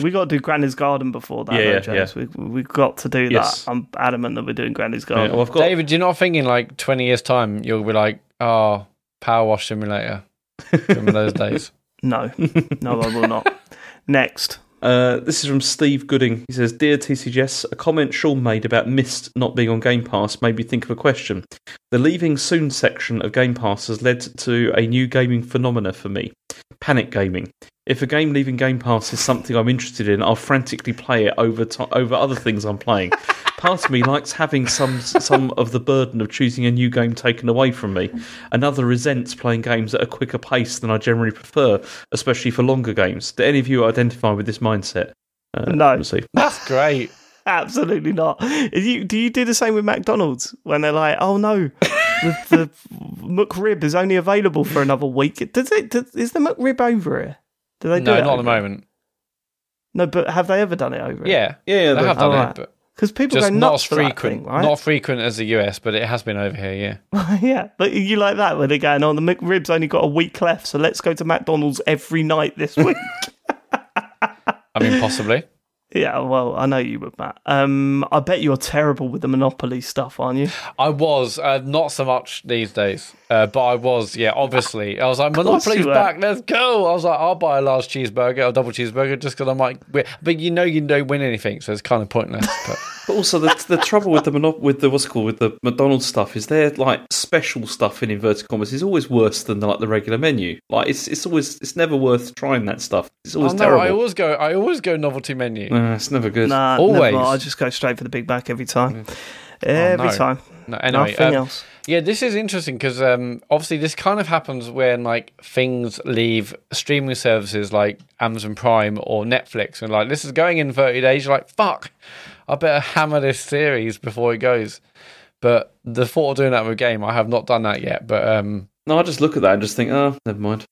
we got to do Granny's Garden before that, Yeah, though, yeah, James. We we've got to do Yes. that. I'm adamant that we're doing Granny's Yeah, Garden. well, I've got. David, you're not thinking like 20 years' time, you'll be like, oh, Power Wash Simulator. Remember those <laughs> days? No, no, I will not. Next, Uh, this is from Steve Gooding. He says, "Dear TCGS, a comment Sean made about Myst not being on Game Pass made me think of a question. The leaving soon section of Game Pass has led to a new gaming phenomena for me: panic gaming. If a game leaving Game Pass is something I'm interested in, I'll frantically play it over to- over other things I'm playing. Part of me likes having some some of the burden of choosing a new game taken away from me. Another resents playing games at a quicker pace than I generally prefer, especially for longer games. Do any of you identify with this mindset? Uh, No. we'll see. That's great. <laughs> absolutely not. Is you, do you do the same with McDonald's when they're like, "Oh no, the, the McRib is only available for another week"? Does it? Does, is the McRib over here? Do they do no, it? not at the moment. No, but have they ever done it over? Yeah. Yeah, They they- have done Alright. it, but because people just go not nuts that frequent. thing, right? Not frequent as the US, but it has been over here, yeah. <laughs> yeah, but you like that where they're going, "Oh, the McRib's only got a week left, so let's go to McDonald's every night this week." <laughs> I mean, possibly. yeah, well, I know you would, Matt. Um, I bet you're terrible with the Monopoly stuff, aren't you? I was uh, not so much these days, uh, but I was. Yeah, obviously, I was like, course Monopoly's back. Let's go. I was like, I'll buy a large cheeseburger, a double cheeseburger, just because I might. Win. But you know, you don't win anything, so it's kind of pointless. <laughs> But But also the the trouble with the mono- with the what's it called with the McDonald's stuff is their like special stuff in inverted commas is always worse than the, like the regular menu. Like it's it's always it's never worth trying that stuff. It's oh, always no, terrible. I always go. I always go novelty menu. Nah, it's never good. Nah, Always. Never. I just go straight for the Big Mac every time. Every no. time. No, anyway, Nothing um, else. Yeah, this is interesting because um, obviously this kind of happens when like things leave streaming services like Amazon Prime or Netflix, and like this is going in thirty days. You're like, fuck, I better hammer this series before it goes. But the thought of doing that with a game, I have not done that yet. But um, No, I just look at that and just think, oh, never mind.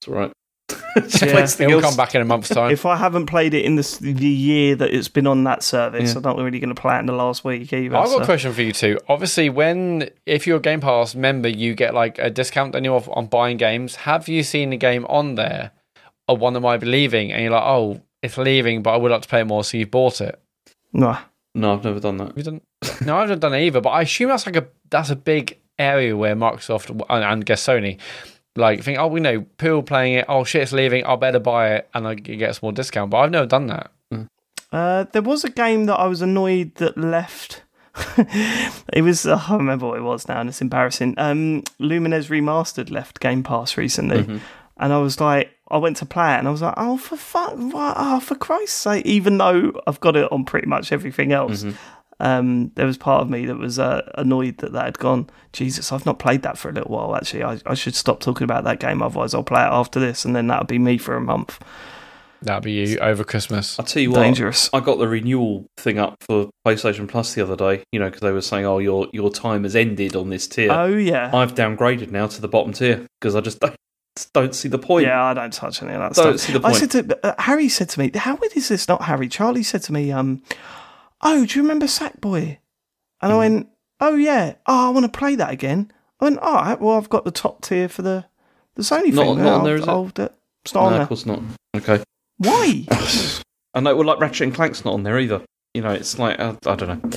It's all right. <laughs> Something It'll come back in a month's time. If I haven't played it in the, the year that it's been on that service, I'm not really going to play it in the last week either. I've got so- a question for you too. Obviously, when if you're a Game Pass member, you get like a discount on you off on buying games. Have you seen a game on there, or one that might be leaving, and you're like, oh, it's leaving, but I would like to play more, so you've bought it? No, No, I've never done that. Have you done? no, I haven't done it either. But I assume that's like a that's a big area where Microsoft and, and I guess Sony like think, oh, we know people playing it. Oh shit, it's leaving. I better buy it, and I get a small discount. But I've never done that. Uh, there was a game that I was annoyed that left. <laughs> it was uh, I remember what it was now, and it's embarrassing. Um, Lumines Remastered left Game Pass recently, and I was like, I went to play it, and I was like, oh for fuck, what? oh for Christ's sake! Even though I've got it on pretty much everything else, um, there was part of me that was uh, annoyed that that had gone. Jesus, I've not played that for a little while. Actually, I, I should stop talking about that game, otherwise I'll play it after this, and then that'll be me for a month. That'd be you over Christmas. I'll tell you what, Dangerous. I got the renewal thing up for PlayStation Plus the other day. You know, because they were saying, "Oh, your your time has ended on this tier." Oh yeah, I've downgraded now to the bottom tier because I just <laughs> don't, don't see the point. Yeah, I don't touch any of that Don't stuff. see the point. I said to uh, Harry said to me, how is this?" Not Harry. Charlie said to me, "Um, oh, do you remember Sackboy?" And I Mm-hmm. went, "Oh yeah. Oh, I want to play that again." I went, "All right. Well, I've got the top tier for the the Sony Not- thing. not on there, is it? I'll It's not on there. of course not. Okay. Why? <laughs> I know. Well, like Ratchet and Clank's not on there either. You know, it's like uh, I don't know.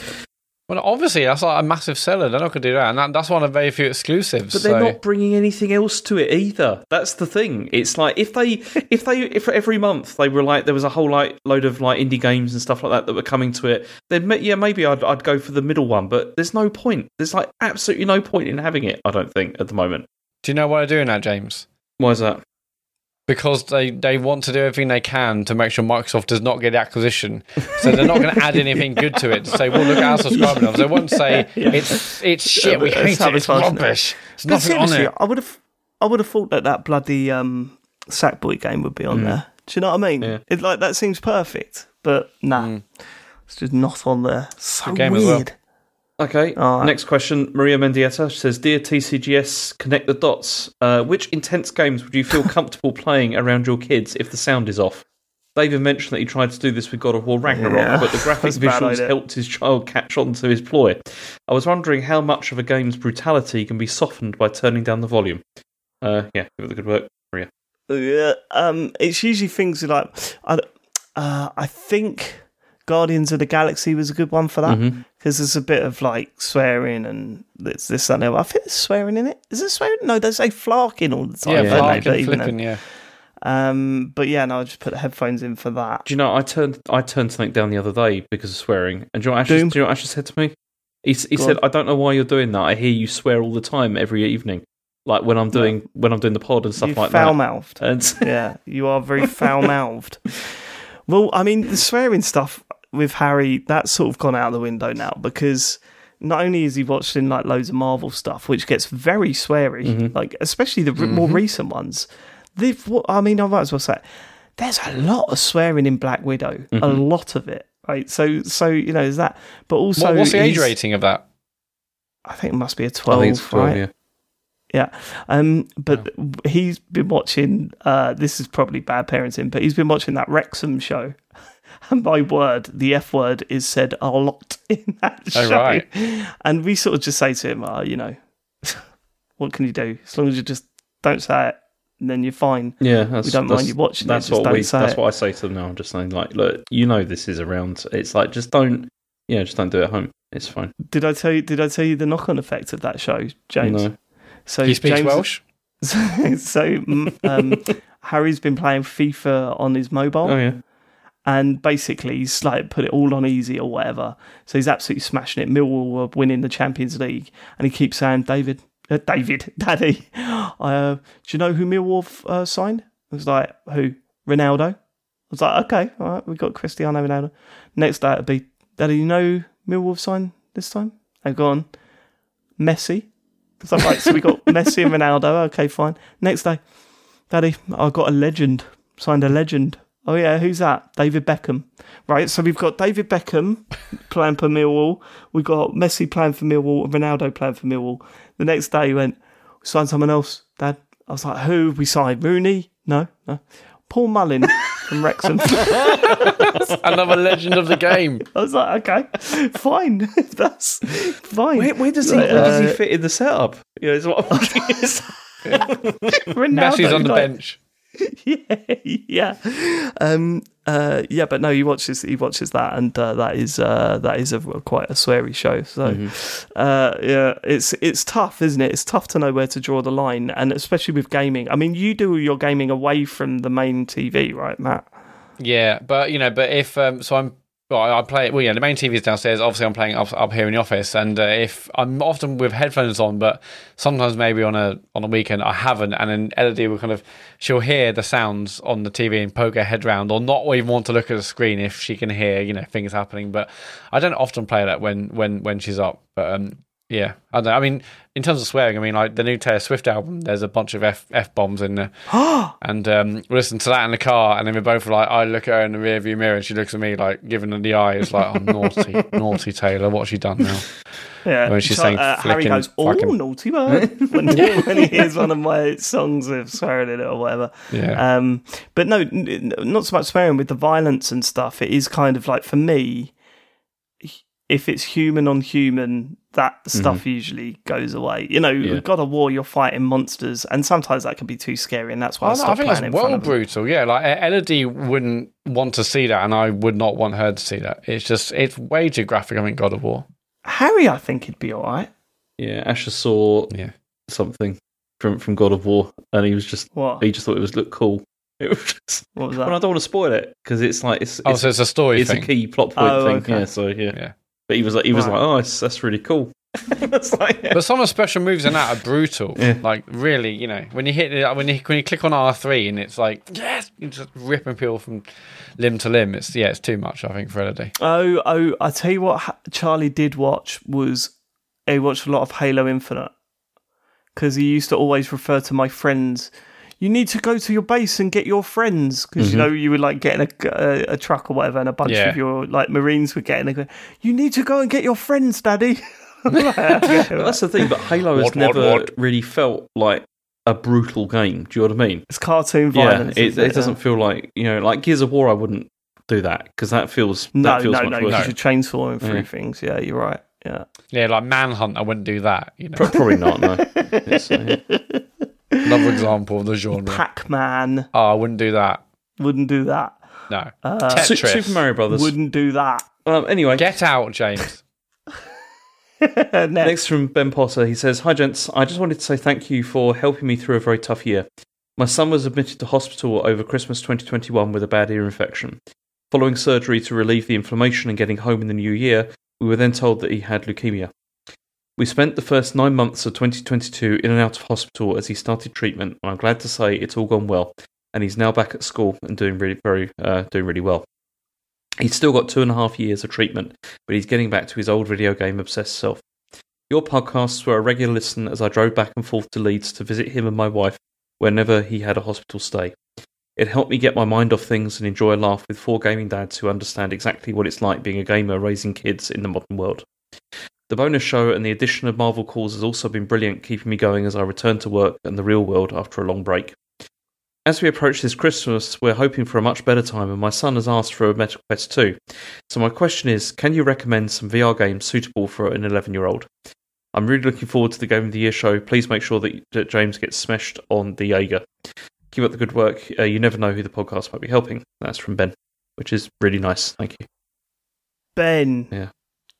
Well, obviously that's like a massive seller. They're not going to do that, and that, that's one of very few exclusives. But they're so- not bringing anything else to it either. That's the thing. It's like if they, <laughs> if they, if every month they were like there was a whole like load of like indie games and stuff like that that were coming to it, then yeah, maybe I'd I'd go for the middle one. But there's no point. There's like absolutely no point in having it. I don't think at the moment. Do you know why they're doing that, James? Why is that? Because they, they want to do everything they can to make sure Microsoft does not get the acquisition. So they're not going to add anything good to it to say, well, look at our subscriber numbers. They won't say, <laughs> it's it's shit, we It's hate it, it's rubbish. But nothing on seriously, it. I would have, I would have thought that that bloody um, Sackboy game would be on there. Do you know what I mean? Mm. Yeah. It like that seems perfect, but nah, it's just not on there. So Good game as well. weird. Okay. Right. Next question, Maria Mendieta says, "Dear TCGS, connect the dots. Uh, which intense games would you feel comfortable playing around your kids if the sound is off?" David mentioned that he tried to do this with God of War Ragnarok, Yeah, but the graphic <laughs> that's a bad visuals helped his child catch on to his ploy. I was wondering how much of a game's brutality can be softened by turning down the volume. Uh, yeah, give it the good work, Maria. Yeah, um, it's usually things like I, uh, I think Guardians of the Galaxy was a good one for that Mm-hmm. Because there's a bit of like swearing and it's this that, and the. I think there's swearing in it. Is there swearing? No, they say flarking all the time. Yeah, don't they? flarking, But even flipping, then- yeah. Um, but yeah, no, I just put the headphones in for that. Do you know I turned I turned something down the other day because of swearing, and do you know what Ashley, Doom. do you know what Ashley said to me? He, he Go said, on. "I don't know why you're doing that. I hear you swear all the time every evening, like when I'm doing when I'm doing the pod and stuff You like foul that." mouthed. And <laughs> yeah, you are very foul mouthed. well, I mean, the swearing stuff with Harry, that's sort of gone out the window now because not only is he watching like loads of Marvel stuff, which gets very sweary, Mm-hmm. like especially the r more recent ones. They've, I mean, I might as well say, there's a lot of swearing in Black Widow, a Mm-hmm. lot of it. Right, so so you know, there's that, but also What, what's the age rating of that? I think it must be a twelve, think it's 12, right? yeah. Yeah. Um, but he's been watching, uh, this is probably bad parenting, but he's been watching that Wrexham show. <laughs> And my word, the F word is said a lot in that show. Oh, right. And we sort of just say to him, oh, you know, <laughs> what can you do? As long as you just don't say it, then you're fine. Yeah, that's, We don't mind you watching it, That's just what don't we. say That's it. what I say to them now. I'm just saying, like, look, you know, this is around. It's like just don't. Yeah, just don't do it at home. It's fine. Did I tell you? Did I tell you the knock-on effect of that show, James? No. So He speaks James, Welsh? <laughs> so mm, um, Harry's been playing FIFA on his mobile. Oh yeah. And basically he's like put it all on easy or whatever. So he's absolutely smashing it. Millwall were winning the Champions League, and he keeps saying, "David, uh, David, <laughs> Daddy, uh, do you know who Millwall uh, signed?" I was like, "Who? Ronaldo." I was like, "Okay, all right, we got Cristiano Ronaldo." Next day it'd be, "Daddy, you know Millwall signed this time?" I've gone, Messi. So I'm like, so we got <laughs> Messi and Ronaldo. Okay, fine. Next day, Daddy, I got a legend. Signed a legend. Oh yeah, who's that? David Beckham. Right, so we've got David Beckham playing for Millwall. We've got Messi playing for Millwall and Ronaldo playing for Millwall. The next day he went, signed someone else, Dad. I was like, who? We signed Rooney, No, no. Paul Mullin from Wrexham. <laughs> Another legend of the game. I was like, okay, fine, <laughs> that's fine. Where, where does he Like, where does he uh, fit in the setup? Yeah, is what I'm <laughs> Ronaldo, Messi's on the like- bench. <laughs> yeah, yeah, um, uh, yeah. But no, he watches he watches that, and uh, that is uh, that is a quite a sweary show. So, uh, yeah, it's it's tough, isn't it? It's tough to know where to draw the line, and especially with gaming. I mean, you do your gaming away from the main TV, right, Matt? Yeah, but you know, but if um, so, I'm well, I play. Well, yeah, the main TV is downstairs. Obviously, I'm playing up, up here in the office, and uh, if I'm often with headphones on, but sometimes maybe on a on a weekend I haven't, and then Elodie will kind of she'll hear the sounds on the TV and poke her head round, or not even want to look at the screen if she can hear you know things happening. But I don't often play that when when when she's up. But um, yeah, I don't. know. I mean, in terms of swearing, I mean, like the new Taylor Swift album, there's a bunch of f f bombs in there, <gasps> and um, we listen to that in the car, and then we're both like, I look at her in the rearview mirror, and she looks at me like, giving her the eye, it's like, oh, naughty, <laughs> naughty Taylor, what's she done now? Yeah, When she's saying uh, Harry goes, "Oh, fucking- naughty bird," <laughs> when, when he hears one of my songs of swearing in it or whatever. Yeah. Um, but no, not so much swearing with the violence and stuff. It is kind of like for me, if it's human on human, that stuff mm-hmm. usually goes away. You know, Yeah. God of War, you're fighting monsters, and sometimes that can be too scary, and that's why I, oh, I, know, I stopped think playing that's well front of them. brutal. Yeah, like Elodie wouldn't want to see that, and I would not want her to see that. It's just, it's way too graphic. I think God of War. Harry, I think he'd be all right. Yeah, Asher saw Yeah. something from from God of War, and he was just What? he just thought it was look cool. It was just, What was but I don't want to spoil it because it's like it's Oh, it's, so it's a story it's thing. a key plot point Oh, thing. okay. Yeah, so yeah. Yeah. But he was like he was Right. like, oh, it's, that's really cool. <laughs> That's like, But some of the special moves in that are brutal. Yeah. Like really, you know, when you hit it, when you when you click on R three and it's like yes, you just ripping people from limb to limb. It's yeah, it's too much. I think for Elodie. Oh, oh! I tell you what, Charlie did watch was he watched a lot of Halo Infinite because he used to always refer to my friends. You need to go to your base and get your friends because you mm-hmm. know you were like getting a, a, a truck or whatever, and a bunch Yeah. of your like Marines were getting. A, you need to go and get your friends, Daddy. <laughs> <laughs> But that's the thing. But Halo has What, what, never what? really felt like a brutal game. Do you know what I mean? it's cartoon Yeah, violence. it, isn't it doesn't feel like you know, like Gears of War. I wouldn't do that because that feels No, that feels no, much no. worse. Because you're chainsawing through Yeah. things. Yeah, you're right. Yeah. Yeah, like Manhunt. I wouldn't do that. You know, Probably not. No. <laughs> It's, another example of the genre. Pac Man Oh, I wouldn't do that. wouldn't do that. No. Uh, Su- Tetris. Super Mario Brothers. wouldn't do that. Um, anyway, Get out, James. <laughs> <laughs> Next. Next from Ben Potter, he says, Hi gents, I just wanted to say thank you for helping me through a very tough year. My son was admitted to hospital over Christmas 2021 with a bad ear infection. Following surgery to relieve the inflammation and getting home in the new year, we were then told that he had leukemia. We spent the first nine months of 2022 in and out of hospital as he started treatment, and I'm glad to say it's all gone well, and he's now back at school and doing really, very, uh, doing really well. He's still got two and a half years of treatment, but he's getting back to his old video game obsessed self. Your podcasts were a regular listen as I drove back and forth to Leeds to visit him and my wife whenever he had a hospital stay. It helped me get my mind off things and enjoy a laugh with four gaming dads who understand exactly what it's like being a gamer raising kids in the modern world. The bonus show and the addition of Marvel calls has also been brilliant, keeping me going as I return to work and the real world after a long break. As we approach this Christmas, we're hoping for a much better time, and my son has asked for a Meta Quest 2. So, my question is can you recommend some VR games suitable for an 11 year old? I'm really looking forward to the Game of the Year show. Please make sure that, that James gets smashed on the Jaeger. Keep up the good work. Uh, you never know who the podcast might be helping. That's from Ben, which is really nice. Thank you. Ben, Yeah.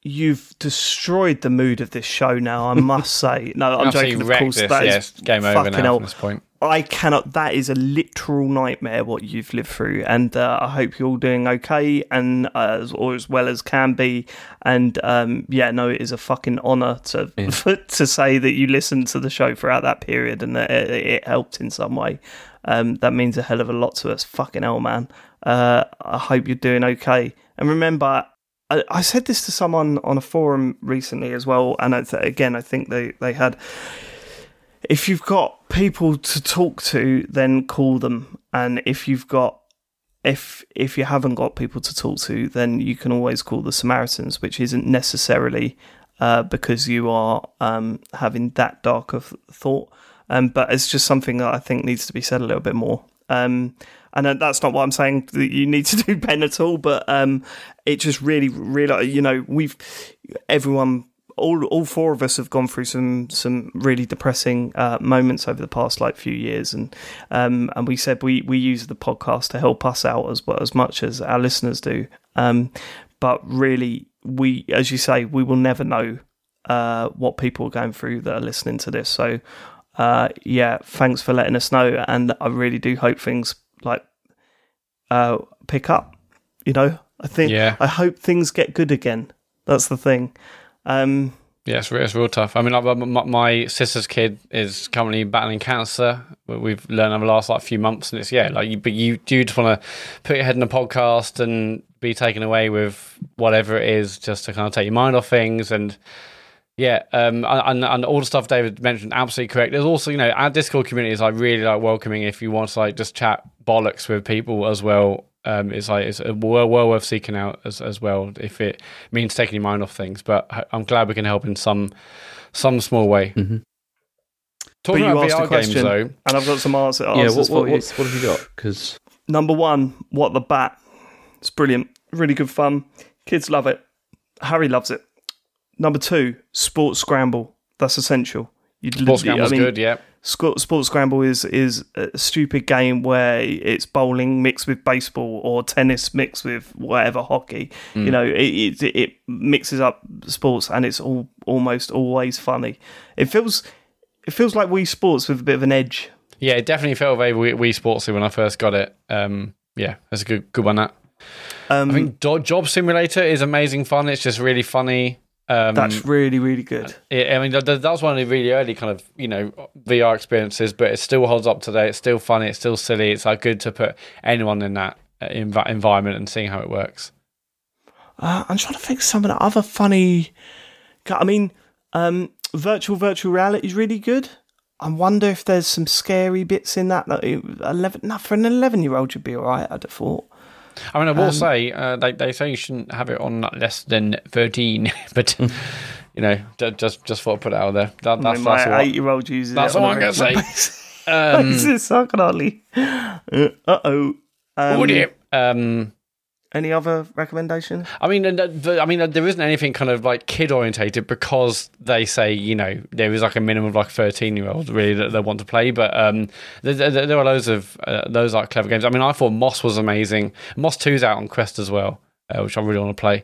You've destroyed the mood of this show now, I must <laughs> say. No, I'm Absolutely joking, of course. this. That is yes, game over fucking now hell. from this point. I cannot, that is a literal nightmare what you've lived through. And uh, I hope you're all doing okay and uh, as, or as well as can be. And um, yeah, no, it is a fucking honour to, Yeah. <laughs> to say that you listened to the show throughout that period and that it, it helped in some way. Um, that means a hell of a lot to us. Fucking hell, man. Uh, I hope you're doing okay. And remember, I, I said this to someone on a forum recently as well, and it's, again, I think they, they had. If you've got people to talk to, then call them, and if you've got if if you haven't got people to talk to, then you can always call the Samaritans, which isn't necessarily uh, because you are um, having that dark of thought, um, but it's just something that I think needs to be said a little bit more. Um, and uh, that's not what I'm saying that you need to <laughs> do pen at all, but um, it just really, really, you know, we've everyone, all all four of us have gone through some some really depressing uh, moments over the past like few years, and um, and we said we we use the podcast to help us out as well as much as our listeners do. Um, but really, we, as you say, we will never know uh, what people are going through that are listening to this. So, uh, yeah, thanks for letting us know, and I really do hope things like uh, pick up. You know, I think Yeah. I hope things get good again. That's the thing. Um, Yeah, it's, re- it's real tough. I mean, like, my, my sister's kid is currently battling cancer. We've learned over the last like few months, and it's yeah, like you, but you do just want to put your head in a podcast and be taken away with whatever it is, just to kind of take your mind off things. And yeah, um, and, and all the stuff David mentioned, absolutely correct. There's also, you know, our Discord community is like really like welcoming if you want to like just chat bollocks with people as well. Um, it's like it's well, well worth seeking out as as well if it means taking your mind off things. But I- I'm glad we can help in some some small way. Mhm. Talking But you about asked a VR games question. though, and I've got some answer, Yeah, answers what, for what, you. what's, what have you got? Because Number one, what the bat. It's brilliant, really good fun. Kids love it. Harry loves it. Number two, Sports Scramble. That's essential. You Sports Scramble was I mean, good. Yeah, Sports Scramble is is a stupid game where it's bowling mixed with baseball or tennis mixed with whatever hockey. Mm. You know, it, it it mixes up sports and it's all almost always funny. It feels it feels like Wii Sports with a bit of an edge. yeah, it definitely felt very Wii, Wii Sportsy when I first got it. Um, yeah, that's a good good one. That Um, I think Do- Job Simulator is amazing fun. It's just really funny. Um, that's really really good. Yeah, I mean, that, that was one of the really early kind of you know VR experiences, but it still holds up today. It's still funny. It's still silly. It's like good to put anyone in that uh, env- environment and seeing how it works. Uh, I'm trying to think of some of the other funny. I mean, um, virtual virtual reality is really good. I wonder if there's some scary bits in that. that it- eleven, no, for an eleven year old, you'd be all right. I'd have thought. I mean, I Um, will say uh, they they say you shouldn't have it on less than thirteen, <laughs> but you know, ju- just just thought I put it out there. That, that's that's my all. eight year old uses That's it. on all a I'm gonna say. Um, Jesus, I can hardly. Uh oh. oh dear. Um, Any other recommendations? I mean, uh, I mean, uh, there isn't anything kind of like kid orientated because they say you know there is like a minimum of like thirteen year olds really that they want to play. But um, there, there, there are loads of uh, those like clever games. I mean, I thought Moss was amazing. Moss 2's out on Quest as well, uh, which I really want to play.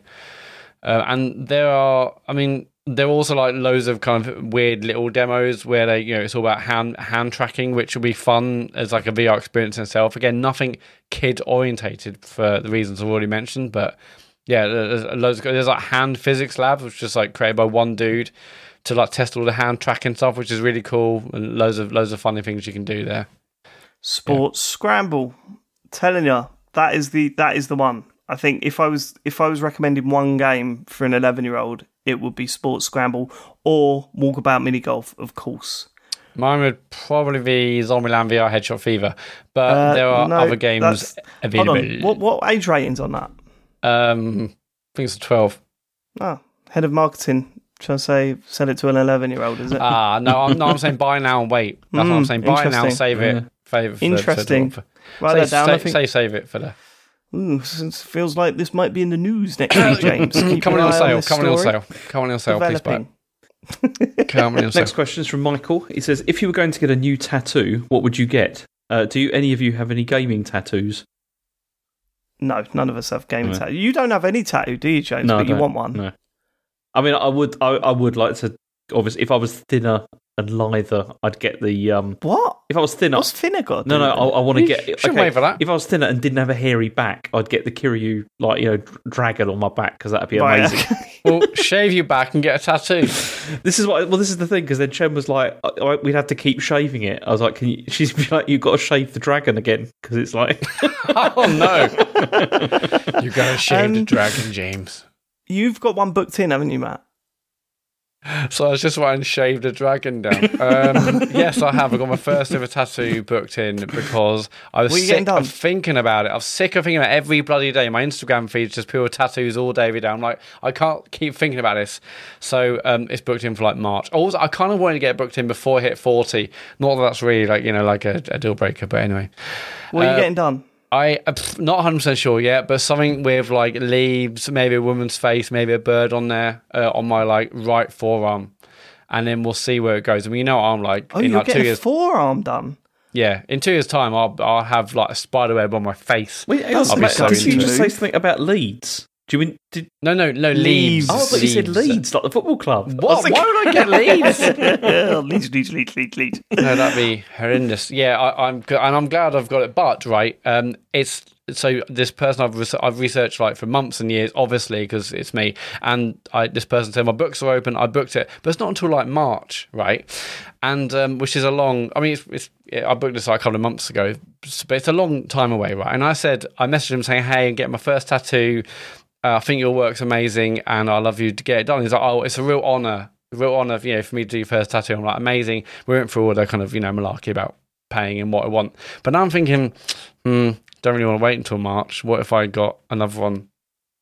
Uh, and there are, I mean, there are also like loads of kind of weird little demos where they, you know, it's all about hand hand tracking, which will be fun as like a VR experience in itself. Again, nothing kid orientated for the reasons I've already mentioned, but yeah, there's loads. Of, there's like hand physics labs, which is just like created by one dude to like test all the hand tracking stuff, which is really cool, and loads of loads of funny things you can do there. Sports Scramble. Telling you, that is the that is the one. I think if I was if I was recommending one game for an eleven year old, it would be Sports Scramble or Walkabout Mini Golf, of course. Mine would probably be Zombieland VR Headshot Fever, but Uh, there are no, other games that's- Hold available. on, what what age ratings on that? Um, I think it's a 12. Oh, head of marketing trying to say sell it to an eleven year old, is it? Ah, no, I'm, no, I'm saying buy now and wait. That's what I'm Mm, saying. Buy now, interesting. save it. Favor for Interesting. For, Write say, that down. say, I think say save it for the. Ooh, this feels like this might be in the news next week, <coughs> James. Keep Coming an on eye sale. this Coming on story. sale. Coming on sale. Please buy. Developing. <laughs> it. Coming on sale. next question is from Michael. He says, "If you were going to get a new tattoo, what would you get? Uh, do you, any of you have any gaming tattoos? No, none of us have gaming No. tattoo. You don't have any tattoo, do you, James? No, but you don't. want one. No. I mean, I would, I, I would like to. Obviously, if I was thinner and lither, I'd get the. um What? If I was thinner, What's vinegar? no, no, I, I want to get. shouldn't wait for that. If I was thinner and didn't have a hairy back, I'd get the Kiryu, like you know, dr- dragon on my back because that'd be Right, amazing. okay. <laughs> well, shave your back and get a tattoo. <laughs> This is what. Well, this is the thing because then Chen was like, I- I- "We'd have to keep shaving it." I was like, "Can you? <laughs> She's like, you've got to shave the dragon again because it's like." oh no! you've gotta shave the Um, dragon, James. You've got one booked in, haven't you, Mat? So I was just writing shaved a dragon down. Um, <laughs> yes, I have. I got my first ever tattoo booked in because I was What are you getting sick of thinking about it. I was sick of thinking about it every bloody day. My Instagram feed's just pure tattoos all day, every day. I'm like, I can't keep thinking about this. So um, it's booked in for like March. Also, I kind of wanted to get booked in before I hit 40. Not that that's really like, you know, like a, a deal breaker, but anyway. What are you Uh, getting done? I uh, pff, not 100 percent sure yet, but something with like leaves, maybe a woman's face, maybe a bird on there uh, on my like right forearm, and then we'll see where it goes. I mean, you know, what I'm like Oh, in you're like two getting a years. forearm done. yeah, in two years' time, I'll I'll have like a spider web on my face. Wait, hang I'll be mate, so did you just say something about Leeds? Do you mean? Did, No, no, no Leaves. leaves. oh, but you said Leeds, not the football club. What? thinking- Why would I get Leeds? <laughs> leads, Leeds, Leeds, Leeds, Leeds. no, that'd be horrendous. Yeah, I, I'm and I'm glad I've got it. But right, um, it's so this person I've res- I've researched like for months and years, obviously because it's me. And I this person said my books are open. I booked it, but it's not until like March, right? And um, which is a long. I mean, it's, it's I booked this like a couple of months ago, but it's a long time away, right? And I said I messaged him saying, "Hey, I'm getting my first tattoo. Uh, I think your work's amazing, and I love you to get it done." He's like, "Oh, it's a real honor." Real honor, you know, for me to do your first tattoo. I'm like, amazing. We went through all the kind of, you know, malarkey about paying and what I want. But now I'm thinking, hmm, don't really want to wait until March. What if I got another one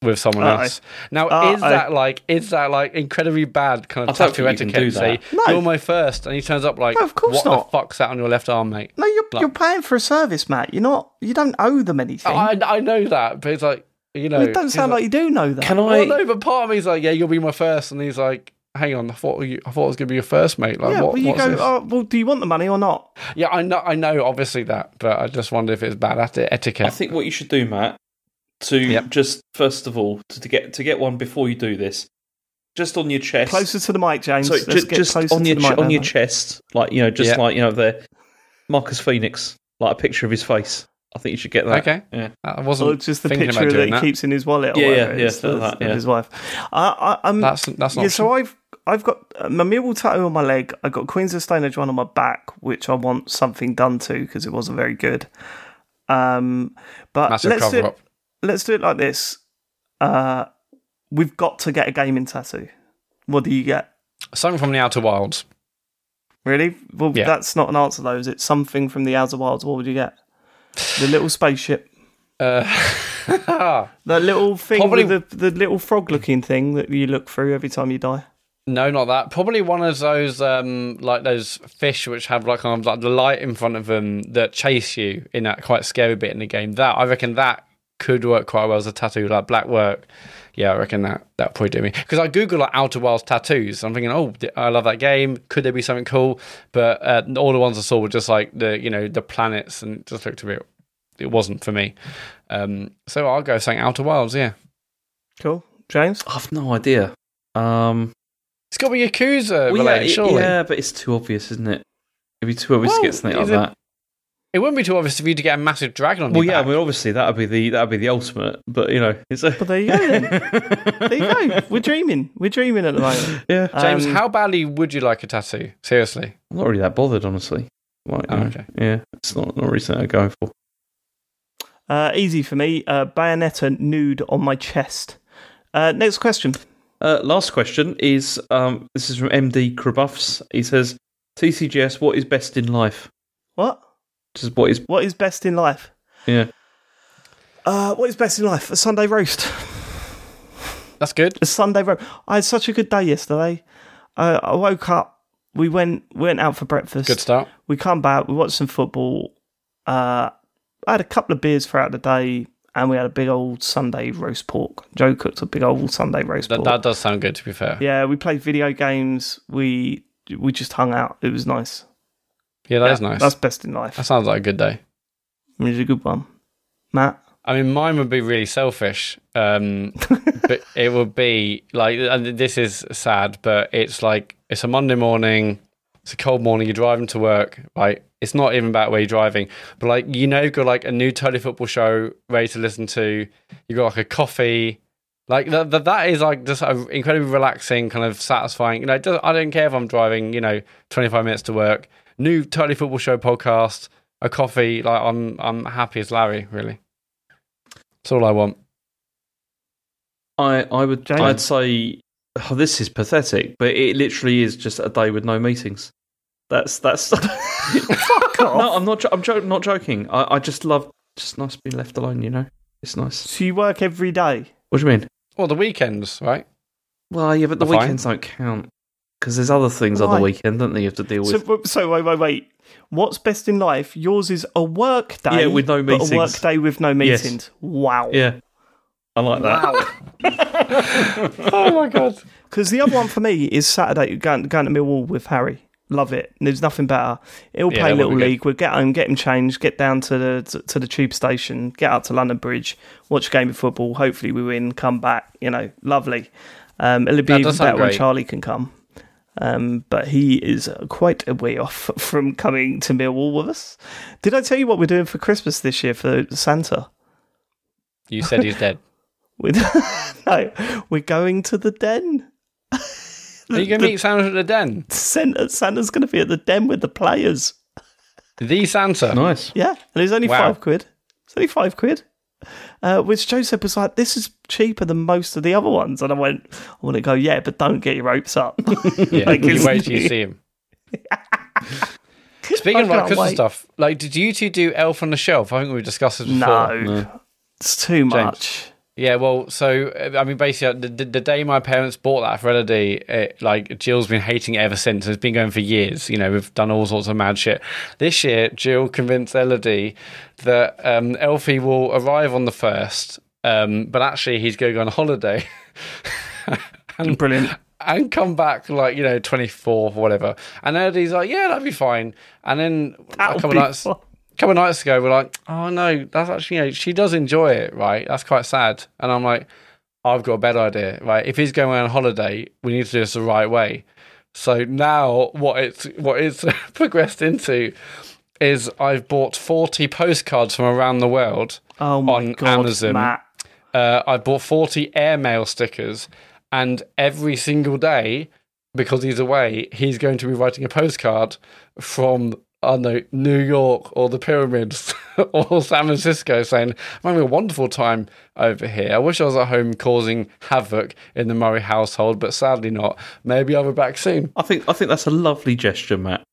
with someone Uh-oh. else? Now, Uh-oh. is that like is that like incredibly bad kind of I don't tattoo think you etiquette? Say. No. you're my first, and he turns up like, No, of course what not. the fuck's that on your left arm, mate? No, you're Like- you're paying for a service, Mat. You're not. You don't owe them anything. I I know that, but it's like you know, it doesn't sound like you do know that. Can I? Well, no, but part of me's like, yeah, you'll be my first, and he's like. Hang on, I thought you, I thought it was gonna be your first, mate. Like, yeah, what, well, you what's go. this? Oh, well, do you want the money or not? Yeah, I know, I know, obviously that, but I just wonder if it's bad at I think what you should do, Mat, to Yep. just first of all to, to get to get one before you do this, just on your chest. Closer to the mic, James. so just, just on your the ch- on now, your mate. chest, like you know, just Yeah. like you know, the Marcus Fenix, like a picture of his face. I think you should get that. Okay. Yeah. I wasn't It's just the picture about that he that. keeps in his wallet. Or Yeah, whatever yeah, it yeah, is, stuff like that's- that, yeah. His wife. I, I, I'm, That's that's not. yeah, so I've I've got uh, my Millwall tattoo on my leg. I got Queens of Stone Age one on my back, which I want something done to because it wasn't very good. Um, but massive let's do it, up. let's do it like this. Uh, we've got to get a gaming tattoo. What do you get? Something from the Outer Wilds. Really? Well, Yeah. that's not an answer though. Is it something from the Outer Wilds? What would you get? The little spaceship. Uh, <laughs> The little thing Probably- the, the little frog looking thing that you look through every time you die. no, not that. Probably one of those um like those fish which have like kind of like the light in front of them that chase you in that quite scary bit in the game. That I reckon that could work quite well as a tattoo, like black work. Yeah, I reckon that that probably do me because I googled like Outer Wilds tattoos. I'm thinking, oh, I love that game. Could there be something cool? But uh, all the ones I saw were just like the you know the planets and it just looked a bit. It wasn't for me. Um, so I'll go saying Outer Wilds. Yeah, Cool, James. I've no idea. Um, it's got to be Yakuza well, yeah, it- surely. yeah, but it's too obvious, isn't it? It'd be too obvious Well, to get something like that. It wouldn't be too obvious for you to get a massive dragon on Well, your yeah, I mean, obviously that would be the that would be the ultimate, but you know, it's a But there you go. Then. <laughs> there you go. We're dreaming. We're dreaming at the moment. yeah. James, Um, how badly would you like a tattoo? Seriously. I'm not really that bothered, honestly. Like, Oh, okay. Yeah, it's not not really something I'm going for. Uh, easy for me. Uh, Bayonetta nude on my chest. Uh, next question. Uh, last question is um, this is from MD Krabuffs. He says, "TCGS, what is best in life? What? Just what is What is best in life? yeah? Uh, what is best in life? A Sunday roast. That's good. A Sunday roast. I had such a good day yesterday. Uh, I woke up. We went went out for breakfast. Good start. We come back. We watched some football. Uh, I had a couple of beers throughout the day, and we had a big old Sunday roast pork. Joe cooked a big old Sunday roast That, pork. that does sound good, to be fair. Yeah, Yeah, we played video games. We we just hung out. It was nice. That is nice. That's best in life. that sounds like a good day. It was a good one. Mat, I mean, mine would be really selfish, um, <laughs> but it would be like, and this is sad, but it's like it's a Monday morning, it's a cold morning, you're driving to work, right? It's not even about where you're driving, but like you know, you've got like a new Totally Football show ready to listen to. You got like a coffee, like that. That, that is like just a incredibly relaxing, kind of satisfying. You know, I don't care if I'm driving, you know, 25 minutes to work. New Totally Football show podcast, a coffee. Like I'm, I'm happy as Larry, really. That's all I want. I I would James? I'd say oh, this is pathetic, but it literally is just a day with no meetings. That's that's. <laughs> Fuck off. no, I'm not. I'm jo- not joking. I, I just love just nice being left alone. You know, it's nice. So you work every day? What do you mean? Well, the weekends, right? Well, yeah, but the Fine. weekends don't count because there's other things on the weekend, don't they? You have to deal with. so wait, wait, wait. What's best in life? Yours is a work day, Yeah, with no but meetings. a work day with no Yes. meetings. Wow. yeah, I like that. <laughs> oh my god. Because the other one for me is Saturday going, going to Millwall with Harry. Love it. There's nothing better. He'll play that would little league. We'll get home, get him changed, get down to the to, to the tube station, get up to London Bridge, watch a game of football. Hopefully we win. Come back. You know, lovely. Um, it'll be That even better when. Charlie can come. Um, but he is quite a way off <laughs> from coming to Millwall with us. Did I tell you what we're doing for Christmas this year for Santa? You said he's dead. <laughs> With <laughs> no, we're going to the den. Are you going to meet Santa at the den? Santa, Santa's going to be at the den with the players. The Santa. nice. Yeah, and it's only Wow. five quid. It's only five quid. Uh, which Joseph was like, "This is cheaper than most of the other ones," and I went, "I want to go, yeah, but don't get your hopes up." <laughs> Yeah, <laughs> Like, you wait till you see him. <laughs> Speaking of like Christmas wait. stuff, like, did you two do Elf on the Shelf? I think we discussed it before. no, it's too much. Yeah, well, so I mean, basically, the, the, day my parents bought that for Elodie, it, like Jill's been hating it ever since. It's been going for years. You know, we've done all sorts of mad shit. This year, Jill convinced Elodie that um, Elfie will arrive on the first, um, but actually he's going on holiday. <laughs> and, Brilliant. and come back like you know 24th or whatever and Elodie's like yeah that'd be fine and then a That'll couple be nights fine. Couple of nights ago, we're like, oh no, that's actually, you know, she does enjoy it, right? That's quite sad. And I'm like, I've got a better idea, right? If he's going on holiday, we need to do this the right way. So now what it's what it's <laughs> progressed into is I've bought 40 postcards from around the world. Oh my on god, Amazon. Mat. Uh, I bought 40 airmail stickers, and every single day, because he's away, he's going to be writing a postcard from I don't know New York or the pyramids <laughs> or San Francisco, saying I'm having a wonderful time over here. I wish I was at home causing havoc in the Murray household, but sadly not. Maybe I'll be back soon. I think I think that's a lovely gesture, Mat.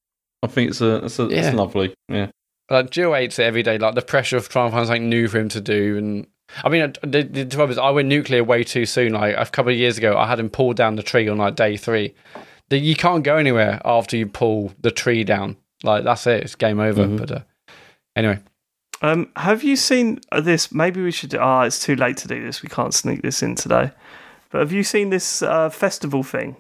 I think it's a it's, a, Yeah. it's lovely. Yeah. Like Jill hates it every day, like the pressure of trying to find something new for him to do. And I mean, uh, the, the trouble is, I went nuclear way too soon. Like a couple of years ago, I had him pull down the tree on like day three. The, you can't go anywhere after you pull the tree down. Like that's it. It's game over. But uh, anyway, Um, have you seen uh, this? Maybe we should. Ah, it's too late to do this. We can't sneak this in today. But have you seen this uh, festival thing?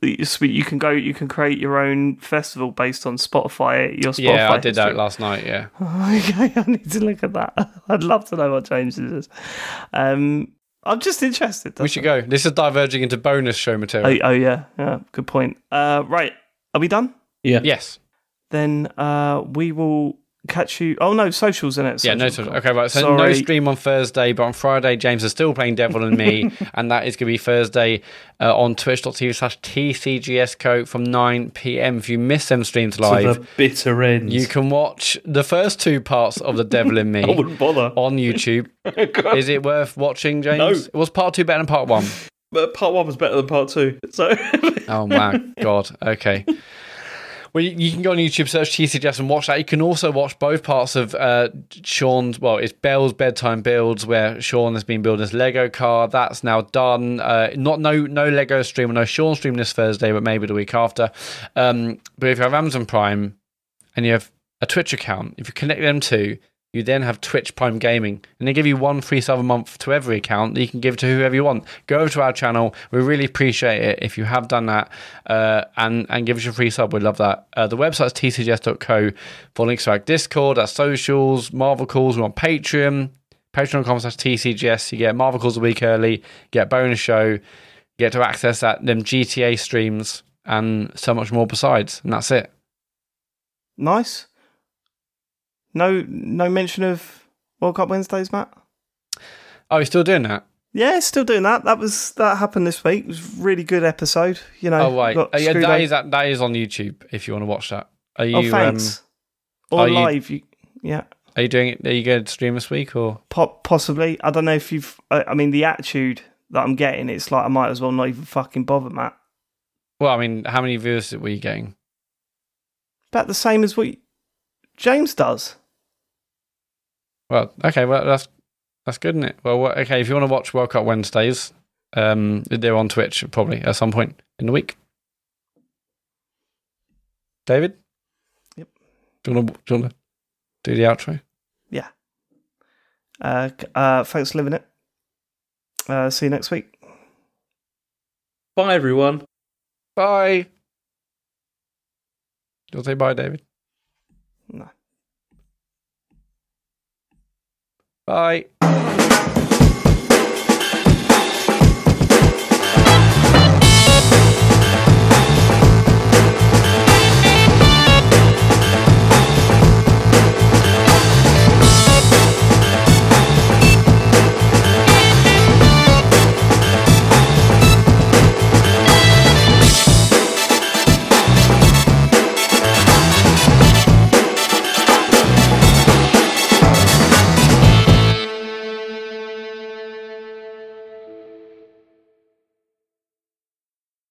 That You can go. You can create your own festival based on Spotify. Your Spotify. yeah, I did that last night. Yeah, <laughs> Okay, I need to look at that. <laughs> I'd love to know what James is. Um, I'm just interested. we should go. This is diverging into bonus show material. Oh, oh yeah, yeah. Good point. Uh, right, are we done? Yeah. yes. Then uh, we will catch you. Oh no, socials in it. Yeah, no. Socials. Okay, right. So no stream on Thursday, but on Friday, James is still playing Devil in Me, <laughs> and that is going to be Thursday uh, on twitch.tv slash TCGSCO from 9 p.m. If you miss them streams To live, the bitter end. you can watch the first two parts of The Devil in Me <laughs> I wouldn't bother. on YouTube. <laughs> is it worth watching, James? No. It was part two better than part one. But part one was better than part two. So Oh my god. Okay. Well, you, can go on YouTube, search TCGS, and watch that. You can also watch both parts of uh, Sean's. Well, it's Bell's bedtime builds, where Sean has been building his Lego car. That's now done. Uh, not no no Lego stream, no Sean stream this Thursday, but maybe the week after. Um, but if you have Amazon Prime and you have a Twitch account, if you connect them two, you then have Twitch Prime Gaming, and they give you one free sub a month to every account that you can give to whoever you want. Go over to our channel; we really appreciate it if you have done that, uh, and and give us a free sub. We love that. Uh, the website's tcgs.co for links to our Discord, our socials, Marvel calls. We're on Patreon, patreon.com slash tcgs. You get Marvel calls a week early, get bonus show, get to access that them GTA streams, and so much more besides. And that's it. Nice. No, no mention of World Cup Wednesdays, Mat. Oh, you're still doing that? Yeah, still doing that. That was that happened this week. It was a really good episode. You know. Oh right, got Uh, yeah, that over- is that, that is on YouTube if you want to watch that. Are you Oh, thanks. um, or are you- live. You, yeah, are you doing it? Are you going to stream this week or? po- possibly. I don't know if you've. I I mean, the attitude that I'm getting, it's like I might as well not even fucking bother, Mat. Well, I mean, how many views were you getting? About the same as what James does. Well, okay, well that's that's good, isn't it? Well, wha- okay, if you want to watch World Cup Wednesdays, um, they're on Twitch probably at some point in the week. David, Yep. do you want to do, you wanna do the outro? Yeah. Uh, uh, thanks for living it. Uh, see you next week. Bye, everyone. Bye. You'll say bye, David. No. Bye.